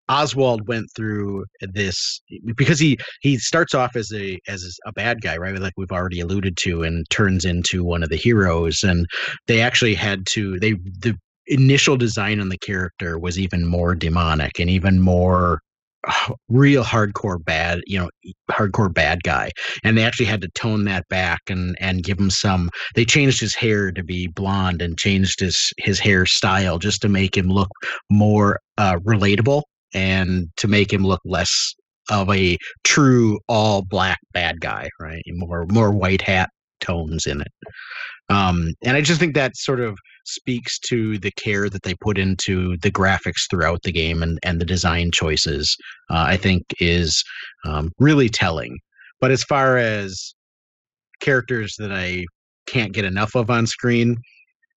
C: Oswald went through this because he he starts off as a as a bad guy, right? Like we've already alluded to, and turns into one of the heroes. And they actually had to they the initial design on the character was even more demonic and even more uh, real hardcore bad you know hardcore bad guy. And they actually had to tone that back and and give him some they changed his hair to be blonde and changed his his hairstyle just to make him look more uh relatable and to make him look less of a true all black bad guy right? More more white hat tones in it um and i just think that sort of speaks to the care that they put into the graphics throughout the game and and the design choices uh, i think is um, really telling but as far as characters that i can't get enough of on screen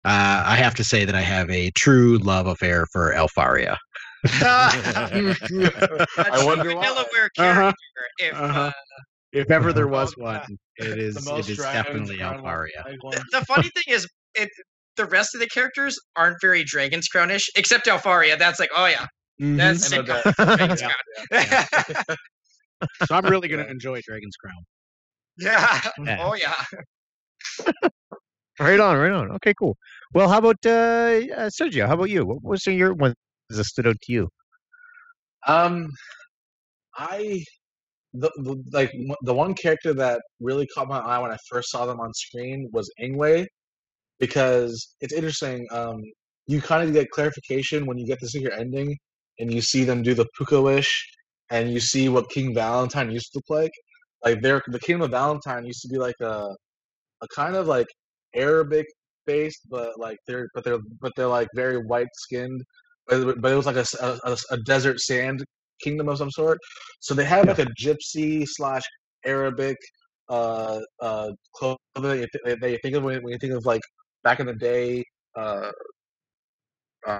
C: uh, i have to say that i have a true love affair for Elfaria *laughs* *laughs*
D: I
B: wonder why.
D: Delaware character.
C: Uh-huh.
D: If
C: Uh-huh.
D: uh,
C: if ever there *laughs* was
D: Oh,
C: one
D: yeah.
C: It *laughs* is
B: The
C: it
B: most
C: is
B: Dragon's
C: definitely
B: Elfaria
D: the, the funny thing is, it the rest of the characters aren't very Dragon's Crownish, except Elfaria. That's like, oh yeah,
C: Mhm.
D: that's
B: I know that. *laughs*
D: Dragon's
C: Yeah.
D: Crown. *laughs*
C: so i'm really going to enjoy dragon's crown
D: yeah.
C: Yeah.
D: Oh yeah.
E: right on, right on. Okay, cool. Well, how about uh, uh Sergio? How about you? What was your one that stood out to you?
B: Um, I the, like the one character that really caught my eye when I first saw them on screen was Ingway, because it's interesting. Um, you kind of get clarification when you get the secret ending, and you see them do the Pooka wish, and you see what King Valentine used to look like. Like their the Kingdom of Valentine used to be like a a kind of like Arabic based, but like they're but they're but they're like very white skinned. But but it was like a a desert sand kingdom of some sort. So they have like a gypsy slash Arabic uh uh clothing that you, th- that you think of when, you think of like back in the day uh, uh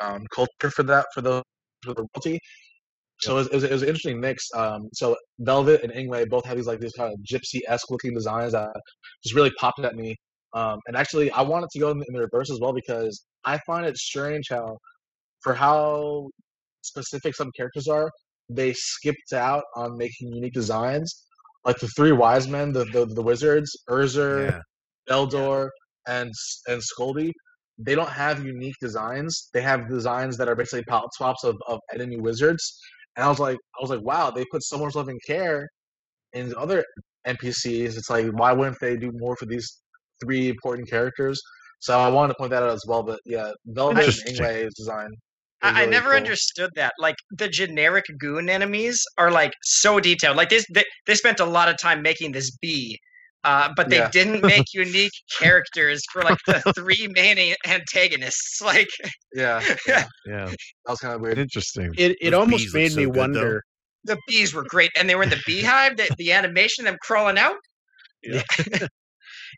B: um culture for that for those for the royalty. So it was, it, was, it was an interesting mix. Um, so Velvet and Ingway both have these like these kind of gypsy esque looking designs that just really popped at me. Um, and actually, I wanted to go in the, in the reverse as well because I find it strange how, for how specific some characters are, they skipped out on making unique designs. Like the three wise men, the the, the wizards, Urzer,
A: Yeah.
B: Eldor, and and Scoldy, they don't have unique designs. They have designs that are basically palette swaps of, of enemy wizards. And I was like, I was like, wow, they put so much love and care in other NPCs. It's like, why wouldn't they do more for these three important characters? So I wanted to point that out as well. But yeah, Velvet and. Ingway's design. Was
D: I, I never
B: cool.
D: understood that. Like the generic goon enemies are like so detailed. Like this, they, they spent a lot of time making this bee, uh, but they
B: Yeah.
D: didn't *laughs* make unique characters for like the three main antagonists. *laughs* Like,
B: Yeah, *laughs*
D: Yeah.
E: Yeah,
B: that was kind of weird.
E: interesting.
C: It it
A: Those
C: almost
A: bees look
C: made
A: so
C: me
A: good, though.
C: wonder.
D: the bees were great, and they were in the beehive. The, the animation, of them crawling out.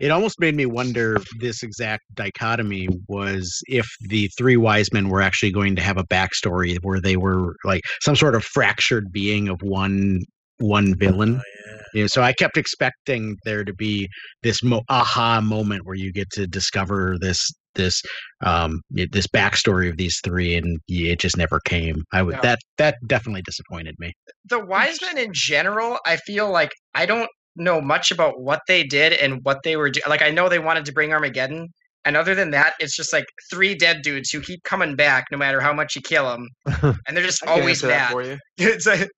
C: It almost made me wonder this exact dichotomy was if the three wise men were actually going to have a backstory where they were like some sort of fractured being of one one villain.
A: Oh, yeah.
C: You know, so I kept expecting there to be this mo- aha moment where you get to discover this this um this backstory of these three, and it just never came. I would
D: No.
C: that that definitely disappointed me.
D: the wise men in general i feel like i don't know much about what they did and what they were doing like i know they wanted to bring armageddon and other than that it's just like three dead dudes who keep coming back no matter how much you kill them *laughs* and they're just always
B: answer that
D: mad
B: for you. *laughs*
D: it's like,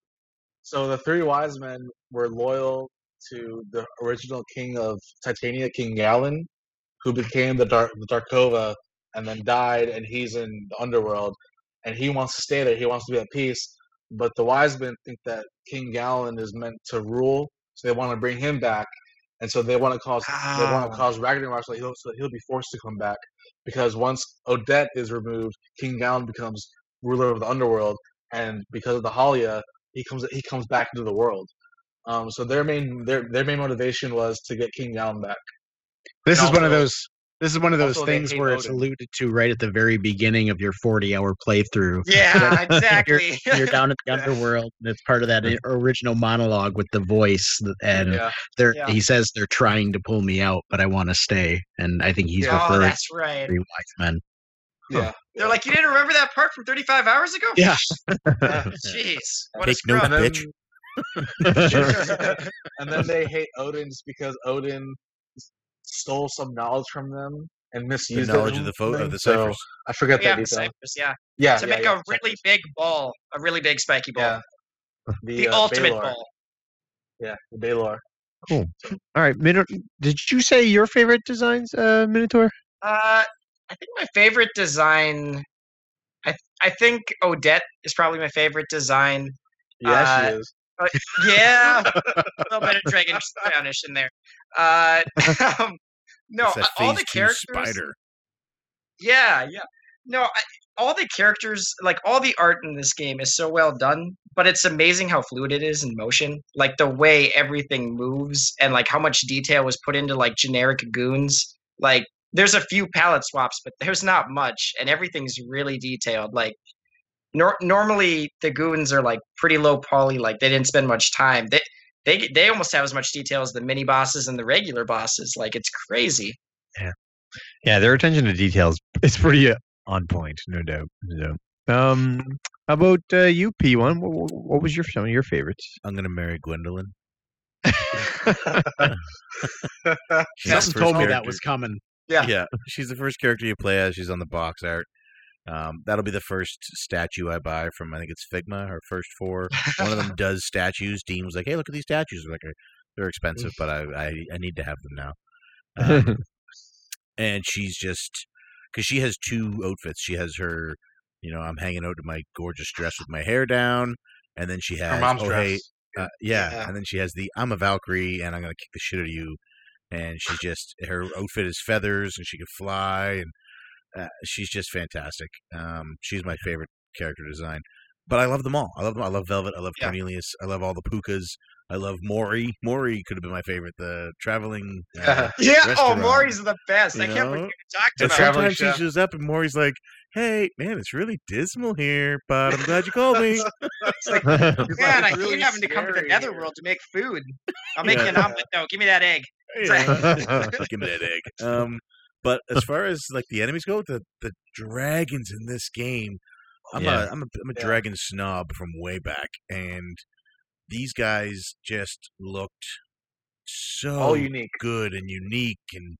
B: So the three wise men were loyal to the original king of Titania, King Gallon, who became the Dark the Darkova and then died, and he's in the underworld, and he wants to stay there. He wants to be at peace, but the wise men think that King Gallon is meant to rule, so they want to bring him back, and so they want to cause they want
D: Ah.
B: to cause Ragnarok so he'll so he'll be forced to come back because once Odette is removed, King Gallon becomes ruler of the underworld, and because of the Halja, he comes he comes back into the world. Um, so their main their their main motivation was to get King Gallon back.
C: This is one of those. This is one of those
B: also
C: things where it's alluded to right at the very beginning of your forty-hour playthrough.
D: yeah *laughs* exactly *laughs*
C: You're down at the *laughs* underworld. and It's part of that original monologue with the voice, and
B: yeah,
C: they're
D: Yeah.
C: he says they're trying to pull me out, but I want to stay. And I think he's
B: Yeah.
D: oh
C: referring
D: that's right
C: to three wise men.
B: yeah.
D: they're like you didn't remember that part from 35 hours ago
C: Yeah.
D: Ah, jeez what a
A: Take note,
D: scrub.
B: And then,
A: bitch.
B: and then they hate Odin just because Odin s- stole some knowledge from them and
A: The
B: misused
A: knowledge
B: it.
A: of the fo- of the
B: so
A: ciphers.
B: I forget
D: yeah,
B: that detail.
D: Cypress, yeah.
B: Yeah,
D: to
B: yeah,
D: make
B: yeah,
D: a really
B: Cypress.
D: big ball a really big spiky ball
B: Yeah.
D: the,
B: uh,
D: ultimate
B: Baelor.
D: ball
B: Yeah, the Baylor. Cool.
E: All right, Mino- did you say your favorite designs, uh, Minotaur?
D: Uh, I think my favorite design. I I think Odette is probably my favorite design.
B: Yeah,
D: Uh,
B: she is. *laughs*
D: Yeah, a little bit of Dragon *laughs* Spanish in there. Uh, *laughs* um, no, all the characters.
A: spider.
D: Yeah, yeah. No, I, all the characters, like all the art in this game, is so well done. But it's amazing how fluid it is in motion. Like the way everything moves, and like how much detail was put into like generic goons. Like there's a few palette swaps, but there's not much, and everything's really detailed. Like nor- normally the goons are like pretty low poly. Like they didn't spend much time. They they they almost have as much detail as the mini bosses and the regular bosses. Like it's crazy.
E: Yeah, yeah. their attention to details is pretty uh, on point, no doubt. No doubt. Um, how about uh, you, P1? What, what was your some of your favorites?
A: I'm gonna marry Gwendolyn. *laughs*
C: Something told me that was coming.
D: Yeah.
A: Yeah, *laughs* she's the first character you play as. She's on the box art. Um, that'll be the first statue I buy from. I think it's Figma. Her first four. One of them *laughs* does statues. Dean was like, "Hey, look at these statues. Like, uh, they're expensive, but I, I I need to have them now." Um, *laughs* and she's just because she has two outfits. She has her, you know, I'm hanging out in my gorgeous dress with my hair down, and then she has
B: Her mom's
A: oh
B: dress.
A: hey, uh, yeah.
D: Yeah.
A: and then she has the I'm a Valkyrie, and I'm gonna kick the shit out of you. And she's just her outfit is feathers, and she can fly, and uh, she's just fantastic. Um, she's my favorite character design. But I love them all. I love them. I love Velvet. I love
D: Yeah.
A: Cornelius. I love all the Pookas. I love Maury. Maury could have been my favorite. The traveling. *laughs* Uh,
D: Yeah. Oh,
A: Restaurant.
D: Maury's the best. I
A: You
D: can't believe
A: know?
D: you talked about.
B: traveling
A: sometimes
B: chef.
A: he shows up and Maury's like, "Hey, man, it's really dismal here, but I'm glad you called *laughs* me."
D: It's like, *laughs* man,
B: like,
D: I
B: "It's really
D: hate having to come to the
B: scary
D: netherworld to make food. I'll make
A: Yeah.
D: you an omelet. though. give me that egg.
A: Yeah. Give me that egg. Um, but as *laughs* far as like the enemies go, the the dragons in this game, I'm
E: Yeah.
A: a I'm a I'm a
B: Yeah.
A: dragon snob from way back, and these guys just looked so
B: All unique.
A: good and unique, and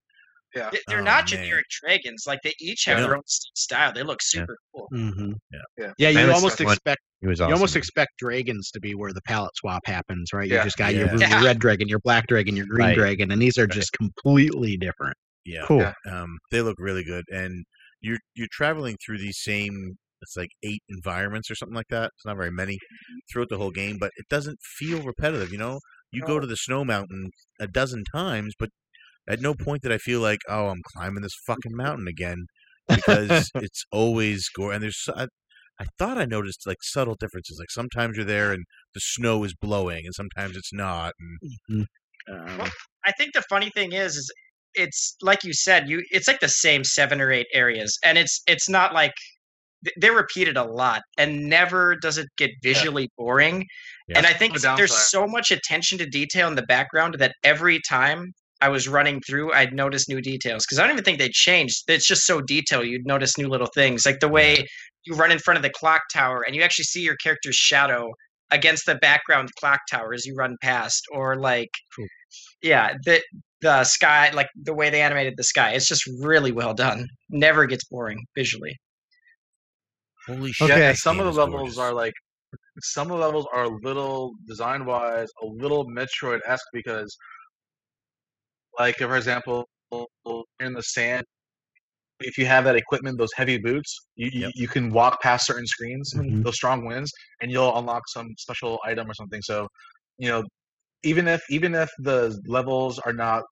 B: Yeah.
D: They- They're
A: Oh,
D: not
A: man.
D: generic dragons. Like they each have their own style. They look super cool.
C: Mm-hmm.
A: Yeah.
B: Yeah.
C: Yeah, you almost expect
E: He was
C: you almost expect dragons to be where the palette swap happens, right? You just got
A: Yeah.
C: your,
D: Yeah. *laughs*
C: red dragon, your black dragon, your green
E: Right.
C: dragon, and these are just completely different.
A: Yeah,
E: cool.
A: Um, they look really good. And you're you're traveling through these same. It's like eight environments or something like that. It's not very many throughout the whole game, but it doesn't feel repetitive. You know, you go to the snow mountain a dozen times, but at no point did I feel like, oh, I'm climbing this fucking mountain again, because *laughs* it's always gore. And there's, I, I thought I noticed like subtle differences. Like sometimes you're there and the snow is blowing, and sometimes it's not. And um,
D: I think the funny thing is, is it's like you said, you it's like the same seven or eight areas, and it's it's not like they're repeated a lot, and never does it get visually boring.
A: Yeah.
D: And I think
B: the
D: there's so much attention to detail in the background that every time I was running through, I'd notice new details because I don't even think they changed. It's just so detailed. You'd notice new little things, like the way you run in front of the clock tower and you actually see your character's shadow against the background clock tower as you run past, or like, yeah, the the sky, like the way they animated the sky. It's just really well done. Never gets boring visually.
A: holy shit!
E: Okay.
B: Yeah, some of the levels
A: gorgeous.
B: are like some of the levels are a little design wise a little Metroid esque because like for example in the sand if you have that equipment, those heavy boots, you, you,
A: Yep.
B: you can walk past certain screens,
C: Mhm.
B: those strong winds, and you'll unlock some special item or something. So, you know, even if even if the levels are not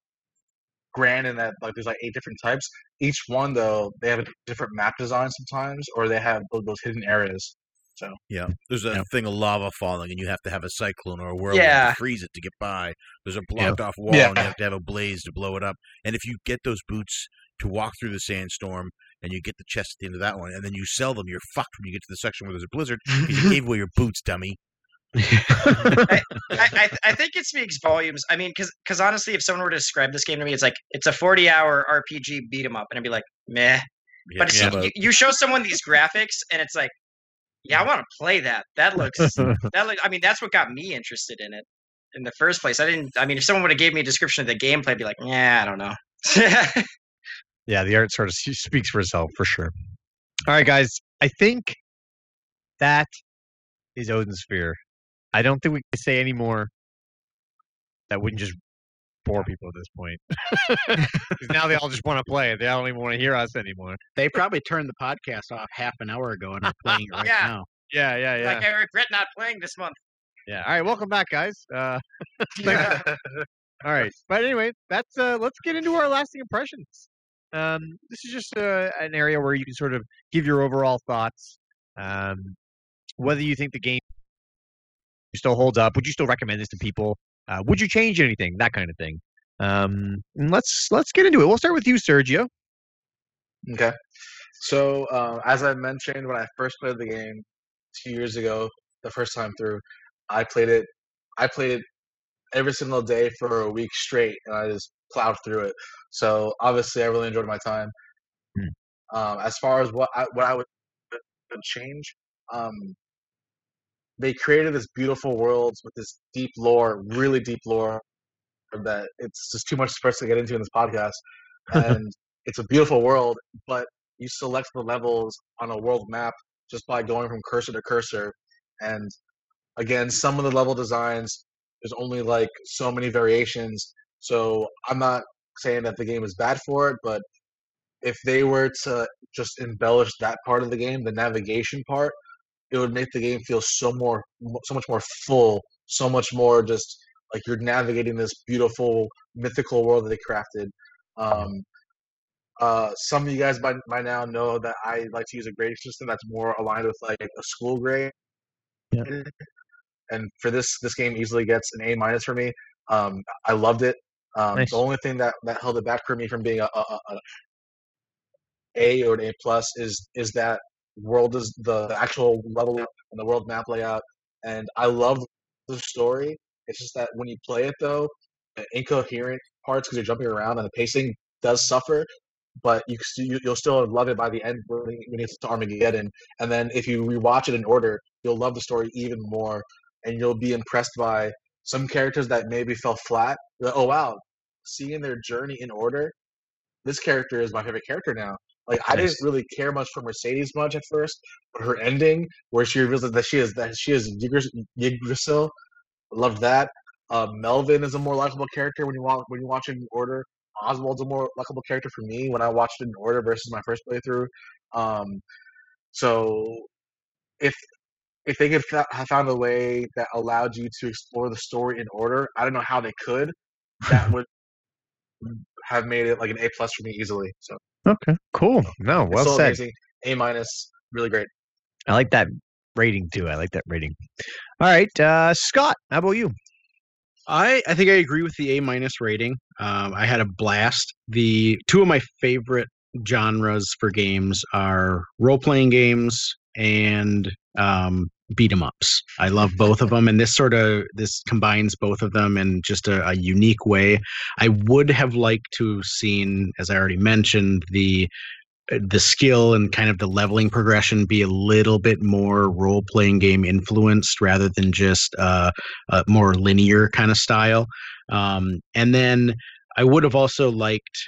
B: grand in that like there's like eight different types, each one though they have a different map design sometimes, or they have those, those hidden areas.
A: So yeah, there's a
C: Yeah.
A: thing of lava falling, and you have to have a cyclone or a whirlwind
D: Yeah.
A: to freeze it to get by. There's a blocked off wall,
B: Yeah.
A: and you have to have a blaze to blow it up. And if you get those boots to walk through the sandstorm, and you get the chest at the end of that one, and then you sell them, you're fucked when you get to the section where there's a blizzard you *laughs* gave away your boots, dummy. *laughs*
D: I, I, I think it speaks volumes. I mean, because because honestly, if someone were to describe this game to me, it's like it's a 40 hour RPG beat 'em up, and I'd be like, meh.
A: Yeah,
D: But
A: yeah,
D: you, you show someone these graphics, and it's like, yeah, I want to play that. That looks *laughs* that look. I mean, that's what got me interested in it in the first place. I didn't. I mean, if someone would have gave me a description of the gameplay, I'd be like, yeah, I don't know. *laughs*
E: yeah, the art sort of speaks for itself for sure. All right, guys. I think that is Odin Sphere. I don't think we can say any more that wouldn't just bore people at this point. *laughs* 'Cause now they all just want to play it. They don't even want to hear us anymore.
C: they probably turned the podcast off half an hour ago and are playing it *laughs* right
D: Yeah.
C: now.
E: Yeah, yeah, yeah.
D: Like I regret not playing this month.
E: yeah. All right, welcome back, guys. Uh, *laughs* all right, but anyway, that's uh, let's get into our lasting impressions. Um, this is just uh, an area where you can sort of give your overall thoughts. Um, whether you think the game still holds up, would you still recommend this to people? Uh, would you change anything? That kind of thing. Um, and let's let's get into it. We'll start with you, Sergio.
B: Okay. So, uh, as I mentioned when I first played the game two years ago, the first time through, I played it. I played it every single day for a week straight, and I just plowed through it. So, obviously, I really enjoyed my time.
E: Hmm.
B: Um, as far as what I, what I would, would change, um, they created this beautiful world with this deep lore, really deep lore that it's just too much for us to get into in this podcast. *laughs* And it's a beautiful world, but you select the levels on a world map just by going from cursor to cursor. And again, some of the level designs, there's only like so many variations. So I'm not saying that the game is bad for it, but if they were to just embellish that part of the game, the navigation part, it would make the game feel so more, so much more full, so much more just like you're navigating this beautiful mythical world that they crafted. Um, uh, some of you guys by, by now know that I like to use a grading system that's more aligned with like a school grade.
E: Yeah.
B: and for this this game easily gets an A minus for me. Um, I loved it. Um,
E: Nice.
B: The only thing that, that held it back for me from being a, a, a, a A or an A plus is is that world is the, actual level and the world map layout, and I love the story. It's just that when you play it though, the incoherent parts because you're jumping around and the pacing does suffer. But you, you you'll still love it by the end when you get to Armageddon, and then if you rewatch it in order, you'll love the story even more, and you'll be impressed by some characters that maybe fell flat. Like, oh wow, seeing their journey in order, this character is my favorite character now. Like I didn't really care much for Mercedes much at first, but her ending where she reveals that she is that she is Yggdras- Yggdrasil, loved that. Uh, Melvin is a more likable character when you watch when you watch it in order. Oswald's a more likable character for me when I watched it in order versus my first playthrough. Um, so if if they could fa- have found a way that allowed you to explore the story in order, I don't know how they could. That would have made it like an A plus for me easily. So
E: Okay, cool. No,
B: it's
E: well
B: still
E: said.
B: amazing. A minus, really great.
E: I like that rating too. I like that rating. All right, uh, Scott, how about you?
C: I, I think I agree with the A minus rating. Um, I had a blast. The two of my favorite genres for games are role playing games and um, beat 'em ups. I love both of them, and this sort of this combines both of them in just a, a unique way. I would have liked to seen, as I already mentioned, the the skill and kind of the leveling progression be a little bit more role playing game influenced rather than just uh, a more linear kind of style. Um, and then I would have also liked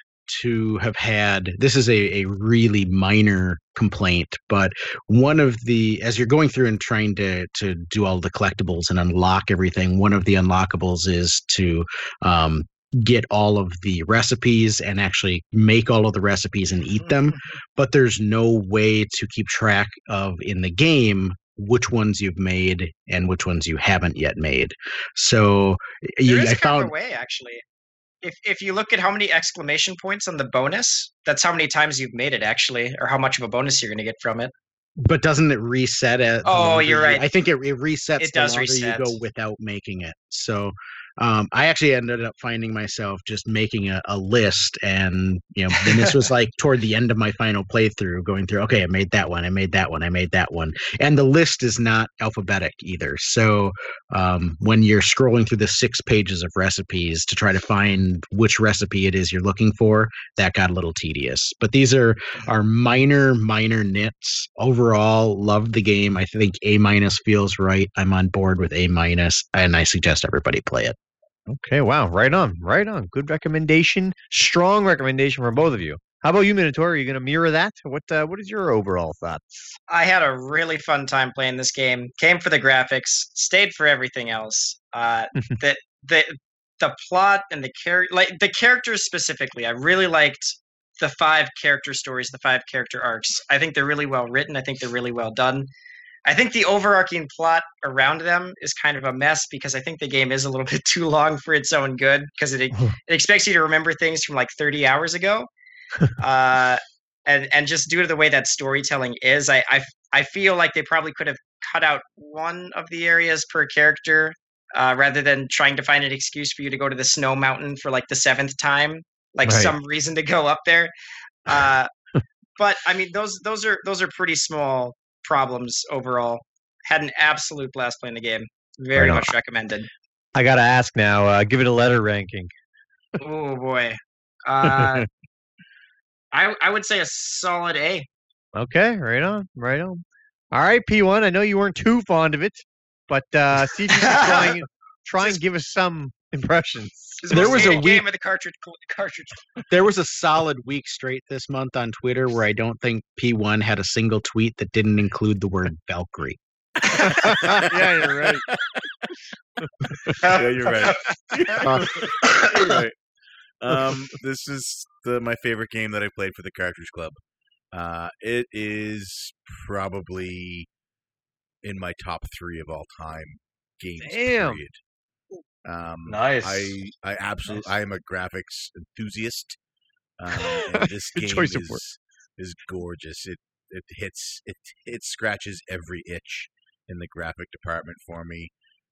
C: to have had this is a, a really minor complaint but one of the as you're going through and trying to to do all the collectibles and unlock everything one of the unlockables is to um, get all of the recipes and actually make all of the recipes and eat them but there's no way to keep track of in the game which ones you've made and which ones you haven't yet made so you, i found
D: way actually. If if you look at how many exclamation points on the bonus, that's how many times you've made it actually, or how much of a bonus you're going to get from it.
C: But doesn't it reset it?
D: Oh, you're
C: you-
D: right.
C: I think it, it resets.
D: It
C: the
D: does
C: longer
D: reset.
C: You go without making it. So, um, I actually ended up finding myself just making a, a list, and you know, then this was like toward the end of my final playthrough, going through. Okay, I made that one. I made that one. I made that one, and the list is not alphabetic either. So, um, when you're scrolling through the six pages of recipes to try to find which recipe it is you're looking for, that got a little tedious. But these are are minor minor nits overall loved the game i think a minus feels right i'm on board with a minus and i suggest everybody play it
E: Okay, wow, right on, right on. Good recommendation, strong recommendation from both of you. How about you, Minotaur? Are you going to mirror that? What uh, What is your overall thoughts?
D: I had a really fun time playing this game. Came for the graphics, stayed for everything else. Uh, *laughs* the the the plot and the character, like the characters specifically, I really liked the five character stories, the five character arcs. I think they're really well written. I think they're really well done. I think the overarching plot around them is kind of a mess because I think the game is a little *laughs* bit too long for its own good because it, *laughs* it expects you to remember things from like 30 hours ago. *laughs* uh, and and just due to the way that storytelling is, I, I I feel like they probably could have cut out one of the areas per character uh, rather than trying to find an excuse for you to go to the snow mountain for like the seventh time, like
E: Right.
D: some reason to go up there. Uh, but I mean, those those are those are pretty small problems overall. Had an absolute blast playing the game. Very
E: Right
D: much recommended.
E: I got to ask now. Uh, give it a letter ranking.
D: Oh boy. *laughs* Uh, I I would say a solid A.
E: Okay, right on, right on. All right, P1. I know you weren't too fond of it, but uh, see if you can try *laughs* try and give us some impressions.
C: There was a
D: hated game
C: week-
D: with the cartridge cartridge.
C: there was a solid week straight this month on twitter where i don't think p1 had a single tweet that didn't include the word valkyrie *laughs*
E: yeah, you're right.
A: yeah, you're right.
C: Uh, *laughs*
A: You're right. Um, this is the my favorite game that I played for the Cartridge Club. Uh, it is probably in my top three of all time games.
E: Damn.
A: Period. Um,
B: Nice.
A: I I absolutely I am a graphics enthusiast. Um, *laughs* this game
E: choice
A: is
E: word.
A: is gorgeous. It it hits it it scratches every itch in the graphic department for me.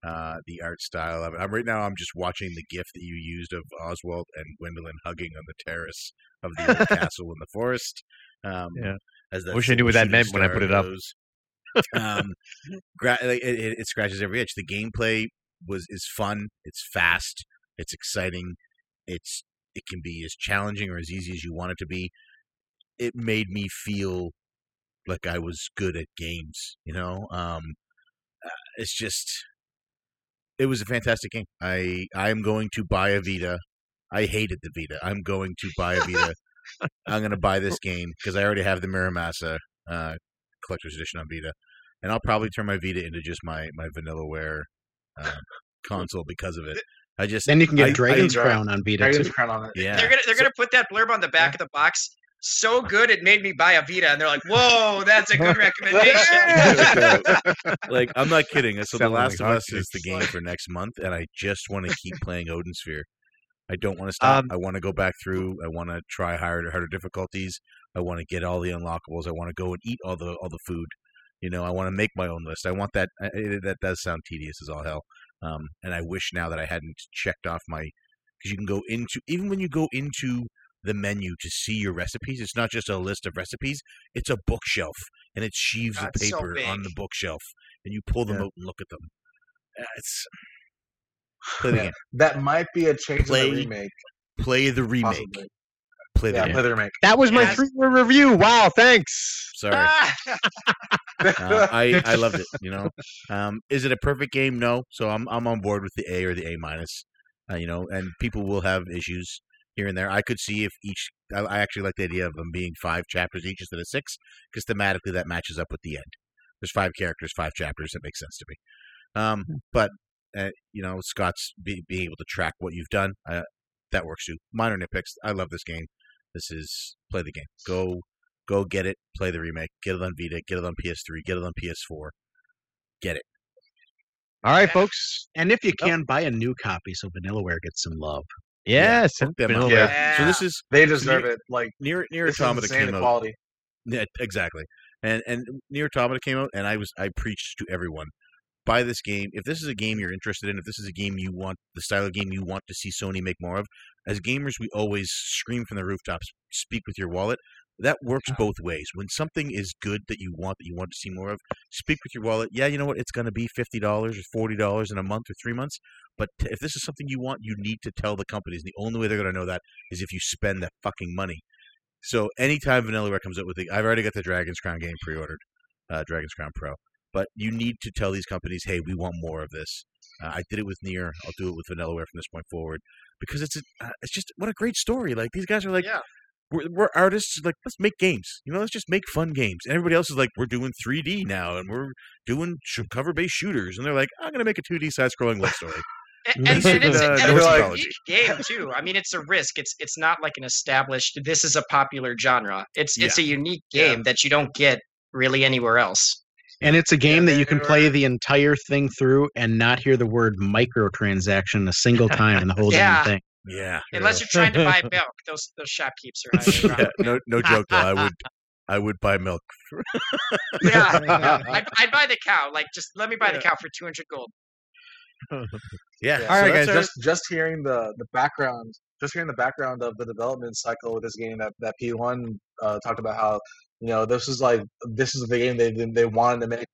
A: uh, the art style of it. I'm right now. I'm just watching the GIF that you used of Oswald and Gwendolyn hugging on the terrace of the old *laughs* castle in the forest. Um,
E: Yeah.
A: As that
E: Wish I knew what that meant when I put it up.
A: um, gra- it, it, it scratches every itch. The gameplay was is fun. It's fast. It's exciting. It's it can be as challenging or as easy as you want it to be. It made me feel like I was good at games. You know, um, uh, it's just it was a fantastic game. I I'm going to buy a Vita. I hated the Vita. I'm going to buy a Vita. I'm going to buy this game because I already have the Muramasa uh, collector's edition on Vita, and I'll probably turn my Vita into just my my vanilla Vanillaware uh, console because of it. I just
C: Then you can get
A: I-
C: Dragon's
B: I-
C: Crown on Vita
B: Dragon's
C: too.
B: Crown on it.
A: yeah.
D: They're gonna they're
A: So-
D: gonna put that blurb on the back of the box. So good, it made me buy a Vita, and they're like, "Whoa, that's a good *laughs* recommendation." *laughs* *laughs*
A: like I'm not kidding. So The Last
E: like
A: of Us is the game for next month, and I just want to keep playing Odin Sphere. I don't want to stop.
E: Um,
A: I want to go back through. I want to try harder, harder difficulties. I want to get all the unlockables. I want to go and eat all the all the food. You know, I want to make my own list. I want that. I- It, that does sound tedious as all hell. Um, and I wish now that I hadn't checked off my because you can go into even when you go into the menu to see your recipes. It's not just a list of recipes. It's a bookshelf, and it's sheaves of
D: That's so
A: paper on the bookshelf, and you pull them
B: Yeah.
A: out and look at them. Uh, It's *sighs*
B: Yeah. That might be a change
A: Play
B: in the remake.
A: Play the remake.
B: Possibly.
A: Play the
B: Yeah,
A: game.
B: play the remake.
E: That was my
D: Yes.
E: three word review. Wow, thanks.
A: Sorry. *laughs* Uh, *laughs* I I loved it. You know, um, is it a perfect game? No. So I'm I'm on board with the A or the A minus. Uh, you know, and people will have issues here and there. I could see if each. I, I actually like the idea of them being five chapters each instead of six, because thematically that matches up with the end. There's five characters, five chapters. That makes sense to me. Um, but uh, you know, Scott's be, being able to track what you've done. Uh, that works too. Minor nitpicks. I love this game. This is play the game. Go go get it. Play the remake. Get it on Vita. Get it on PS3. Get it on PS4. Get it.
E: All right, folks.
C: And if you can, buy a new copy so Vanillaware gets some love.
E: Yeah, send
A: them up.
E: Vanilla.
B: Yeah.
A: So this is
B: They deserve it. Like
A: NieR NieR
B: this is
A: Automata
B: insane
A: came out.
B: quality.
A: Yeah, exactly. And and NieR Automata came out, and I was I preached to everyone buy this game. If this is a game you're interested in, if this is a game you want, the style of game you want to see Sony make more of, as gamers, we always scream from the rooftops, speak with your wallet. That works both ways. When something is good that you want, that you want to see more of, speak with your wallet. Yeah, you know what? It's going to be fifty dollars or forty dollars in a month or three months. But t- if this is something you want, you need to tell the companies. The only way they're going to know that is if you spend that fucking money. So anytime Vanillaware comes up with the, I've already got the Dragon's Crown game pre-ordered, uh, Dragon's Crown Pro. But you need to tell these companies, hey, we want more of this. Uh, I did it with NieR. I'll do it with Vanillaware from this point forward because it's a, uh, it's just what a great story. Like these guys are like,
D: Yeah.
A: We're, we're artists. Like let's make games. You know, let's just make fun games. And everybody else is like, we're doing 3D now and we're doing sh- cover-based shooters. And they're like, I'm gonna make a 2D side-scrolling love story.
D: And, and, and it's,
A: Uh,
D: and
B: Norse
D: it's a
A: mythology.
D: unique game too. I mean, it's a risk. It's it's not like an established. This is a popular genre. It's it's a unique
B: Yeah.
D: game that you don't get really anywhere else.
C: And it's a game that you can play the entire thing through and not hear the word microtransaction a single time in the whole *laughs*
D: Yeah.
C: damn thing.
A: Yeah.
D: Unless you're trying to buy *laughs* milk, those those shopkeepers are
A: yeah. No, no joke though. I would, *laughs* I would buy milk.
D: Yeah, *laughs* yeah. I'd, I'd buy the cow. Like, just let me buy the cow for two hundred gold.
A: Yeah.
B: Yeah.
E: All right,
A: so
E: guys,
A: our-
B: just just hearing the the background, just hearing the background of the development cycle with this game that that P1 uh, talked about how you know this is like this is the game they they wanted to make,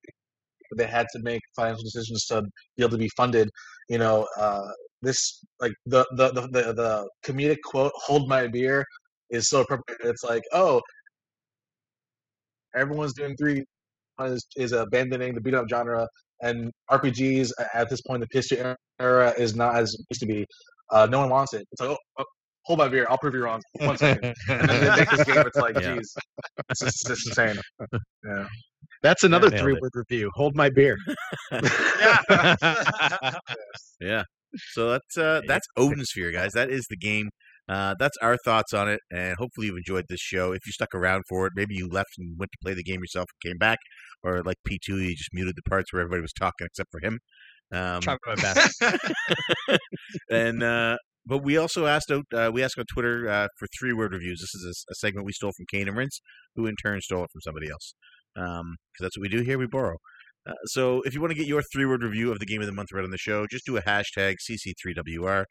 B: but they had to make financial decisions to be able to be funded. You know, uh, this like the the the the, the comedic quote "Hold my beer" is so appropriate. It's like oh. Everyone's doing three is, is abandoning the beat up genre and RPGs at this point the PS2 era is not as it used to be. Uh, no one wants it. It's like, oh, oh, hold my beer, I'll prove you wrong. One second. And then they make this game. It's like, *laughs*
A: Yeah.
B: geez, it's just, it's insane. Yeah.
C: That's another
E: nailed
C: three word review. Hold my beer. *laughs*
D: Yeah. *laughs*
A: Yeah. So that's uh, that's Odin Sphere, guys. That is the game. Uh, that's our thoughts on it, and hopefully you've enjoyed this show. If you stuck around for it, maybe you left and went to play the game yourself and came back, or like P two, you just muted the parts where everybody was talking except for him. Um,
E: my *laughs* best.
A: and uh, but we also asked out uh, we asked on Twitter uh, for three word reviews. This is a segment we stole from Kane and Rince, who in turn stole it from somebody else. Because that's what we do here. We borrow. Uh, so if you want to get your three-word review of the game of the month read on the show, just do a hashtag CC3WR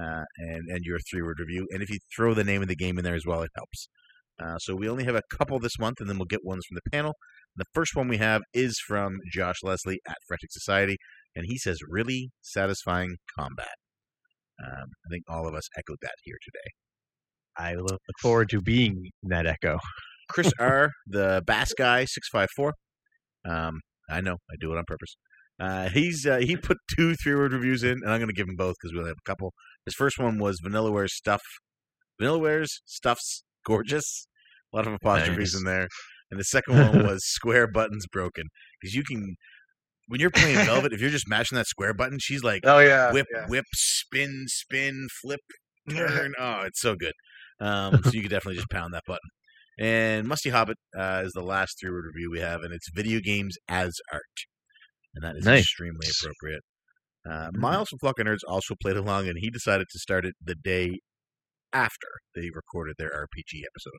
A: uh, and and your three-word review. And if you throw the name of the game in there as well, it helps. Uh, so we only have a couple this month, and then we'll get ones from the panel. The first one we have is from Josh Leslie at Frantic Society, and he says, "Really satisfying combat." Um, I think all of us echoed that here today.
E: I look forward to being that echo.
A: Chris *laughs* R, the Bass guy, six five four. Um, I know I do it on purpose. Uh, he's uh, he put two three word reviews in, and I'm going to give him both because we only have a couple. His first one was Vanillaware's stuff. Vanillaware's stuff's gorgeous. A lot of apostrophes
E: Nice.
A: in there. And the second one *laughs* was square buttons broken because you can when you're playing Velvet, if you're just mashing that square button, she's like
B: Oh yeah.
A: whip,
B: yeah.
A: whip, spin, spin, flip, *laughs* turn. oh, it's so good. Um, so you could definitely just pound that button. And Musty Hobbit uh, is the last three word review we have, and it's video games as art. And that is
E: Nice.
A: extremely appropriate. Uh, Miles from Flock of Nerds also played along, and he decided to start it the day after they recorded their RPG episode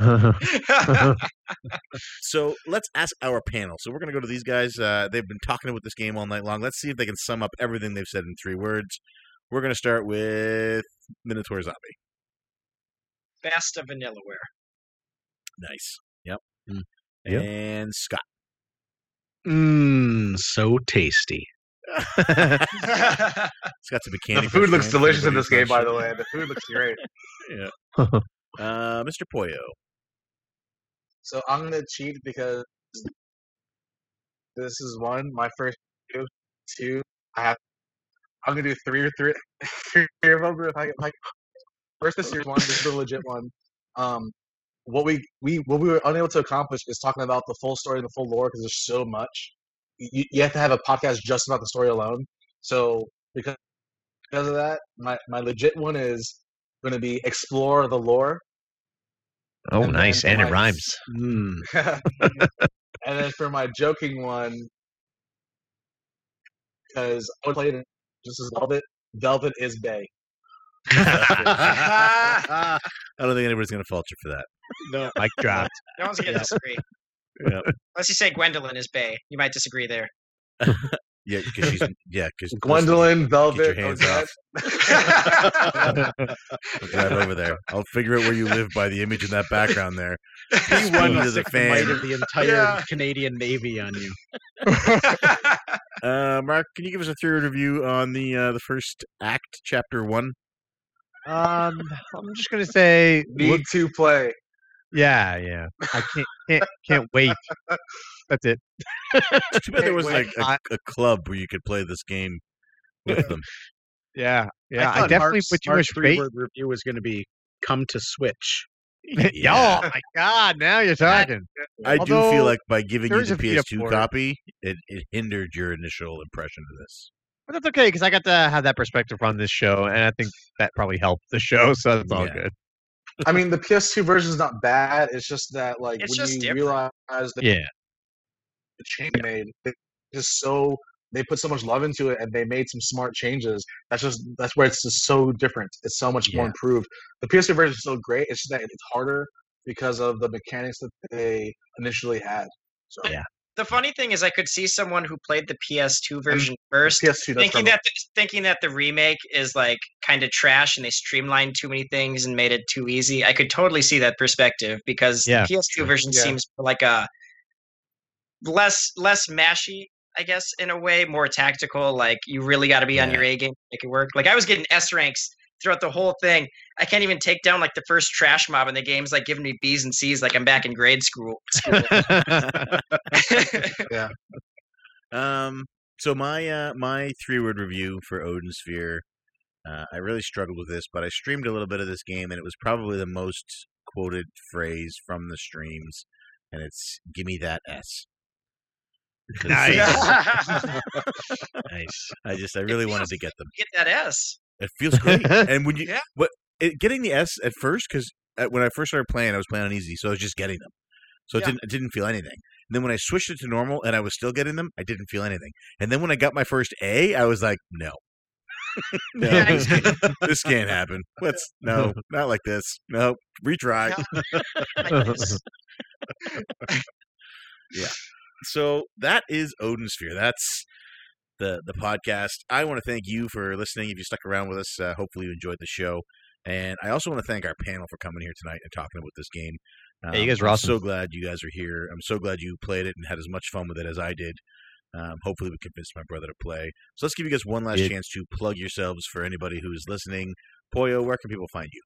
A: of Flock. *laughs* So let's ask our panel. So we're going to go to these guys. Uh, they've been talking about this game all night long. Let's see if they can sum up everything they've said in three words. We're going to start with Minotaur Zombie.
D: Best of Vanillaware.
A: Nice. Yep.
C: Mm.
E: Yep.
A: And Scott.
C: Mmm, so tasty.
A: Scott's a big Candy
B: The food looks delicious in this game, by the way. The food looks great. *laughs* *laughs*
A: Uh, Mr. Poyo.
B: So I'm gonna cheat because this is one my first two. Two, I have. I'm gonna do three or three, *laughs* three of them. If I, if I, first, this year's one. This is the legit one. Um, what we we what we were unable to accomplish is talking about the full story and the full lore because there's so much. You, you have to have a podcast just about the story alone. So because because of that, my my legit one is going to be explore the lore.
E: oh,
B: And
E: nice, and it rhymes.
C: Mmm. *laughs*
B: and then for my joking one, because I would play it just as Velvet. Velvet is Bay.
A: I don't think anybody's going to fault you for that.
C: No.
E: Mic dropped. *laughs*
D: No one's gonna disagree.
A: Yeah.
D: Unless you say Gwendolyn is Bay, you might disagree there. *laughs*
A: Yeah, because she's yeah, because
B: Gwendolyn, Velvet.
A: Get your hands
B: Odette.
A: Drive over there. I'll figure out where you live by the image in that background there.
C: He
A: Spoon
C: won
A: to
C: the
A: the fan.
C: might of the entire
D: Yeah.
C: Canadian Navy on you. *laughs*
A: Uh, Mark, can you give us a three-word review on the uh, the first act, chapter one?
E: Um, I'm just gonna say,
B: Need
E: look,
B: to play.
E: yeah, yeah. I can't, can't, can't wait. That's it.
A: Too bad there
B: Can't
A: was like a, a club where you could play this game with *laughs* them.
E: Yeah, yeah. I,
C: thought
E: definitely
C: Mark's-
E: put too
C: Mark's
E: much faith.
C: three-word review was going to be "Come to Switch."
E: Oh *laughs* my god! Now you're talking.
A: I do
E: Although,
A: feel like by giving you the
E: a
A: PS2 copy, it, it hindered your initial impression of this.
E: But that's okay because I got to have that perspective on this show, and I think that probably helped the show. So that's all
A: Yeah.
E: good.
B: I mean, the PS2 version is not bad. It's just that, like,
D: It's
B: when
D: just
B: you
D: different.
B: realize the,
E: Yeah,
B: the change they made, it's just so they put so much love into it, and they made some smart changes. That's just that's where it's just so different. It's so much more improved. The PS2 version is still great. It's just that it's harder because of the mechanics that they initially had. So
E: Yeah.
D: The funny thing is, I could see someone who played the PS2 version first
B: PS2
D: thinking that the, thinking that the remake is like kind of trash and they streamlined too many things and made it too easy. I could totally see that perspective because
E: Yeah,
D: the PS2 version
B: Yeah.
D: seems like a less less mashy, I guess, in a way, more tactical. Like you really got to be on your A game to make it work. Like I was getting S ranks throughout the whole thing. I can't even take down like the first trash mob in the game's like giving me B's and C's like I'm back in grade school. *laughs* school. *laughs*
A: Um, so my uh, my three word review for Odin Sphere, uh, I really struggled with this, but I streamed a little bit of this game, and it was probably the most quoted phrase from the streams, and it's "Give me that S."
E: Nice. *laughs* nice.
A: I just I really wanted to get them.
D: Get that S.
A: It feels great, *laughs* and when you
D: Yeah.
A: but it, getting the S at first because uh, when I first started playing, I was playing on easy, so I was just getting them. So it
D: Yeah.
A: didn't it didn't feel anything. And then when I switched it to normal and I was still getting them, I didn't feel anything. And then when I got my first A, I was like, no. *laughs* no,
D: Yeah,
A: this, *laughs* can't, this can't happen. Let's no, not like this. No, retry.
D: Like this.
A: so that is Odin Sphere. That's the the podcast. I want to thank you for listening. If you stuck around with us, uh, hopefully you enjoyed the show. And I also want to thank our panel for coming here tonight and talking about this game.
E: Hey, you guys
A: I'm
E: are awesome.
A: so glad you guys are here. I'm so glad you played it and had as much fun with it as I did. Um, hopefully, we convinced my brother to play. So let's give you guys one last
E: Yeah.
A: chance to plug yourselves for anybody who is listening. Poyo, where can people find you?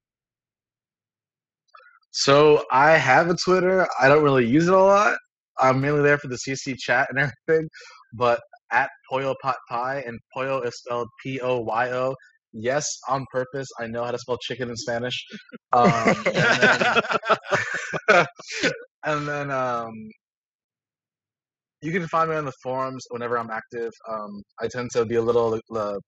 B: So I have a Twitter. I don't really use it a lot. I'm mainly there for the CC chat and everything. But at Poyo Pot Pie and Poyo is spelled P O Y O. Yes, on purpose. I know how to spell chicken in Spanish. Um, and then, *laughs* and then um, you can find me on the forums whenever I'm active. Um, I tend to be a little uh,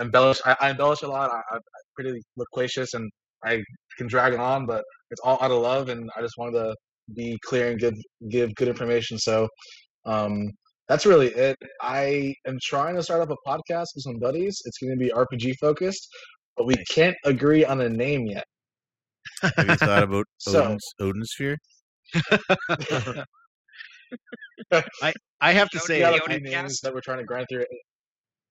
B: embellish. I, I embellish a lot. I, I'm pretty loquacious and I can drag it on, but it's all out of love, and I just wanted to be clear and give give good information. So um, that's really it. I am trying to start up a podcast with some buddies. It's going to be RPG focused, but we can't agree on a name yet.
A: Have you thought about *laughs*
B: So-
A: Odin's, Odin Sphere? *laughs*
C: I I have to say,
B: got
D: the
B: a few
D: Odin
B: names that we're trying to grind through.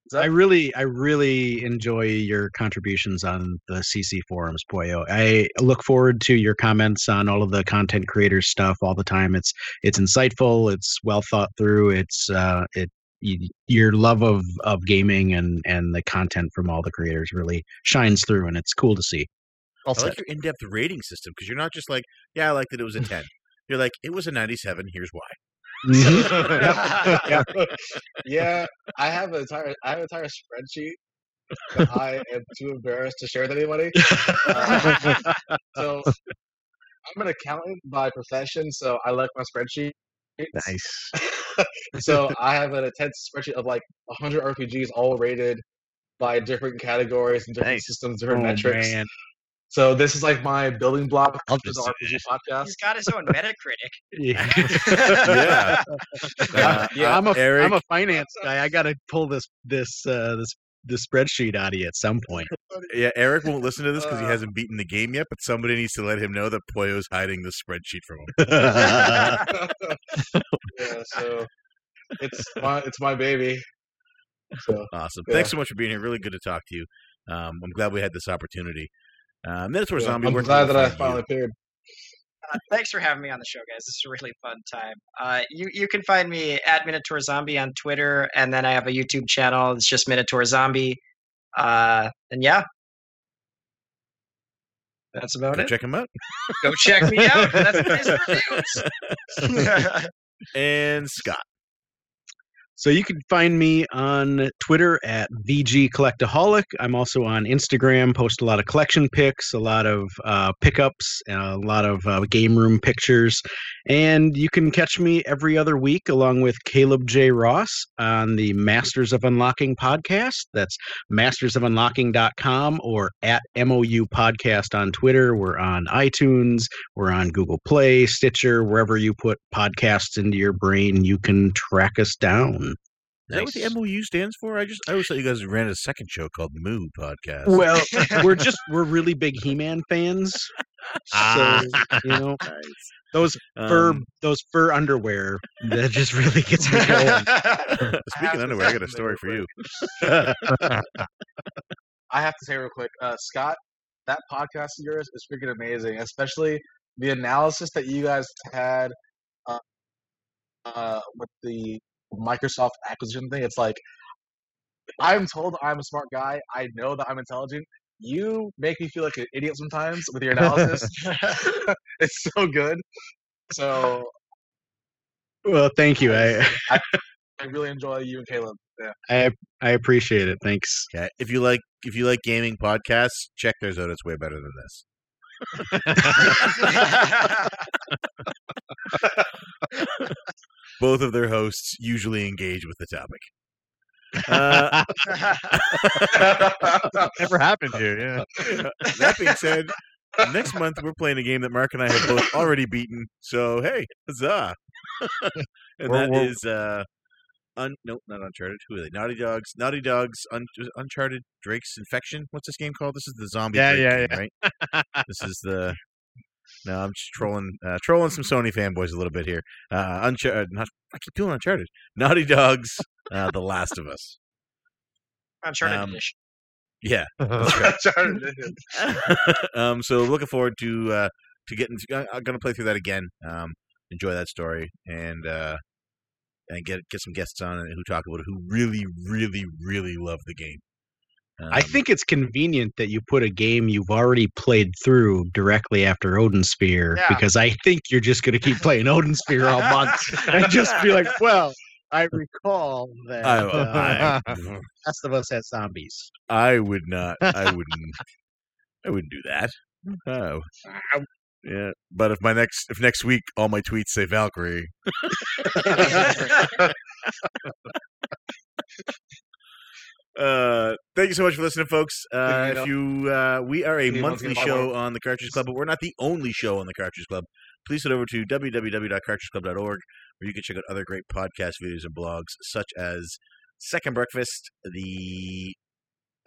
B: Is
C: I really, I really enjoy your contributions on the CC forums, Poyo. I look forward to your comments on all of the content creators stuff all the time. It's it's insightful. It's well thought through. It's uh, it y- your love of of gaming and and the content from all the creators really shines through, and it's cool to see.
B: I'll
A: I like your in-depth rating system because you're not just like, yeah, I liked it. It was a ten. *laughs* You're like, it was a ninety-seven. Here's why. *laughs* *laughs*
B: yeah, I have an entire I have an entire spreadsheet that I am too embarrassed to share with anybody. Uh, *laughs* so I'm an accountant by profession, so I like my spreadsheet.
E: Nice.
B: so I have an intense spreadsheet of like 100 RPGs, all rated by different categories and different
E: Nice.
B: systems, different
C: Oh,
B: metrics.
C: man.
B: So this is like my building block
E: I'll
B: for the RPG podcast.
D: He's got his own Metacritic. *laughs*
C: Yeah. *laughs*
A: Yeah. Uh,
B: Yeah,
C: I'm a
A: Eric,
C: am a finance guy. I got to pull this this uh, this this spreadsheet out of you at some point. *laughs*
A: yeah, Eric won't listen to this because he
B: Uh.
A: hasn't beaten the game yet. But somebody needs to let him know that Poyo's hiding the spreadsheet from him.
B: yeah, so it's my it's my baby. So
A: Awesome.
B: Yeah.
A: Thanks so much for being here. Really good to talk to you. Um, I'm glad we had this opportunity. Uh, Minotaur
B: yeah,
A: Zombie.
B: I'm glad that I finally appeared.
D: Uh, thanks for having me on the show, guys. This is a really fun time. Uh, you you can find me at Minotaur Zombie on Twitter, and then I have a YouTube channel. It's just Minotaur Zombie. Uh, and yeah, that's about
A: Go
D: it.
A: check him out.
D: Go check me out. That's my reviews. *laughs* *laughs*
A: And Scott.
C: So you can find me on Twitter at VG Collectaholic. I'm also on Instagram, post a lot of collection pics, a lot of uh, pickups, a lot of uh, game room pictures. And you can catch me every other week along with Caleb J. Ross on the Masters of Unlocking podcast. That's mastersofunlocking.com or at MOU podcast on Twitter. We're on iTunes, we're on Google Play, Stitcher, wherever you put podcasts into your brain, you can track us down.
A: Is that what the MOU stands for? I just I always thought you guys ran a second show called the Moo Podcast.
C: Well, *laughs* we're just we're really big He-Man fans. So, *laughs* you know, those fur
A: Um,
C: those fur underwear that just really gets me going. *laughs*
A: speaking of underwear, I got a story for you.
B: I have to say real quick, uh, Scott, that podcast of yours is freaking amazing, especially the analysis that you guys had uh, uh, with the Microsoft acquisition thing. It's like I'm told I'm a smart guy. I know that I'm intelligent. You make me feel like an idiot sometimes with your analysis. *laughs* *laughs* it's so good. So
C: Well, thank you. I
B: I *laughs* really enjoy you and Caleb. Yeah.
C: I I appreciate it. Thanks.
A: Okay. If you like if you like gaming podcasts, check theirs out. It's way better than this. Both of their hosts usually engage with the topic. Uh,
E: Never happened here. Yeah. *laughs*
A: that being said, next month we're playing a game that Mark and I have both already beaten. So hey, huzzah! *laughs* and
E: We're-
A: that
E: we're-
A: is uh, un nope, not Uncharted. Who are they? Naughty Dogs. Naughty Dogs. Un- Uncharted. Drake's Infection. What's this game called? This is the zombie.
E: Yeah,
A: Drake
E: yeah,
A: game, right? this is the No, I'm just trolling, uh, trolling some Sony fanboys a little bit here. Uh, Uncharted, not, I keep doing Uncharted. Naughty Dogs, uh, The Last of Us.
D: Uncharted
A: Um,
D: edition.
A: Yeah. *laughs* *laughs* um, so looking forward to uh, to getting. I- I'm gonna play through that again. Um, enjoy that story and uh, and get get some guests on who talk about it who really, really, really love the game.
C: I
A: Um,
C: think it's convenient that you put a game you've already played through directly after Odin Sphere
D: Yeah.
C: because I think you're just going to keep playing Odin Sphere all month *laughs* and just be like, well, I recall that
A: I,
C: uh, *laughs*
A: I,
C: Last of Us had zombies.
A: I would not. I wouldn't. I wouldn't do that. Oh. Yeah, but if my next if next week all my tweets say Valkyrie, *laughs* Uh, thank you so much for listening, folks. Uh, if you, uh, we are a
B: you,
A: monthly show on the Cartridge Club, but we're not the only show on the Cartridge Club. Please head over to www.cartridgeclub.org where you can check out other great podcast videos and blogs, such as Second Breakfast, the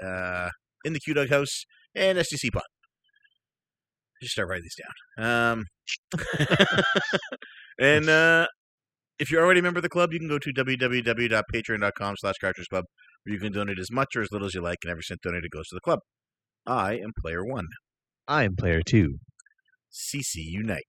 A: uh, In the Q Dog House, and STC Pod. Just start writing these down. Um, *laughs* and uh, if you're already a member of the club, you can go to www.patreon.com slash cartridge club you can donate as much or as little as you like, and every cent donated goes to the club. I am player one.
E: I am player two.
A: CC Unite.